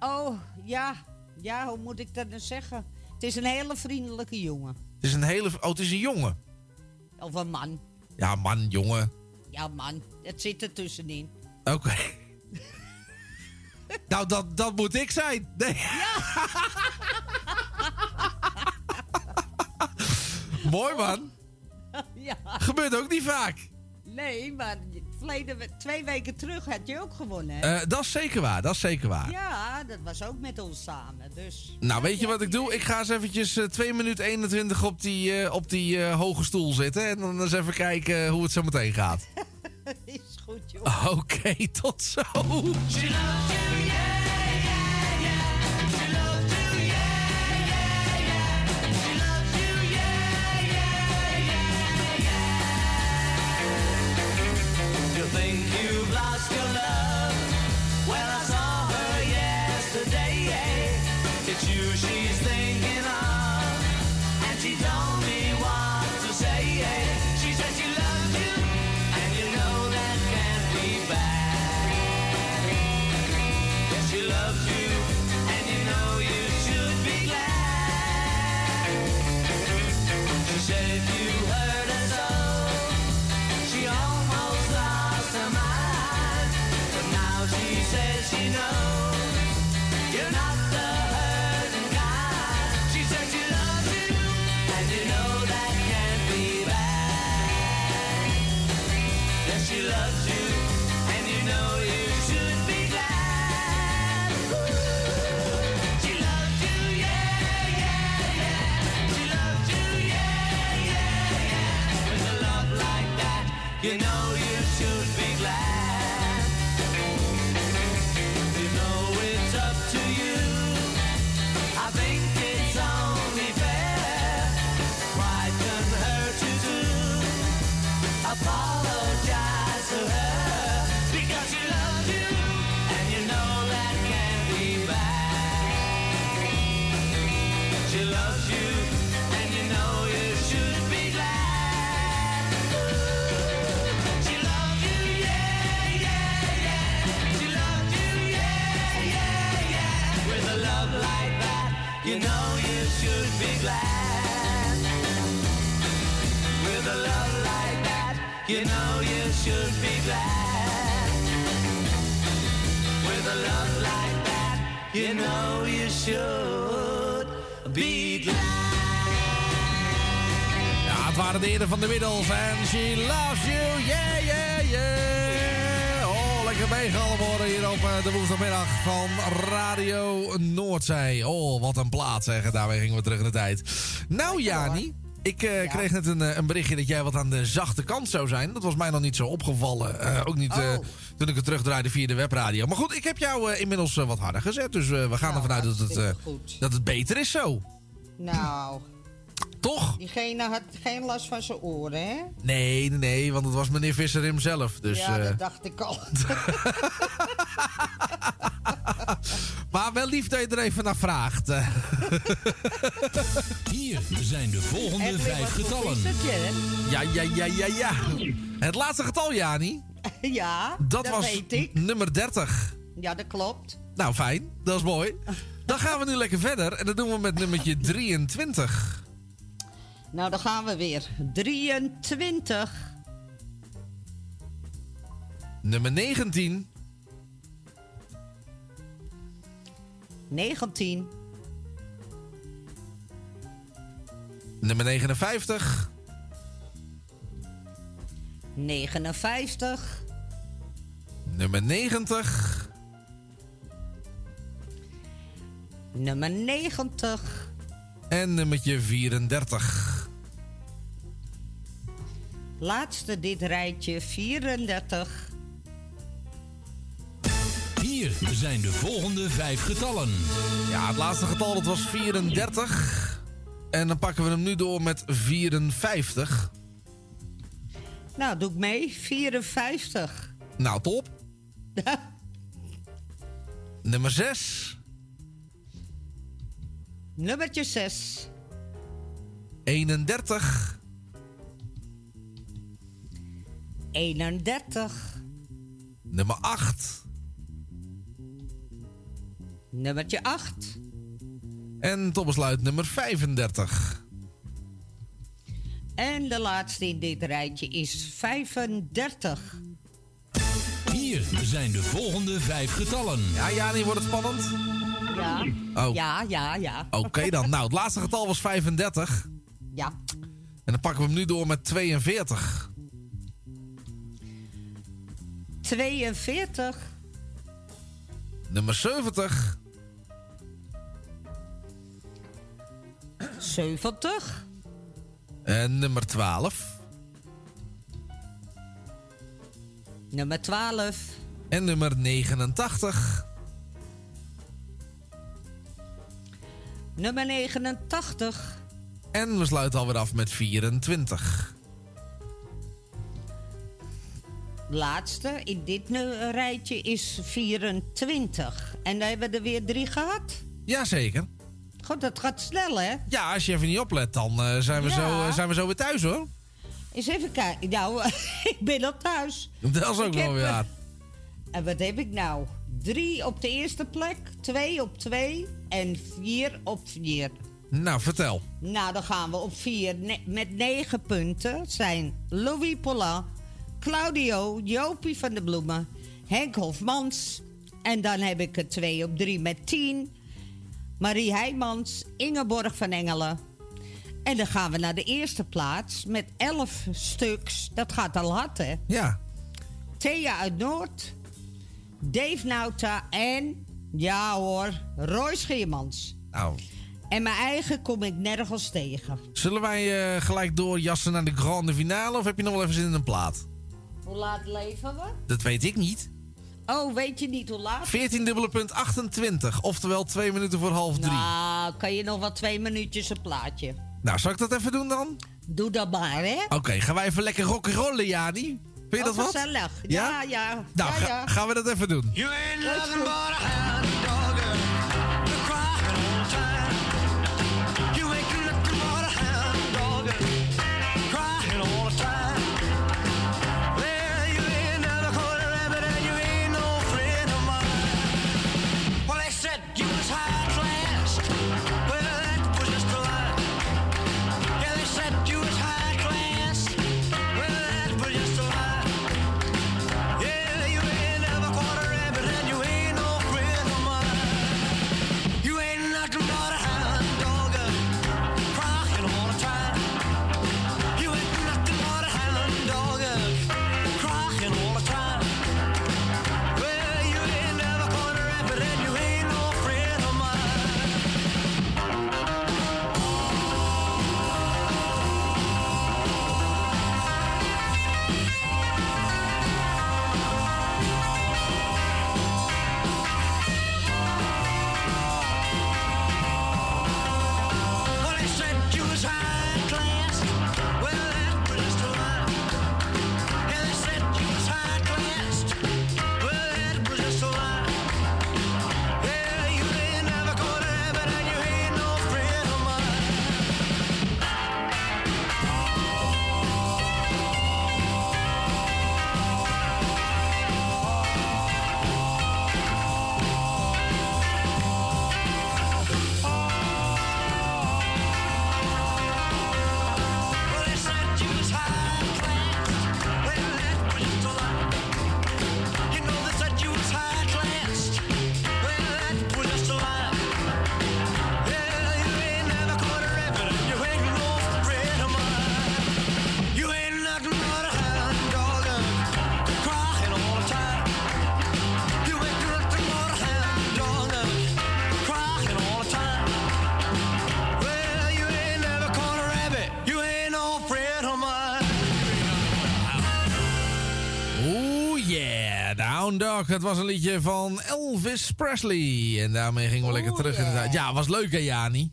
Oh, ja. Ja, hoe moet ik dat nou zeggen? Het is een hele vriendelijke jongen.
Het is een hele... Oh, het is een jongen.
Of een man.
Ja, man, jongen.
Ja, man. Het zit er tussenin.
Oké. [LAUGHS] nou, dat, dat moet ik zijn. Nee. [LAUGHS] Mooi, man.
ja.
Gebeurt ook niet vaak.
Nee, maar verleden, we- twee weken terug had je ook gewonnen, hè?
Eh, dat is zeker waar. Dat is zeker waar.
Ja, dat was ook met ons samen. Dus.
Nou, weet je wat ik doe? Ik ga eens eventjes eh, 2 minuten 21 op die, eh, op die eh, hoge stoel zitten. En dan eens even kijken hoe het zo meteen gaat. [LAUGHS] Oké, tot zo. Woensdagmiddag van Radio Noordzee. Oh, wat een plaat zeggen, daarmee gingen we terug in de tijd. Nou, Jani, ik eh, kreeg net een, eh, een berichtje dat jij wat aan de zachte kant zou zijn. Dat was mij nog niet zo opgevallen. Eh, ook niet eh, toen ik het terugdraaide via de webradio. Maar goed, ik heb jou inmiddels wat harder gezet. Dus we gaan ervan uit dat het, dat het beter is zo.
Nou.
Toch?
Diegene had geen last van zijn oren, hè?
Nee, nee, nee, want het was meneer Visser hemzelf. Dus,
ja,
eh,
dat dacht ik al. [LAUGHS]
maar wel lief dat je er even naar vraagt. eh. [LAUGHS]
Hier zijn de volgende vijf getallen.
Ja, ja, ja, ja, ja. Het laatste getal, Jani. [LAUGHS]
ja,
Dat,
dat
was
weet ik.
nummer 30.
Ja, dat klopt.
Nou, fijn. Dat is mooi. Dan gaan we nu lekker verder. En dat doen we met nummertje 23.
Nou, dan gaan we weer. 23.
Nummer 19.
19.
Nummer 59.
59.
Nummer 90.
Nummer 90.
En nummertje 34.
Laatste dit rijtje 34.
Hier zijn de volgende vijf getallen.
Ja, het laatste getal dat was 34. En dan pakken we hem nu door met 54.
Nou, doe ik mee. 54.
Nou, top. [LAUGHS] Nummer 6.
Nummertje 6.
31.
31.
Nummer 8.
Nummertje 8.
En tot besluit nummer 35.
En de laatste in dit rijtje is 35.
Hier zijn de volgende vijf getallen.
Ja, Jani, wordt het spannend?
Ja.
Oh.
Ja, ja, ja.
Oké dan. Nou, het laatste getal was 35.
Ja.
En dan pakken we hem nu door met 42.
42.
Nummer 70.
70.
En nummer 12.
Nummer 12.
En nummer 89.
Nummer 89.
En we sluiten alweer af met 24.
Laatste in dit rijtje is 24. En dan hebben we er weer drie gehad.
Jazeker.
Goed, dat gaat snel, hè?
Ja, als je even niet oplet, dan eh, zijn, we
Ja.
zo, eh, zijn we zo weer thuis hoor.
Eens even kijken. Nou, [LAUGHS] ik ben al thuis.
Dat is ook wel weer
eh,
waar.
En wat heb ik nou? Drie op de eerste plek, twee op twee en vier op vier.
Nou, vertel.
Nou, dan gaan we op vier ne- met negen punten. Zijn Louis Pollin, Claudio, Jopie van de Bloemen, Henk Hofmans. En dan heb ik er twee op drie met tien. Marie Heijmans, Ingeborg van Engelen. En dan gaan we naar de eerste plaats met elf stuks. Dat gaat al hard, hè?
Ja.
Thea uit Noord, Dave Nauta en, ja hoor, Roy Scheermans.
Nou,
En mijn eigen kom ik nergens tegen.
zullen wij eh, gelijk doorjassen naar de grande finale of heb je nog wel even zin in een plaat?
Hoe laat leven we?
Dat weet ik niet.
Oh, weet je niet hoe laat?
14 dubbele punt 28, oftewel twee minuten voor half drie.
Nou, kan je nog wel twee minuutjes een plaatje.
Nou, zal ik dat even doen dan?
Doe dat maar, hè?
Oké, gaan wij even lekker rock'n'rollen, Jani? Vind je dat
Oh,
wat?
gezellig.
Ja?
Ja, ja.
Nou,
ja,
ga-
ja.
gaan we dat even doen.
You ain't Dog.
Het was een liedje van Elvis Presley. En daarmee gingen we lekker terug in de tijd. Ja, was leuk hè, Jani?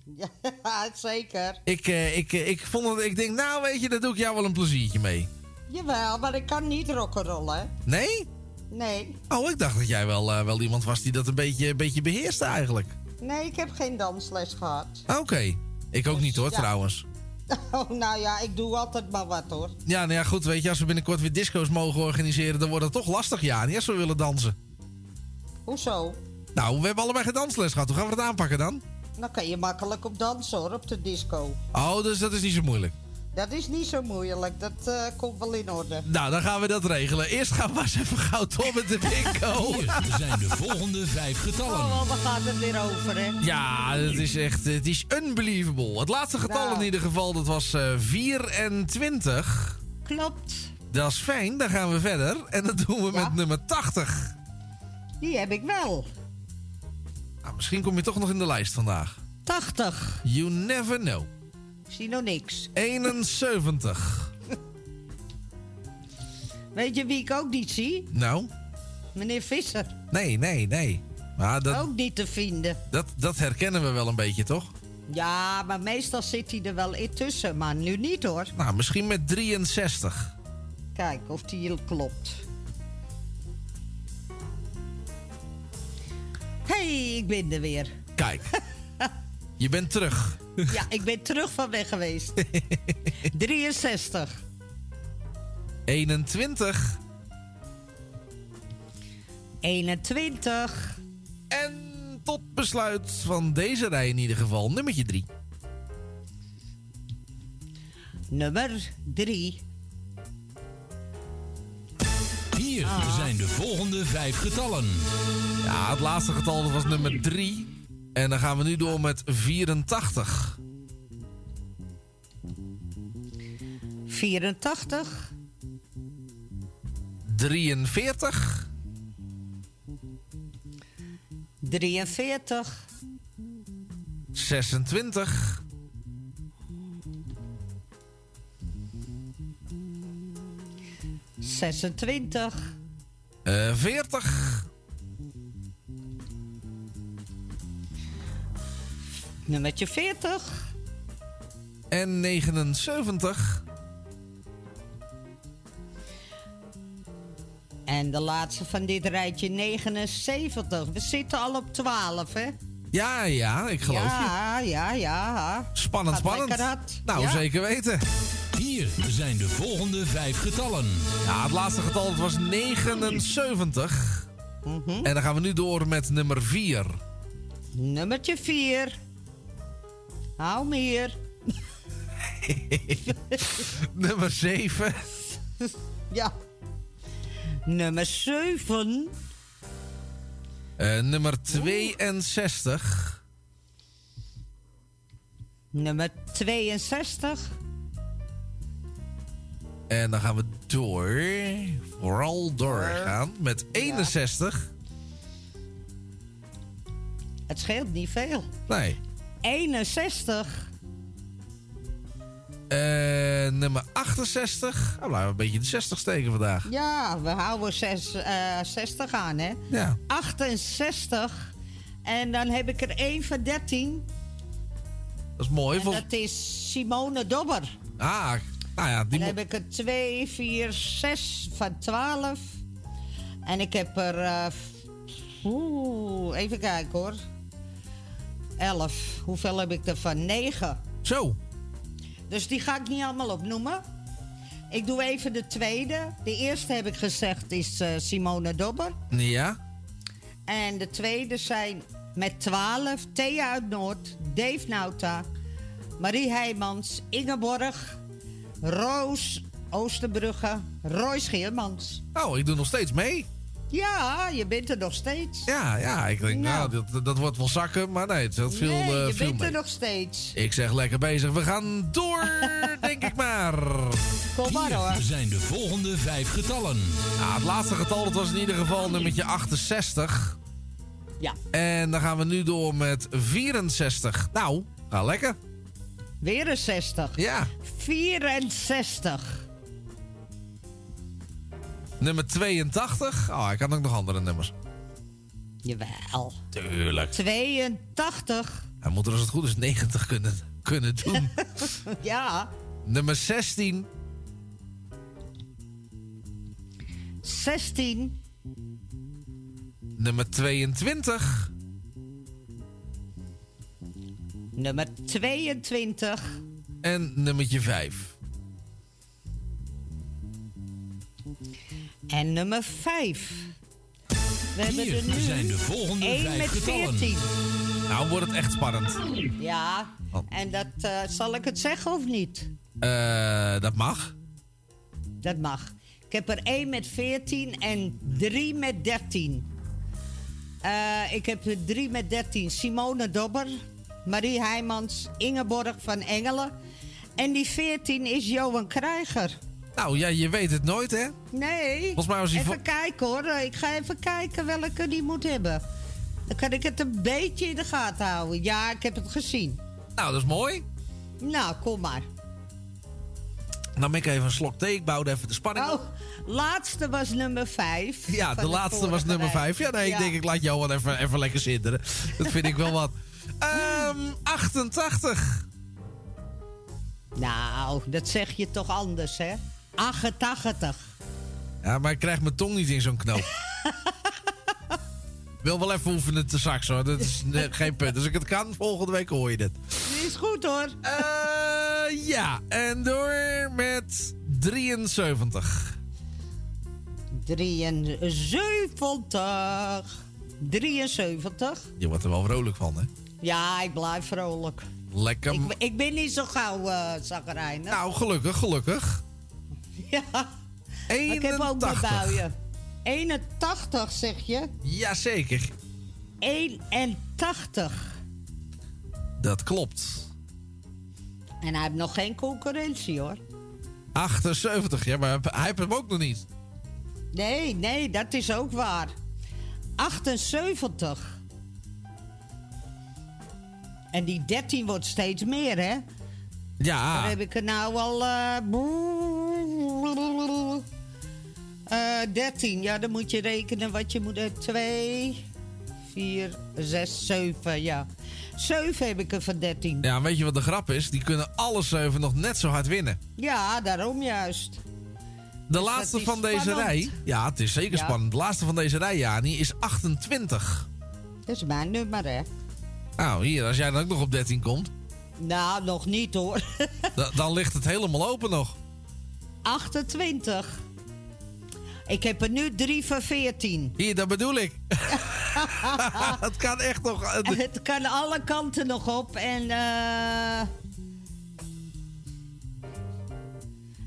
Ja, [LAUGHS] zeker.
Ik, eh, ik, eh, ik, vond het, ik denk, nou weet je, daar doe ik jou wel een pleziertje mee.
Jawel, maar ik kan niet rock'n'rollen.
Nee?
Nee.
Oh, ik dacht dat jij wel, eh, wel iemand was die dat een beetje, een beetje beheerste eigenlijk.
Nee, ik heb geen dansles gehad.
Oké. Ik ook niet hoor,
ja.
trouwens. [LAUGHS]
Oh, nou ja, ik doe altijd maar wat hoor.
Ja, nou ja, goed, weet je, als we binnenkort weer disco's mogen organiseren, dan wordt het toch lastig, Jani, als we willen dansen.
Hoezo?
Nou, we hebben allebei geen dansles gehad. Hoe gaan we dat aanpakken dan?
Dan kan je makkelijk op dansen hoor, op de disco.
Oh, dus dat is niet zo moeilijk.
Dat is niet zo moeilijk, dat eh, komt wel in orde.
Nou, dan gaan we dat regelen. Eerst gaan we maar eens even gauw door met de bingo. [LAUGHS]
Hier zijn de volgende vijf getallen.
Oh, waar gaat het weer over, hè?
Ja, het is echt, het is unbelievable. Het laatste getal
Nou.
in ieder geval, dat was eh 24.
Klopt.
Dat is fijn, dan gaan we verder. En dat doen we met nummer 80.
Die heb ik wel.
Nou, misschien kom je toch nog in de lijst vandaag.
80.
You never know.
Ik zie nog niks.
71. [LAUGHS]
Weet je wie ik ook niet zie?
Nou,
Meneer Visser.
nee, nee, nee. Maar dat,
Ook niet te vinden.
dat, dat herkennen we wel een beetje, toch?
Ja, maar meestal zit hij er wel in tussen. Maar nu niet hoor.
Nou, misschien met 63.
Kijk of die hier klopt. hey, ik ben er weer.
Kijk, [LAUGHS] je bent terug. [LAUGHS]
Ja, ik ben terug van weg geweest. 63.
21.
21.
En tot besluit van deze rij in ieder geval, nummertje 3.
Nummer 3.
Hier zijn de volgende vijf getallen.
Ja, het laatste getal was nummer 3. En dan gaan we nu door met 84.
84.
43.
43.
26.
26.
eh 40.
Nummertje 40.
En 79.
En de laatste van dit rijtje 79. We zitten al op 12, hè?
Ja, ja, ik geloof je.
ja, ja, ja.
Spannend,
Gaat
spannend. Nou,
Ja.
zeker weten.
Hier zijn de volgende vijf getallen.
Ja, het laatste getal dat was 79.
Mhm.
En dan gaan we nu door met nummer 4.
Nummertje 4. Hou meer. [LAUGHS]
nummer 7.
ja. Nummer 7.
Eh, nummer 62.
Nummer 62.
En dan gaan we door. Vooral doorgaan met 61.
Het scheelt niet veel.
Nee.
61.
Eh, nummer 68. Oh, we een beetje de 60 steken vandaag.
Ja, we houden zes, eh, 60 aan, hè?
Ja.
68. En dan heb ik er één van 13.
Dat is mooi.
En dat is Simone Dobber.
Ah, nou ja, die
Dan heb ik er 2, 4, 6 van 12. En ik heb er. eh, Oeh, even kijken hoor. 11. Hoeveel heb ik er van? 9.
Zo.
Dus die ga ik niet allemaal opnoemen. Ik doe even de tweede. De eerste heb ik gezegd is eh, Simone Dobber.
Ja.
En de tweede zijn met 12 Thea uit Noord, Dave Nauta, Marie Heijmans, Ingeborg, Roos Oosterbrugge, Roy Scheermans.
Oh, ik doe nog steeds mee.
Ja, je bent er nog steeds.
Ja, ja, ik denk, nou,
Nou.
dat, dat wordt wel zakken. Maar nee, dat viel,
nee,
eh,
je
viel
bent
mee.
er nog steeds.
Ik zeg lekker bezig. We gaan door, [LAUGHS] denk ik maar.
Kom maar hoor.
Hier zijn de volgende vijf getallen.
Ja, het laatste getal dat was in ieder geval nummertje 68.
Ja.
En dan gaan we nu door met 64. Nou, ga lekker.
Weer een 60.
Ja.
64.
Nummer 82. Oh, ik kan ook nog andere nummers.
Jawel.
Tuurlijk.
82.
Hij moet er als het goed is 90 kunnen, kunnen doen. [LAUGHS]
ja.
Nummer 16.
16.
Nummer 22.
Nummer 22.
En nummertje 5.
En nummer 5. We hebben er nu
zijn de volgende
1
vijf
met
getallen.
14.
Nou wordt het echt spannend.
Ja,
Oh.
en dat eh, zal ik het zeggen of niet?
Eh, dat mag.
Dat mag. Ik heb er 1 met 14 en 3 met 13. Eh, ik heb er 3 met 13. Simone Dobber, Marie Heijmans, Ingeborg van Engelen. En die 14 is Johan Krijger.
Nou ja, je weet het nooit, hè?
Nee.
Volgens mij was hij
Even kijken hoor. Ik ga even kijken welke die moet hebben. Dan kan ik het een beetje in de gaten houden. Ja, ik heb het gezien.
Nou, dat is mooi.
Nou, kom maar.
Dan ben ik even een slok thee. Ik bouwde even de spanning
Oh,
op.
laatste was nummer 5.
Ja, de laatste was nummer 5. Ja, nee, ik denk ik laat Johan even, even lekker zinderen. Dat vind ik wel wat. [LAUGHS] Ehm 88.
Nou, dat zeg je toch anders, hè? 88.
Ja, maar ik krijg mijn tong niet in zo'n knoop. [LAUGHS] Wil wel even oefenen te sax hoor. Dat is geen punt. Als ik het kan, volgende week hoor je het.
Is goed hoor.
Eh, ja, en door met 73.
73. 73.
Je wordt er wel vrolijk van, hè?
Ja, ik blijf vrolijk.
Lekker.
Ik, ik ben niet zo gauw uh, zagrijnig.
Nou, gelukkig, gelukkig. [LAUGHS]
Ja. Maar ik heb ook
81.
buien. 81 zeg je?
Jazeker.
81.
Dat klopt.
En hij heeft nog geen concurrentie hoor.
78, ja, maar hij heeft hem ook nog niet.
Nee, nee, dat is ook waar. 78. En die 13 wordt steeds meer, hè?
Ja.
Dan heb ik er nou al. eh, eh, 13. Ja, dan moet je rekenen wat je moet hebben. 2, 4, 6, 7. Ja. 7 heb ik er van 13.
Ja, weet je wat de grap is? Die kunnen alle zeven nog net zo hard winnen.
Ja, daarom juist.
De laatste
is
van deze rij... Ja, het is zeker
Ja.
spannend. De laatste van deze rij, Jani, is 28.
Dat is mijn nummer, hè?
Nou, hier, als jij dan ook nog op 13 komt...
Nou, nog niet hoor. [LAUGHS]
da- dan ligt het helemaal open nog.
28. Ik heb er nu 3 van 14.
Hier, dat bedoel ik. [LAUGHS] het kan echt nog... eh,
Het kan alle kanten nog op en. eh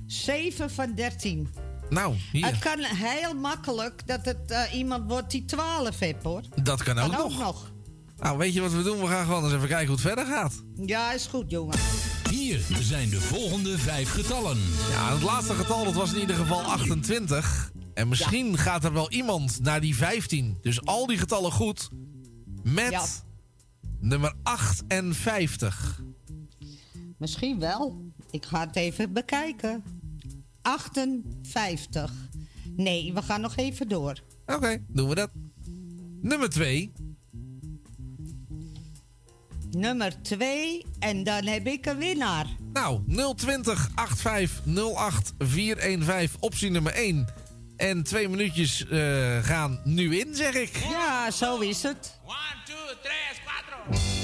7 van 13.
Nou, hier.
Het kan heel makkelijk dat het eh, iemand wordt die 12 heeft hoor.
Dat kan ook
Kan ook
nog.
nog.
Nou, weet je wat we doen? We gaan gewoon eens even kijken hoe het verder gaat.
Ja, is goed jongen.
Hier zijn de volgende vijf getallen.
Ja, het laatste getal dat was in ieder geval 28. En misschien gaat er wel iemand naar die 15. Dus al die getallen goed. Met
Ja.
nummer 58.
Misschien wel. Ik ga het even bekijken. 58. Nee, we gaan nog even door.
Oké, doen we dat. Nummer 2.
Nummer 2 en dan heb ik een winnaar.
Nou, 020 85 08 415, optie nummer 1. En twee minuutjes eh, gaan nu in, zeg ik.
Ja, zo is het.
Mighty cold-headed,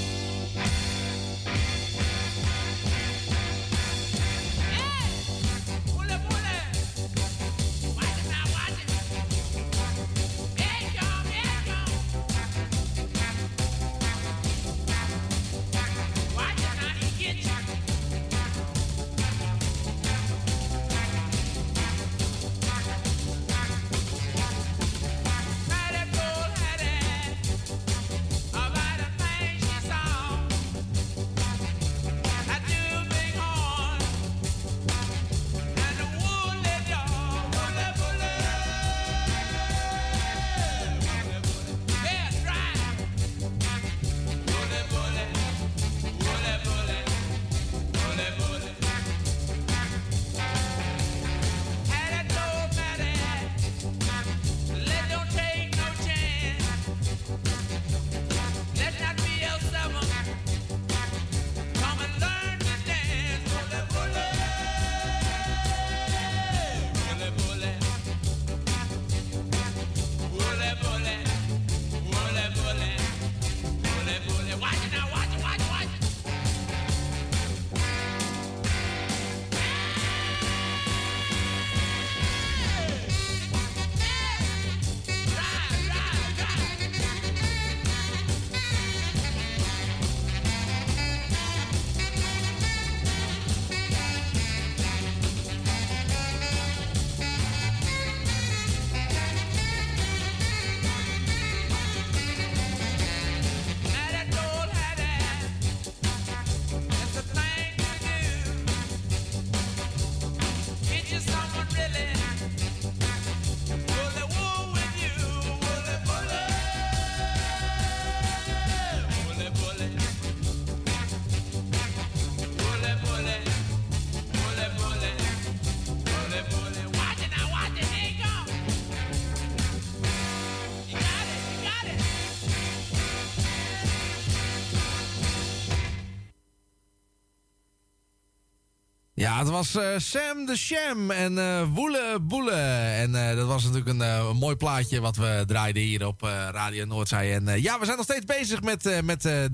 Ja, het was eh, Sam de Sham en eh Woele Boele. En eh, dat was natuurlijk een, een mooi plaatje wat we draaiden hier op Radio Noordzij. En ja, we zijn nog steeds bezig met, met de,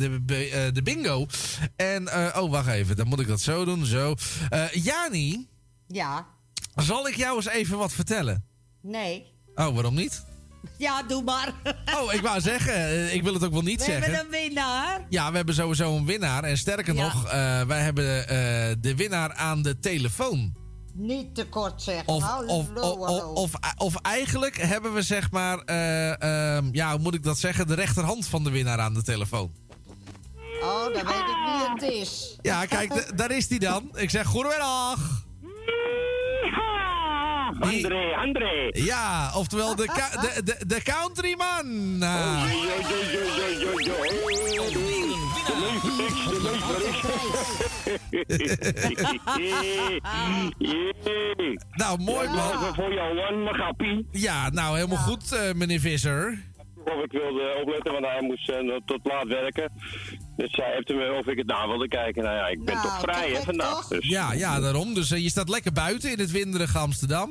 de bingo. En, oh, wacht even, dan moet ik dat zo doen, zo. Jani,
Ja,
zal ik jou eens even wat vertellen?
nee.
Oh, waarom niet?
Ja, doe maar.
Oh, ik wou zeggen, ik wil het ook wel niet
We
zeggen.
hebben een winnaar.
Ja, we hebben sowieso een winnaar. En sterker
Ja.
nog, eh, wij hebben eh, de winnaar aan de telefoon.
Niet te kort zeggen.
Of,
Hallo,
of, of,
hallo.
of, of eigenlijk hebben we zeg maar, eh, ehm, ja, hoe moet ik dat zeggen, de rechterhand van de winnaar aan de telefoon.
Oh, dan weet ik wie het is.
Ja, kijk, daar is hij dan. Ik zeg goedemiddag.
André, André.
Ja, oftewel de, de, de, de countryman. Ah. Nou, mooi man.
Even voor mijn grappie.
Ja, nou helemaal goed, eh, meneer Visser.
Of ik wilde opletten, want hij moest nog tot laat werken. Dus zij heeft hem of ik het na wilde kijken. Nou ja, ik ben
Nou,
toch vrij hè, vandaag. Dus.
Ja, ja, daarom. Dus eh, je staat lekker buiten in het winderige Amsterdam.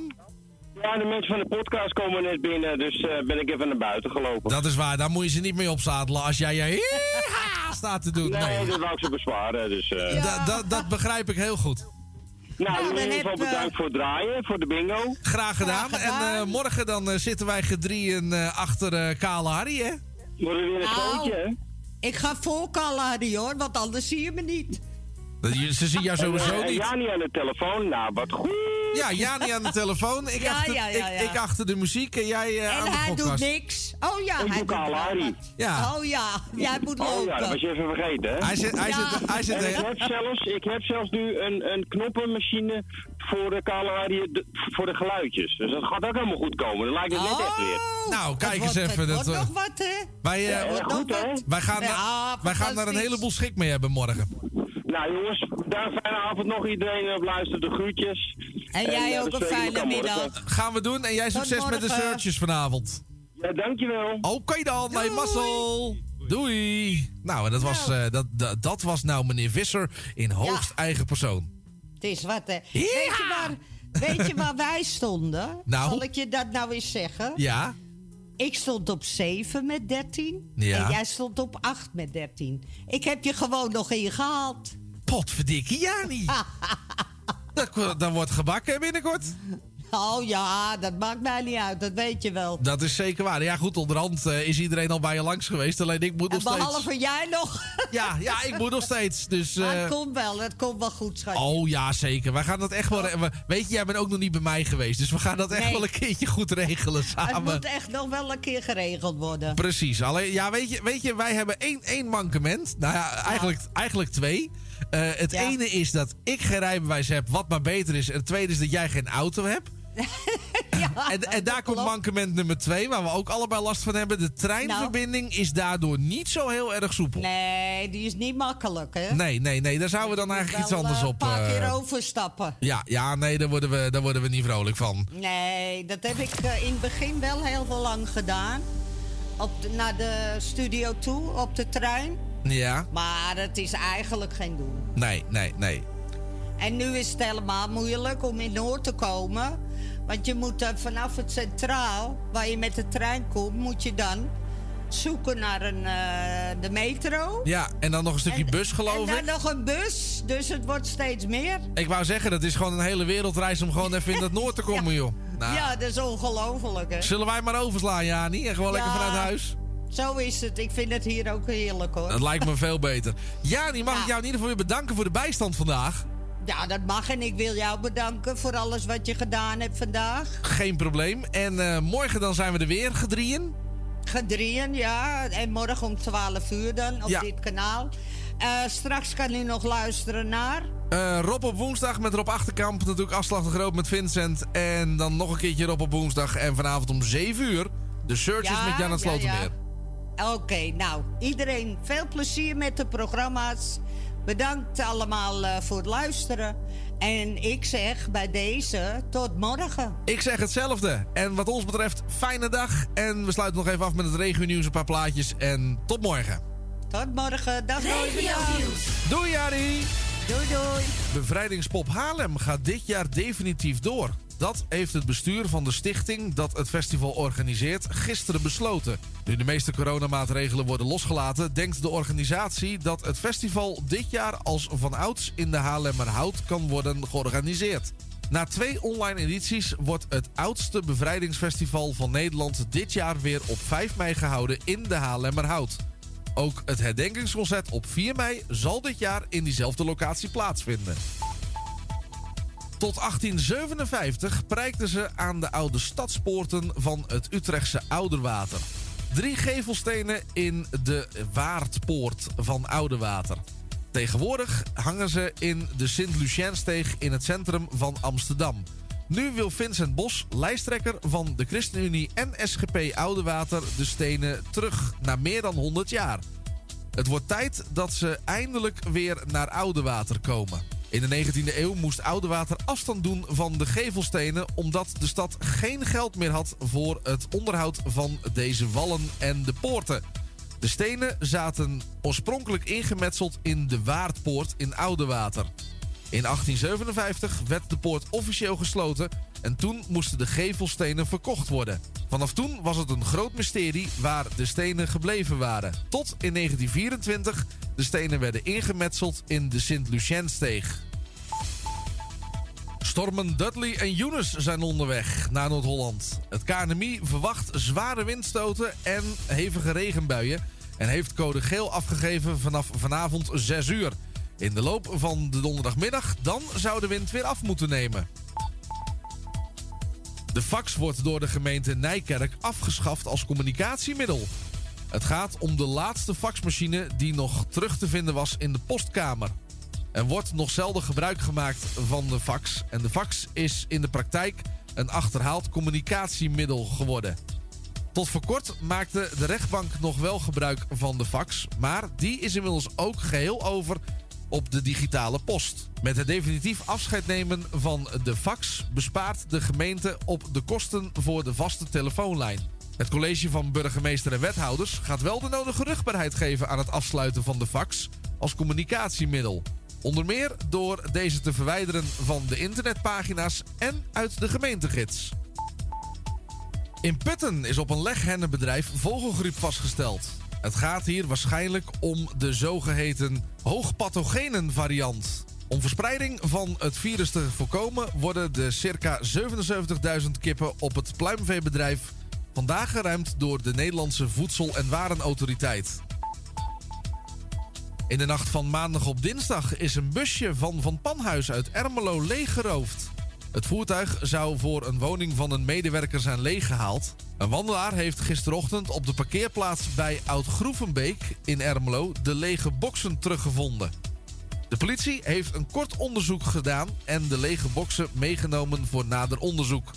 Ja, de mensen van de podcast komen net binnen, dus eh, ben ik even naar buiten gelopen.
Dat is waar, daar moet je ze niet mee opzadelen als jij je staat te doen.
Nee,
Nee,
dat wou ik ze bezwaren, dus... eh.
Da- da- dat begrijp ik heel goed.
Nou, in
dan
ieder geval bedankt voor het draaien, voor de bingo.
Graag gedaan.
Graag
En eh, morgen dan zitten wij gedrieën eh, achter eh, Kale Harry, hè?
Wordt er weer een
Nou.
zootje, hè?
Ik ga voor Kalahari hoor, want anders zie je me niet.
Ze zien jou sowieso
En, eh,
niet.
Aan de telefoon, nou, wat goed.
Ja, Jani aan de telefoon. Ik,
Ja,
achter,
ja, ja,
ik,
ja.
ik achter de muziek en jij eh,
en
aan de
hij
podcast.
doet niks. Oh ja,
Ik
hij
doe
doet
Kalahari.
Ja.
Oh ja, jij moet
Oh ja, dat was
lopen.
je even vergeten, hè?
Hij zit, hij
Ja.
zit, hij zit
ik heb zelfs, ik heb zelfs nu een, een knoppenmachine voor de Kalahari, de- voor de geluidjes. Dus dat gaat ook helemaal goed komen. Dan lijkt het net echt weer.
Oh,
Nou, kijk eens
wordt-
even, dat,
wordt
eh,
nog wat, hè?
wij,
Ja,
Wordt
goed,
nog
hè?
wat.
wij, gaan, wij gaan daar een heleboel schik mee hebben morgen.
Nou jongens, daar een fijne avond nog iedereen. Op luister de groetjes.
En jij
eh,
ook een fijne middag.
Gaan we doen en jij
Tot
succes met de searches vanavond.
Ja, dankjewel.
Oké dan, nee, mazzel. Doei. Nou, en dat was, eh, dat, dat, dat was nou meneer Visser in hoogst eigen persoon.
Het is wat, hè? Weet, je waar, weet je waar wij stonden?
Nou?
Zal ik je dat nou eens zeggen?
Ja?
Ik stond op 7 met 13.
Ja.
En jij stond op 8 met 13. Ik heb je gewoon nog ingehaald.
Potverdikkie, Jani. [LAUGHS] dat, dat wordt gebakken binnenkort.
Oh ja, dat maakt mij niet uit, dat weet je wel.
Dat is zeker waar. Ja, goed, onderhand eh, is iedereen al bij je langs geweest. Alleen ik moet
En
nog steeds.
behalve jij nog. [LAUGHS]
Ja, ja, ik moet nog steeds. Dus.
Maar
eh,
het komt wel, het komt wel goed, schatje.
Oh ja, zeker. Wij gaan dat echt wel. Weet je, jij bent ook nog niet bij mij geweest. Dus we gaan dat echt
Nee.
wel een keertje goed regelen
het
samen.
moet echt nog wel een keer geregeld worden.
Precies. Alleen, ja, weet je, weet je, wij hebben één, één mankement. Nou ja, eigenlijk, eigenlijk twee. Eh, het
Ja.
ene is dat ik geen rijbewijs heb, wat maar beter is. En het tweede is dat jij geen auto hebt. [LAUGHS] en, en daar komt mankement nummer twee, waar we ook allebei last van hebben. De treinverbinding is daardoor niet zo heel erg soepel.
Nee, die is niet makkelijk, hè?
Nee, nee, nee. Daar zouden we dan eigenlijk iets anders
eh,
op.
Een paar
eh,
keer overstappen.
ja, ja, nee, daar worden, we, daar worden we niet vrolijk van.
Nee, dat heb ik in het begin wel heel veel lang gedaan. Op de- naar de studio toe, op de trein.
Ja,
Maar het is eigenlijk geen doen.
nee, nee, nee.
En nu is het helemaal moeilijk om in Noord te komen. Want je moet eh, vanaf het centraal, waar je met de trein komt, moet je dan zoeken naar een, eh, de metro.
Ja, en dan nog een stukje
En-
bus, geloof
en
ik.
dan nog een bus, dus het wordt steeds meer.
Ik wou zeggen, dat is gewoon een hele wereldreis om gewoon even in het noord te [LAUGHS] komen, joh. Nou,
Ja, dat is ongelooflijk, hè?
Zullen wij maar overslaan, Jani? En gewoon lekker vanuit huis?
Zo is het. Ik vind het hier ook heerlijk, hoor.
Dat lijkt me veel beter. Jani, mag ik jou in ieder geval weer bedanken voor de bijstand vandaag?
Ja, dat mag. En ik wil jou bedanken voor alles wat je gedaan hebt vandaag.
Geen probleem. En eh, morgen dan zijn we er weer, gedrieën.
Gedrieën, ja. En morgen om 12 uur dan op
Ja.
dit kanaal. Eh, straks kan u nog luisteren naar...
Eh, Rob op woensdag met Rob Achterkamp. Natuurlijk afslag de groot met Vincent. En dan nog een keertje Rob op woensdag. En vanavond om 7 uur de Searches
Ja,
met Jan het
ja. Oké, nou, iedereen veel plezier met de programma's. Bedankt allemaal eh, voor het luisteren. En ik zeg bij deze tot morgen.
Ik zeg hetzelfde. En wat ons betreft, fijne dag. En we sluiten nog even af met het regio nieuws, een paar plaatjes. En tot morgen.
Tot morgen. Dag bedankt.
Doei Jari!
Doei doei.
Bevrijdingspop Haarlem gaat dit jaar definitief door. Dat heeft het bestuur van de stichting dat het festival organiseert gisteren besloten. Nu de meeste coronamaatregelen worden losgelaten, denkt de organisatie dat het festival dit jaar als vanouds in de Haarlemmerhout kan worden georganiseerd. Na twee online edities wordt het oudste bevrijdingsfestival van Nederland dit jaar weer op 5 mei gehouden in de Haarlemmerhout. Ook het herdenkingsconcert op 4 mei zal dit jaar in diezelfde locatie plaatsvinden. Tot 1857 prijkten ze aan de oude stadspoorten van het Utrechtse Ouderwater. Drie gevelstenen in de Waardpoort van Oudewater. Tegenwoordig hangen ze in de Sint-Luciensteeg in het centrum van Amsterdam. Nu wil Vincent Bos, lijsttrekker van de ChristenUnie en SGP Oudewater, de stenen terug na meer dan 100 jaar. Het wordt tijd dat ze eindelijk weer naar Oudewater komen. In de 19e eeuw moest Oudewater afstand doen van de gevelstenen omdat de stad geen geld meer had voor het onderhoud van deze wallen en de poorten. De stenen zaten oorspronkelijk ingemetseld in de Waardpoort in Oudewater. In 1857 werd de poort officieel gesloten en toen moesten de gevelstenen verkocht worden. Vanaf toen was het een groot mysterie waar de stenen gebleven waren. Tot in 1924 de stenen werden ingemetseld in de Sint-Luciensteeg. Stormen Dudley en Eunice zijn onderweg naar Noord-Holland. Het KNMI verwacht zware windstoten en hevige regenbuien... en heeft code geel afgegeven vanaf vanavond 6 uur. In de loop van de donderdagmiddag dan zou de wind weer af moeten nemen. De fax wordt door de gemeente Nijkerk afgeschaft als communicatiemiddel. Het gaat om de laatste faxmachine die nog terug te vinden was in de postkamer. Er wordt nog zelden gebruik gemaakt van de fax. En de fax is in de praktijk een achterhaald communicatiemiddel geworden. Tot voor kort maakte de rechtbank nog wel gebruik van de fax. Maar die is inmiddels ook geheel over op de digitale post. Met het definitief afscheid nemen van de fax bespaart de gemeente op de kosten voor de vaste telefoonlijn. Het college van burgemeester en wethouders gaat wel de nodige rugbaarheid geven aan het afsluiten van de fax als communicatiemiddel. Onder meer door deze te verwijderen van de internetpagina's en uit de gemeentegids. In Putten is op een leghennenbedrijf vogelgriep vastgesteld. Het gaat hier waarschijnlijk om de zogeheten hoogpathogenen variant. Om verspreiding van het virus te voorkomen worden de circa 77.000 kippen op het pluimveebedrijf vandaag geruimd door de Nederlandse Voedsel- en Warenautoriteit. In de nacht van maandag op dinsdag is een busje van Van Panhuis uit Ermelo leeggeroofd. Het voertuig zou voor een woning van een medewerker zijn leeggehaald. Een wandelaar heeft gisterochtend op de parkeerplaats bij Oud-Groevenbeek in Ermelo de lege boksen teruggevonden. De politie heeft een kort onderzoek gedaan en de lege boksen meegenomen voor nader onderzoek.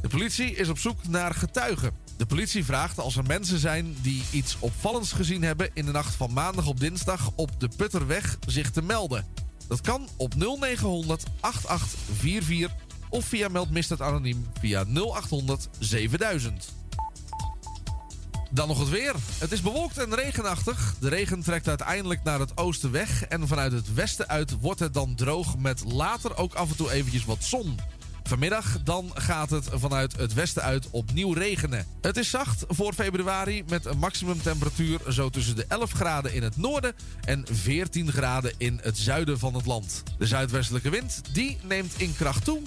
De politie is op zoek naar getuigen. De politie vraagt als er mensen zijn die iets opvallends gezien hebben in de nacht van maandag op dinsdag op de Putterweg zich te melden. Dat kan op 0900 8844 of via Meld Misdaad Anoniem via 0800 7000. Dan nog het weer. Het is bewolkt en regenachtig. De regen trekt uiteindelijk naar het oosten weg. En vanuit het westen uit wordt het dan droog met later ook af en toe eventjes wat zon. Vanmiddag dan gaat het vanuit het westen uit opnieuw regenen. Het is zacht voor februari met een maximumtemperatuur zo tussen de 11 graden in het noorden en 14 graden in het zuiden van het land. De zuidwestelijke wind die neemt in kracht toe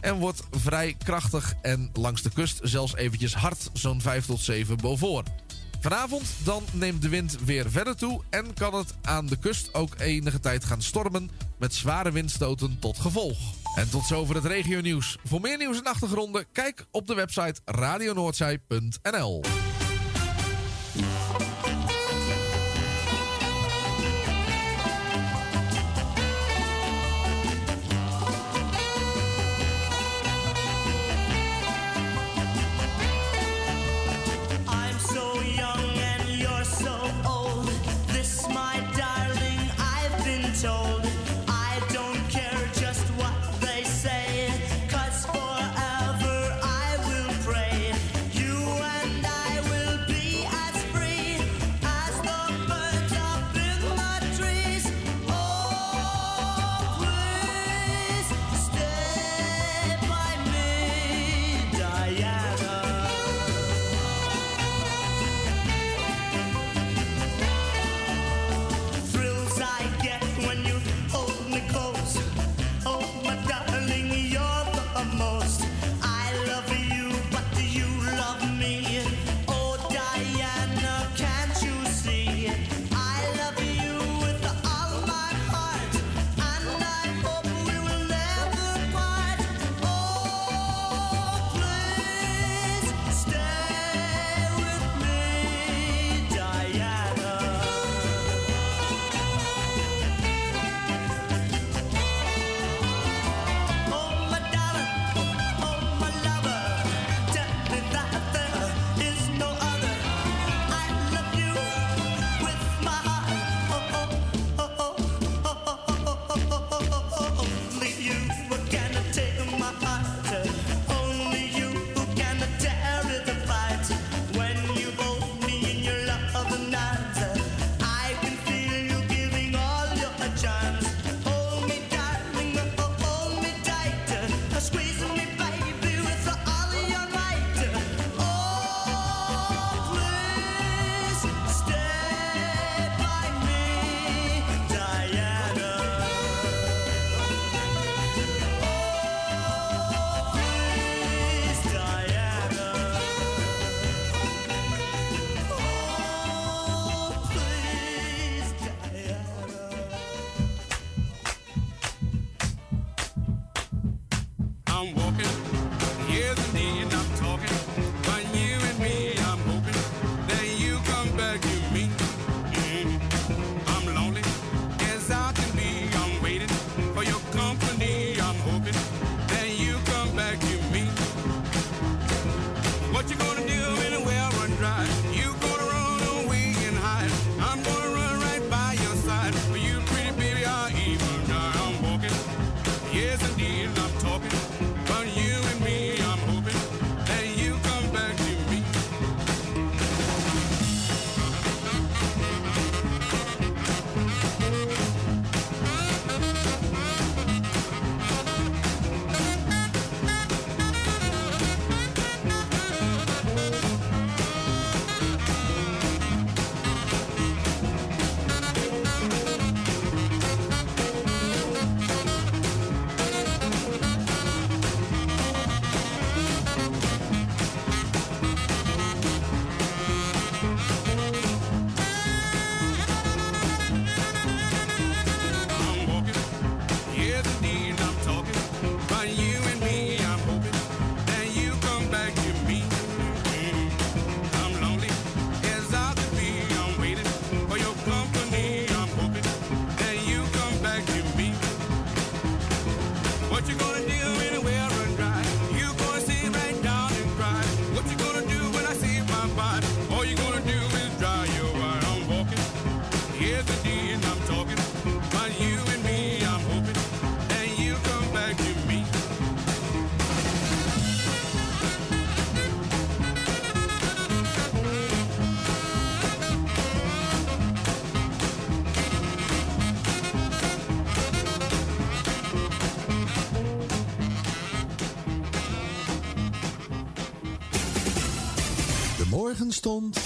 en wordt vrij krachtig en langs de kust zelfs eventjes hard, zo'n 5 tot 7 boven. Vanavond dan neemt de wind weer verder toe en kan het aan de kust ook enige tijd gaan stormen met zware windstoten tot gevolg. En tot zover het regionieuws. Voor meer nieuws en achtergronden kijk op de website radionoordzij.nl.
morgen stond,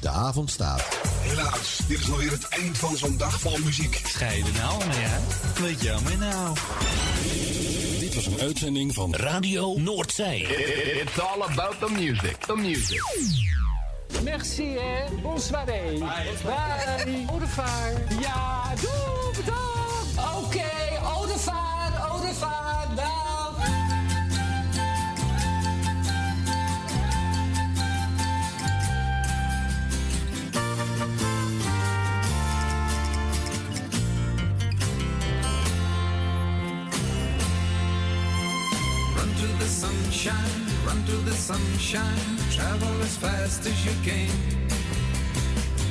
de avond staat.
Helaas, dit is alweer het eind van zo'n dag vol muziek.
Scheiden nou, maar ja. Wat jammer nou.
Dit was een uitzending van
Radio Noordzee.
It's all about the music. The music.
Merci, hè. Bonsoir. Bye. Au revoir. Ja, doe,
sunshine, travel as fast as you can.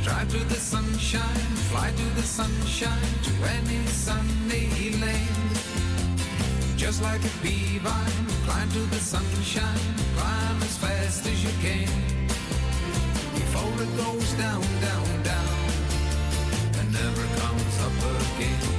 Drive to the sunshine, fly to the sunshine, to any sunny land. Just like a beeline, climb to the sunshine, climb as fast as you can. Before it goes down, down, down, and never comes up again.